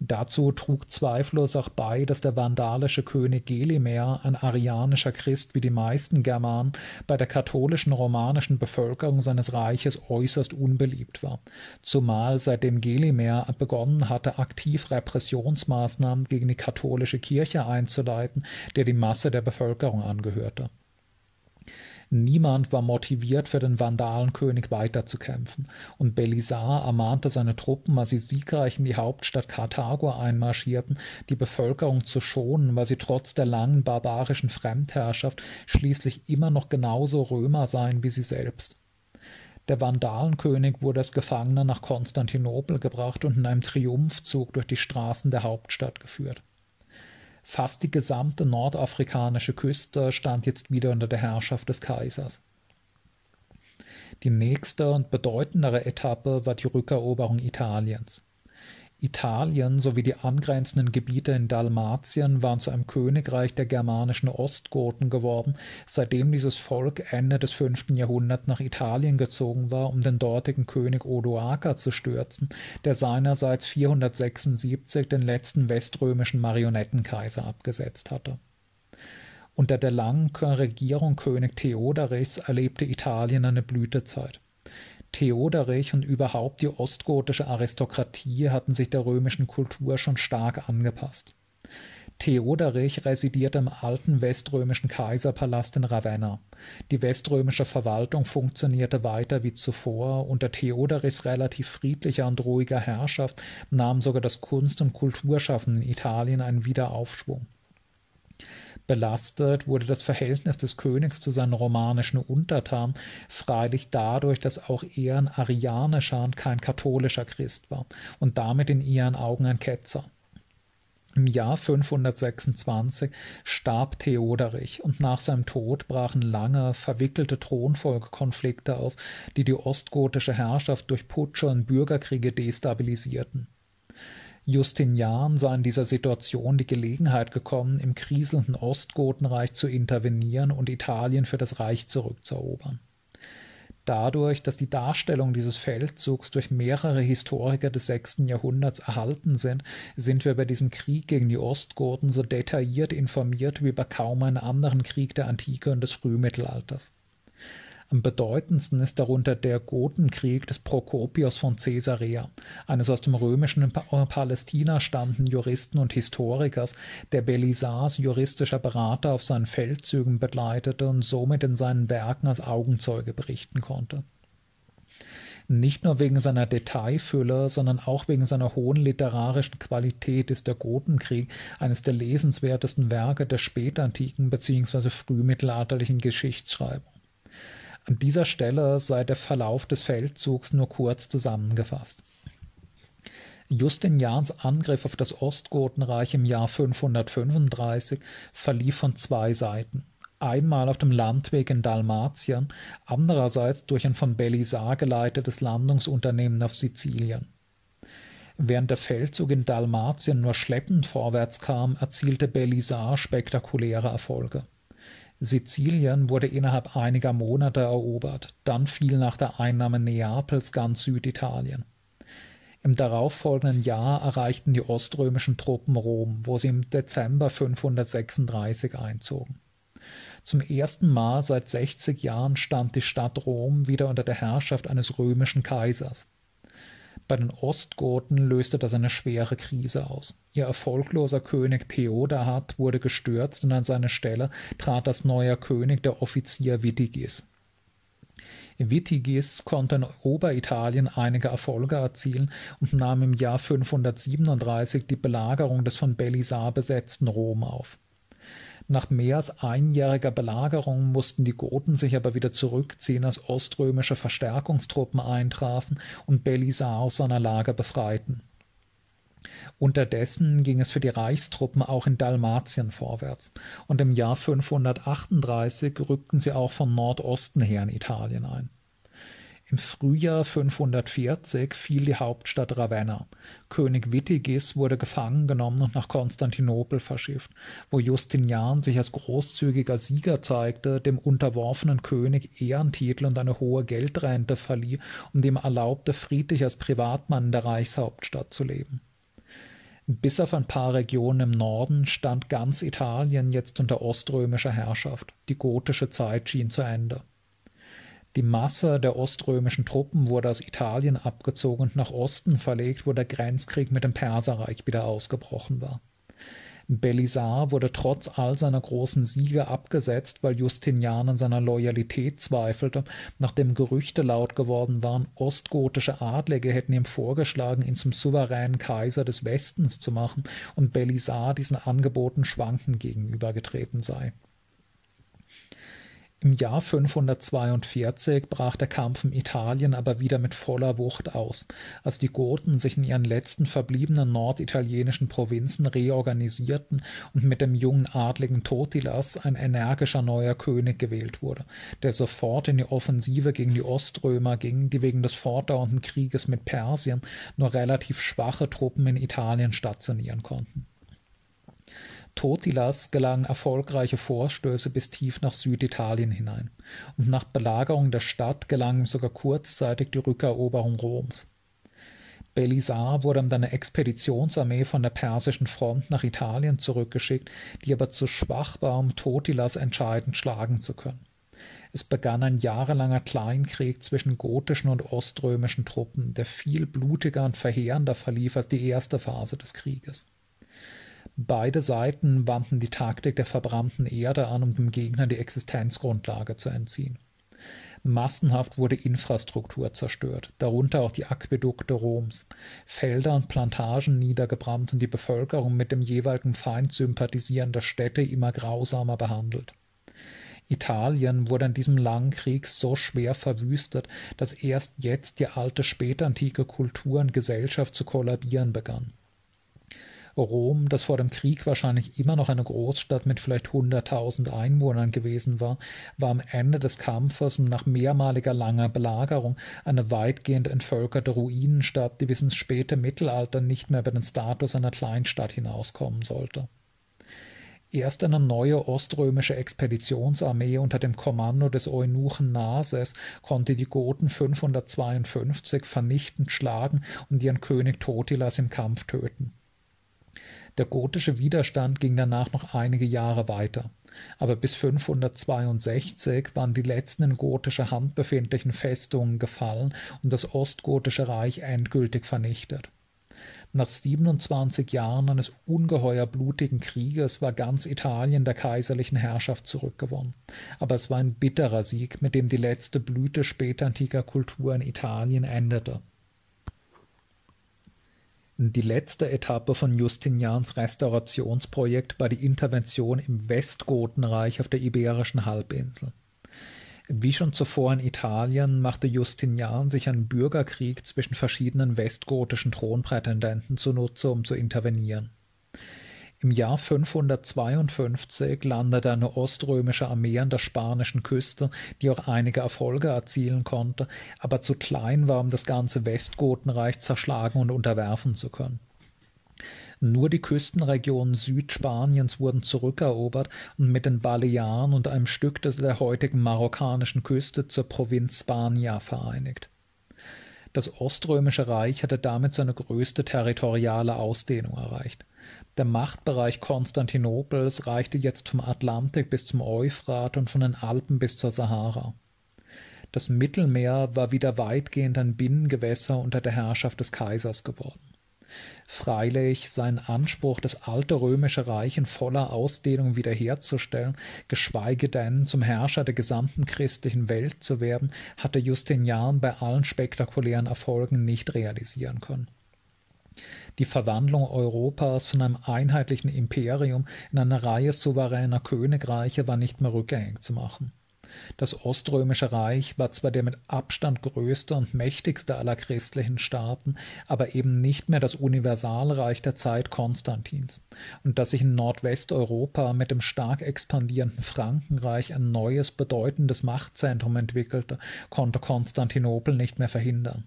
Dazu trug zweifellos auch bei, dass der vandalische König Gelimer, ein arianischer Christ wie die meisten Germanen, bei der katholischen romanischen Bevölkerung seines Reiches äußerst unbeliebt war, zumal seitdem Gelimer begonnen hatte, aktiv Repressionsmaßnahmen gegen die katholische Kirche einzuleiten, der die Masse der Bevölkerung angehörte. Niemand war motiviert, für den Vandalenkönig weiterzukämpfen, und Belisar ermahnte seine Truppen, als sie siegreich in die Hauptstadt Karthago einmarschierten, die Bevölkerung zu schonen, weil sie trotz der langen barbarischen Fremdherrschaft schließlich immer noch genauso Römer seien wie sie selbst. Der Vandalenkönig wurde als Gefangener nach Konstantinopel gebracht und in einem Triumphzug durch die Straßen der Hauptstadt geführt. Fast die gesamte nordafrikanische Küste stand jetzt wieder unter der Herrschaft des Kaisers. Die nächste und bedeutendere Etappe war die Rückeroberung Italiens. Italien sowie die angrenzenden Gebiete in Dalmatien waren zu einem Königreich der germanischen Ostgoten geworden, seitdem dieses Volk Ende des fünften Jahrhunderts nach Italien gezogen war, um den dortigen König Odoaker zu stürzen, der seinerseits 476 den letzten weströmischen Marionettenkaiser abgesetzt hatte. Unter der langen Regierung König Theoderichs erlebte Italien eine Blütezeit. Theoderich und überhaupt die ostgotische Aristokratie hatten sich der römischen Kultur schon stark angepasst. Theoderich residierte im alten weströmischen Kaiserpalast in Ravenna. Die weströmische Verwaltung funktionierte weiter wie zuvor. Unter Theoderichs relativ friedlicher und ruhiger Herrschaft nahm sogar das Kunst- und Kulturschaffen in Italien einen Wiederaufschwung. Belastet wurde das Verhältnis des Königs zu seinen romanischen Untertanen freilich dadurch, dass auch er ein arianischer und kein katholischer Christ war und damit in ihren Augen ein Ketzer. Im Jahr 526 starb Theoderich und nach seinem Tod brachen lange, verwickelte Thronfolgekonflikte aus, die die ostgotische Herrschaft durch Putsche und Bürgerkriege destabilisierten. Justinian sah in dieser Situation die Gelegenheit gekommen, im kriselnden Ostgotenreich zu intervenieren und Italien für das Reich zurückzuerobern. Dadurch, dass die Darstellung dieses Feldzugs durch mehrere Historiker des sechsten Jahrhunderts erhalten sind, sind wir über diesen Krieg gegen die Ostgoten so detailliert informiert wie über kaum einen anderen Krieg der Antike und des Frühmittelalters. Am bedeutendsten ist darunter der Gotenkrieg des Prokopios von Caesarea, eines aus dem römischen Palästina stammenden Juristen und Historikers, der Belisars juristischer Berater auf seinen Feldzügen begleitete und somit in seinen Werken als Augenzeuge berichten konnte. Nicht nur wegen seiner Detailfülle, sondern auch wegen seiner hohen literarischen Qualität ist der Gotenkrieg eines der lesenswertesten Werke der spätantiken bzw. frühmittelalterlichen Geschichtsschreibung. An dieser Stelle sei der Verlauf des Feldzugs nur kurz zusammengefasst. Justinians Angriff auf das Ostgotenreich im Jahr 535 verlief von zwei Seiten. Einmal auf dem Landweg in Dalmatien, andererseits durch ein von Belisar geleitetes Landungsunternehmen auf Sizilien. Während der Feldzug in Dalmatien nur schleppend vorwärts kam, erzielte Belisar spektakuläre Erfolge. Sizilien wurde innerhalb einiger Monate erobert, dann fiel nach der Einnahme Neapels ganz Süditalien. Im darauffolgenden Jahr erreichten die oströmischen Truppen Rom, wo sie im Dezember 536 einzogen. Zum ersten Mal seit 60 Jahren stand die Stadt Rom wieder unter der Herrschaft eines römischen Kaisers. Bei den Ostgoten löste das eine schwere Krise aus. Ihr erfolgloser König Theodahad wurde gestürzt und an seine Stelle trat als neuer König der Offizier Witigis. Witigis konnte in Oberitalien einige Erfolge erzielen und nahm im Jahr 537 die Belagerung des von Belisar besetzten Rom auf. Nach mehr als einjähriger Belagerung mussten die Goten sich aber wieder zurückziehen, als oströmische Verstärkungstruppen eintrafen und Belisar aus seiner Lage befreiten. Unterdessen ging es für die Reichstruppen auch in Dalmatien vorwärts, und im Jahr 538 rückten sie auch von Nordosten her in Italien ein. Im Frühjahr 540 fiel die Hauptstadt Ravenna. König Witigis wurde gefangen genommen und nach Konstantinopel verschifft, wo Justinian sich als großzügiger Sieger zeigte, dem unterworfenen König Ehrentitel und eine hohe Geldrente verlieh und dem erlaubte, friedlich als Privatmann in der Reichshauptstadt zu leben. Bis auf ein paar Regionen im Norden stand ganz Italien jetzt unter oströmischer Herrschaft. Die gotische Zeit schien zu Ende. Die Masse der oströmischen Truppen wurde aus Italien abgezogen und nach Osten verlegt, wo der Grenzkrieg mit dem Perserreich wieder ausgebrochen war. Belisar wurde trotz all seiner großen Siege abgesetzt, weil Justinian an seiner Loyalität zweifelte, nachdem Gerüchte laut geworden waren, ostgotische Adlige hätten ihm vorgeschlagen, ihn zum souveränen Kaiser des Westens zu machen und Belisar diesen Angeboten schwankend gegenübergetreten sei. Im Jahr 542 brach der Kampf um Italien aber wieder mit voller Wucht aus, als die Goten sich in ihren letzten verbliebenen norditalienischen Provinzen reorganisierten und mit dem jungen Adligen Totilas ein energischer neuer König gewählt wurde, der sofort in die Offensive gegen die Oströmer ging, die wegen des fortdauernden Krieges mit Persien nur relativ schwache Truppen in Italien stationieren konnten Totilas gelangen erfolgreiche Vorstöße bis tief nach Süditalien hinein, und nach Belagerung der Stadt gelang ihm sogar kurzzeitig die Rückeroberung Roms. Belisar wurde mit einer Expeditionsarmee von der persischen Front nach Italien zurückgeschickt, die aber zu schwach war, um Totilas entscheidend schlagen zu können. Es begann ein jahrelanger Kleinkrieg zwischen gotischen und oströmischen Truppen, der viel blutiger und verheerender verlief als die erste Phase des Krieges. Beide Seiten wandten die Taktik der verbrannten Erde an, um dem Gegner die Existenzgrundlage zu entziehen. Massenhaft wurde Infrastruktur zerstört, darunter auch die Aquädukte Roms, Felder und Plantagen niedergebrannt und die Bevölkerung mit dem jeweiligen Feind sympathisierender Städte immer grausamer behandelt. Italien wurde in diesem langen Krieg so schwer verwüstet, dass erst jetzt die alte spätantike Kultur und Gesellschaft zu kollabieren begann. Rom, das vor dem Krieg wahrscheinlich immer noch eine Großstadt mit vielleicht hunderttausend Einwohnern gewesen war, war am Ende des Kampfes und nach mehrmaliger langer Belagerung eine weitgehend entvölkerte Ruinenstadt, die bis ins späte Mittelalter nicht mehr über den Status einer Kleinstadt hinauskommen sollte. Erst eine neue oströmische Expeditionsarmee unter dem Kommando des Eunuchen Nases konnte die Goten 552 vernichtend schlagen und ihren König Totilas im Kampf töten. Der gotische Widerstand ging danach noch einige Jahre weiter, aber bis 562 waren die letzten in gotischer Hand befindlichen Festungen gefallen und das ostgotische Reich endgültig vernichtet. Nach 27 Jahren eines ungeheuer blutigen Krieges war ganz Italien der kaiserlichen Herrschaft zurückgewonnen. Aber es war ein bitterer Sieg, mit dem die letzte Blüte spätantiker Kultur in Italien endete. Die letzte Etappe von Justinians Restaurationsprojekt war die Intervention im Westgotenreich auf der Iberischen Halbinsel. Wie schon zuvor in Italien machte Justinian sich einen Bürgerkrieg zwischen verschiedenen westgotischen Thronprätendenten zunutze, um zu intervenieren. Im Jahr 552 landete eine oströmische Armee an der spanischen Küste, die auch einige Erfolge erzielen konnte, aber zu klein war, um das ganze Westgotenreich zerschlagen und unterwerfen zu können. Nur die Küstenregionen Südspaniens wurden zurückerobert und mit den Balearen und einem Stück der heutigen marokkanischen Küste zur Provinz Spania vereinigt. Das Oströmische Reich hatte damit seine größte territoriale Ausdehnung erreicht. Der Machtbereich Konstantinopels reichte jetzt vom Atlantik bis zum Euphrat und von den Alpen bis zur Sahara. Das Mittelmeer war wieder weitgehend ein Binnengewässer unter der Herrschaft des Kaisers geworden. Freilich sein Anspruch, das alte römische Reich in voller Ausdehnung wiederherzustellen, geschweige denn zum Herrscher der gesamten christlichen Welt zu werden, hatte Justinian bei allen spektakulären Erfolgen nicht realisieren können. Die Verwandlung Europas von einem einheitlichen Imperium in eine Reihe souveräner Königreiche war nicht mehr rückgängig zu machen. Das Oströmische Reich war zwar der mit Abstand größte und mächtigste aller christlichen Staaten, aber eben nicht mehr das Universalreich der Zeit Konstantins, und dass sich in Nordwesteuropa mit dem stark expandierenden Frankenreich ein neues bedeutendes Machtzentrum entwickelte, konnte Konstantinopel nicht mehr verhindern.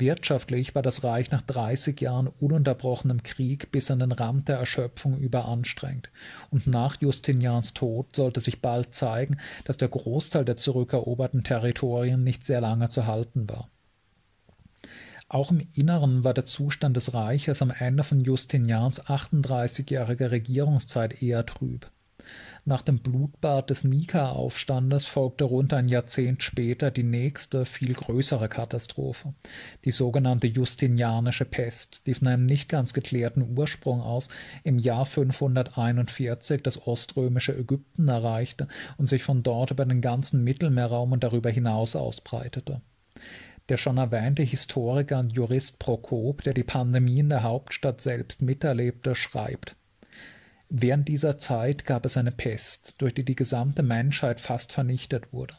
Wirtschaftlich war das Reich nach 30 Jahren ununterbrochenem Krieg bis an den Rand der Erschöpfung überanstrengt, und nach Justinians Tod sollte sich bald zeigen, dass der Großteil der zurückeroberten Territorien nicht sehr lange zu halten war. Auch im Inneren war der Zustand des Reiches am Ende von Justinians 38-jähriger Regierungszeit eher trüb. Nach dem Blutbad des Nika-Aufstandes folgte rund ein Jahrzehnt später die nächste, viel größere Katastrophe, die sogenannte Justinianische Pest, die von einem nicht ganz geklärten Ursprung aus im Jahr 541 das oströmische Ägypten erreichte und sich von dort über den ganzen Mittelmeerraum und darüber hinaus ausbreitete. Der schon erwähnte Historiker und Jurist Prokop, der die Pandemie in der Hauptstadt selbst miterlebte, schreibt Während dieser Zeit gab es eine Pest, durch die die gesamte Menschheit fast vernichtet wurde.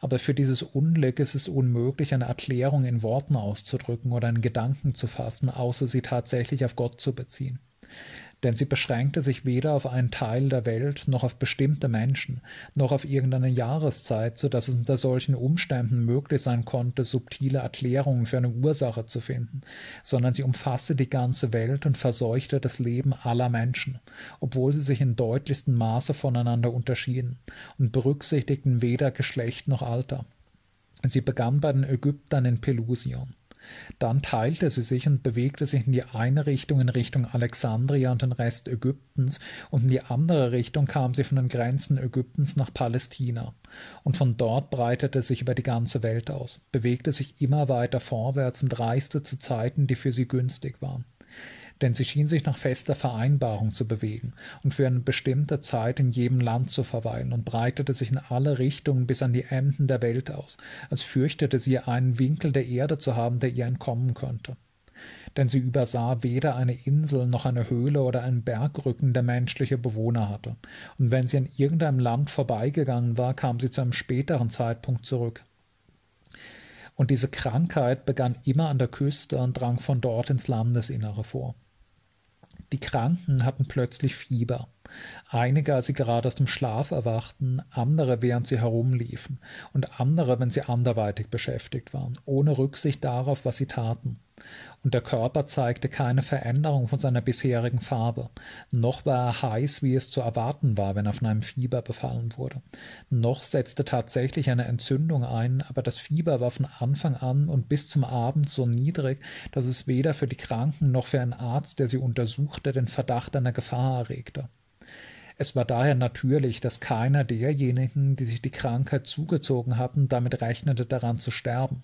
Aber für dieses Unglück ist es unmöglich, eine Erklärung in Worten auszudrücken oder einen Gedanken zu fassen, außer sie tatsächlich auf Gott zu beziehen denn sie beschränkte sich weder auf einen Teil der Welt noch auf bestimmte Menschen, noch auf irgendeine Jahreszeit, so dass es unter solchen Umständen möglich sein konnte, subtile Erklärungen für eine Ursache zu finden, sondern sie umfasste die ganze Welt und verseuchte das Leben aller Menschen, obwohl sie sich in deutlichstem Maße voneinander unterschieden und berücksichtigten weder Geschlecht noch Alter. Sie begann bei den Ägyptern in Pelusion. Dann teilte sie sich und bewegte sich in die eine Richtung in Richtung Alexandria und den Rest Ägyptens, und in die andere Richtung kam sie von den Grenzen Ägyptens nach Palästina, und von dort breitete sich über die ganze Welt aus, bewegte sich immer weiter vorwärts und reiste zu Zeiten, die für sie günstig waren denn sie schien sich nach fester Vereinbarung zu bewegen und für eine bestimmte Zeit in jedem Land zu verweilen und breitete sich in alle Richtungen bis an die Enden der Welt aus, als fürchtete sie einen Winkel der Erde zu haben, der ihr entkommen könnte. Denn sie übersah weder eine Insel noch eine Höhle oder einen Bergrücken, der menschliche Bewohner hatte, und wenn sie an irgendeinem Land vorbeigegangen war, kam sie zu einem späteren Zeitpunkt zurück. Und diese Krankheit begann immer an der Küste und drang von dort ins Landesinnere vor. Die Kranken hatten plötzlich Fieber, einige, als sie gerade aus dem Schlaf erwachten, andere, während sie herumliefen, und andere, wenn sie anderweitig beschäftigt waren, ohne Rücksicht darauf, was sie taten. Und der Körper zeigte keine Veränderung von seiner bisherigen Farbe. Noch war er heiß, wie es zu erwarten war, wenn er von einem Fieber befallen wurde. Noch setzte tatsächlich eine Entzündung ein, aber das Fieber war von Anfang an und bis zum Abend so niedrig, dass es weder für die Kranken noch für einen Arzt, der sie untersuchte, den Verdacht einer Gefahr erregte. Es war daher natürlich, dass keiner derjenigen, die sich die Krankheit zugezogen hatten, damit rechnete, daran zu sterben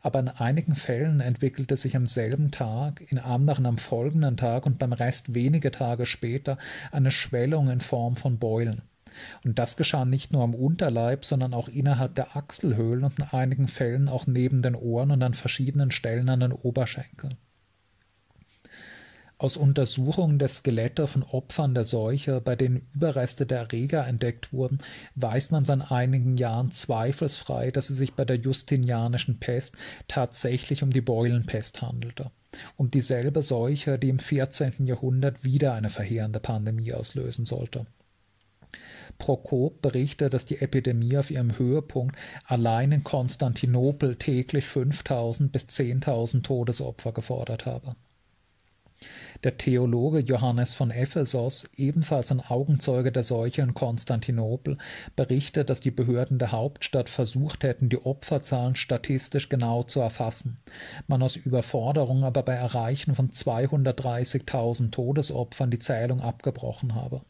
aber in einigen Fällen entwickelte sich am selben Tag, in anderen am folgenden Tag und beim Rest wenige Tage später eine Schwellung in Form von Beulen. Und das geschah nicht nur am Unterleib, sondern auch innerhalb der Achselhöhlen und in einigen Fällen auch neben den Ohren und an verschiedenen Stellen an den Oberschenkeln. Aus Untersuchungen der Skelette von Opfern der Seuche, bei denen Überreste der Erreger entdeckt wurden, weiß man seit einigen Jahren zweifelsfrei, dass es sich bei der Justinianischen Pest tatsächlich um die Beulenpest handelte, um dieselbe Seuche, die im 14. Jahrhundert wieder eine verheerende Pandemie auslösen sollte. Prokop berichtet, dass die Epidemie auf ihrem Höhepunkt allein in Konstantinopel täglich 5000 bis 10.000 Todesopfer gefordert habe. Der Theologe Johannes von Ephesos, ebenfalls ein Augenzeuge der Seuche in Konstantinopel, berichtet, dass die Behörden der Hauptstadt versucht hätten, die Opferzahlen statistisch genau zu erfassen, man aus Überforderung aber bei Erreichen von 230.000 Todesopfern die Zählung abgebrochen habe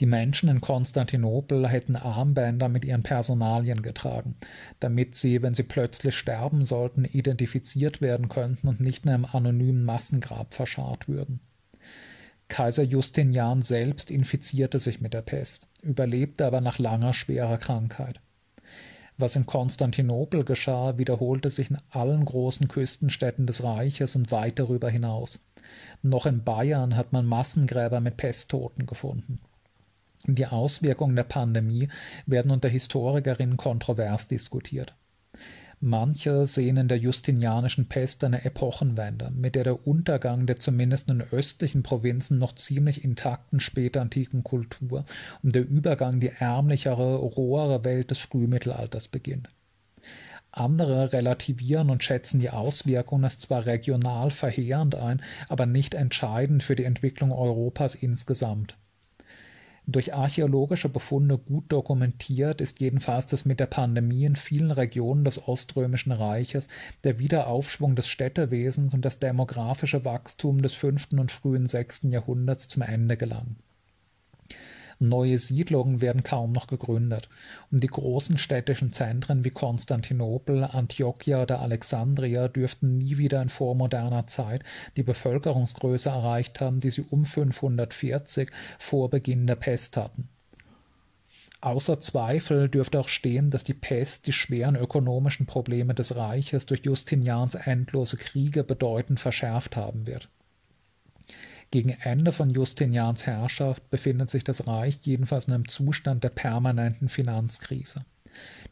die Menschen in Konstantinopel hätten Armbänder mit ihren Personalien getragen, damit sie, wenn sie plötzlich sterben sollten, identifiziert werden könnten und nicht in einem anonymen Massengrab verscharrt würden. Kaiser Justinian selbst infizierte sich mit der Pest, überlebte aber nach langer schwerer Krankheit. Was in Konstantinopel geschah, wiederholte sich in allen großen Küstenstädten des Reiches und weit darüber hinaus. Noch in Bayern hat man Massengräber mit Pesttoten gefunden. Die Auswirkungen der Pandemie werden unter Historikerinnen kontrovers diskutiert. Manche sehen in der justinianischen Pest eine Epochenwende, mit der der Untergang der zumindest in östlichen Provinzen noch ziemlich intakten spätantiken Kultur und der Übergang die ärmlichere, rohere Welt des Frühmittelalters beginnt. Andere relativieren und schätzen die Auswirkungen als zwar regional verheerend ein, aber nicht entscheidend für die Entwicklung Europas insgesamt. Durch archäologische Befunde gut dokumentiert ist jedenfalls, dass mit der Pandemie in vielen Regionen des Oströmischen Reiches der Wiederaufschwung des Städtewesens und das demografische Wachstum des fünften und frühen sechsten Jahrhunderts zum Ende gelang Neue Siedlungen werden kaum noch gegründet. Um die großen städtischen Zentren wie Konstantinopel, Antiochia oder Alexandria dürften nie wieder in vormoderner Zeit die Bevölkerungsgröße erreicht haben, die sie um 540 vor Beginn der Pest hatten. Außer Zweifel dürfte auch stehen, dass die Pest die schweren ökonomischen Probleme des Reiches durch Justinians endlose Kriege bedeutend verschärft haben wird. Gegen Ende von Justinians Herrschaft befindet sich das Reich jedenfalls in einem Zustand der permanenten Finanzkrise.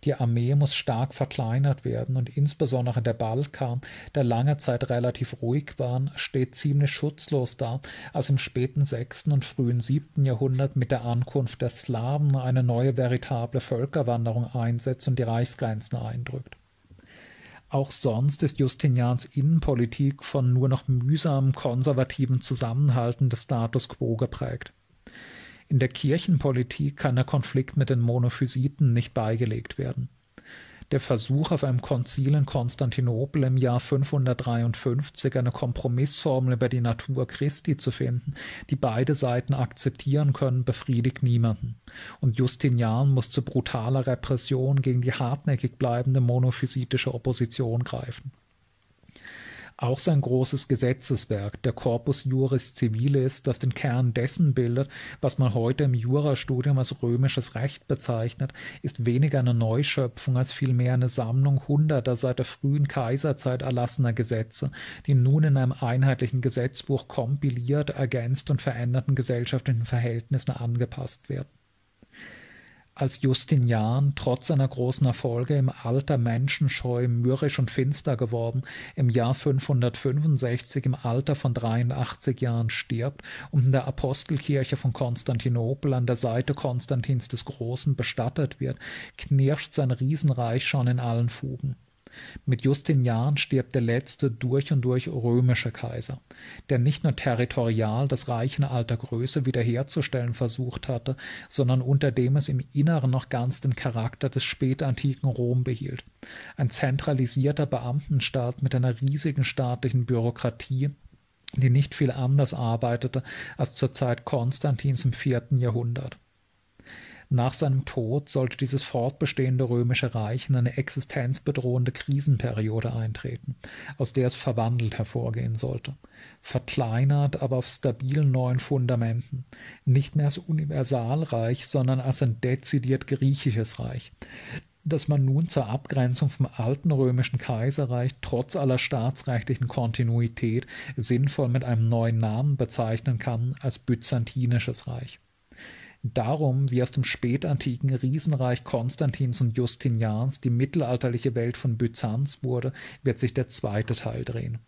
Die Armee muss stark verkleinert werden und insbesondere der Balkan, der lange Zeit relativ ruhig war, steht ziemlich schutzlos da, als im späten sechsten und frühen siebten Jahrhundert mit der Ankunft der Slawen eine neue veritable Völkerwanderung einsetzt und die Reichsgrenzen eindrückt. Auch sonst ist Justinians Innenpolitik von nur noch mühsam konservativen Zusammenhalten des Status quo geprägt. In der Kirchenpolitik kann der Konflikt mit den Monophysiten nicht beigelegt werden der Versuch, auf einem Konzil in Konstantinopel im Jahr 553 eine Kompromissformel über die Natur Christi zu finden, die beide Seiten akzeptieren können, befriedigt niemanden. Und Justinian muss zu brutaler Repression gegen die hartnäckig bleibende monophysitische Opposition greifen. Auch sein großes Gesetzeswerk, der Corpus Juris Civilis, das den Kern dessen bildet, was man heute im Jurastudium als römisches Recht bezeichnet, ist weniger eine Neuschöpfung als vielmehr eine Sammlung hunderter seit der frühen Kaiserzeit erlassener Gesetze, die nun in einem einheitlichen Gesetzbuch kompiliert, ergänzt und veränderten gesellschaftlichen Verhältnissen angepasst werden als Justinian trotz seiner großen Erfolge im Alter menschenscheu, mürrisch und finster geworden, im Jahr 565 im Alter von 83 Jahren stirbt und in der Apostelkirche von Konstantinopel an der Seite Konstantins des Großen bestattet wird, knirscht sein Riesenreich schon in allen Fugen. Mit Justinian stirbt der letzte durch und durch römische Kaiser, der nicht nur territorial das Reich in alter Größe wiederherzustellen versucht hatte, sondern unter dem es im Inneren noch ganz den Charakter des spätantiken Rom behielt. Ein zentralisierter Beamtenstaat mit einer riesigen staatlichen Bürokratie, die nicht viel anders arbeitete als zur Zeit Konstantins im vierten Jahrhundert. Nach seinem Tod sollte dieses fortbestehende römische Reich in eine existenzbedrohende Krisenperiode eintreten, aus der es verwandelt hervorgehen sollte, verkleinert, aber auf stabilen neuen Fundamenten, nicht mehr als Universalreich, sondern als ein dezidiert griechisches Reich, das man nun zur Abgrenzung vom alten römischen Kaiserreich trotz aller staatsrechtlichen Kontinuität sinnvoll mit einem neuen Namen bezeichnen kann als Byzantinisches Reich. Darum, wie aus dem spätantiken Riesenreich Konstantins und Justinians die mittelalterliche Welt von Byzanz wurde, wird sich der zweite Teil drehen.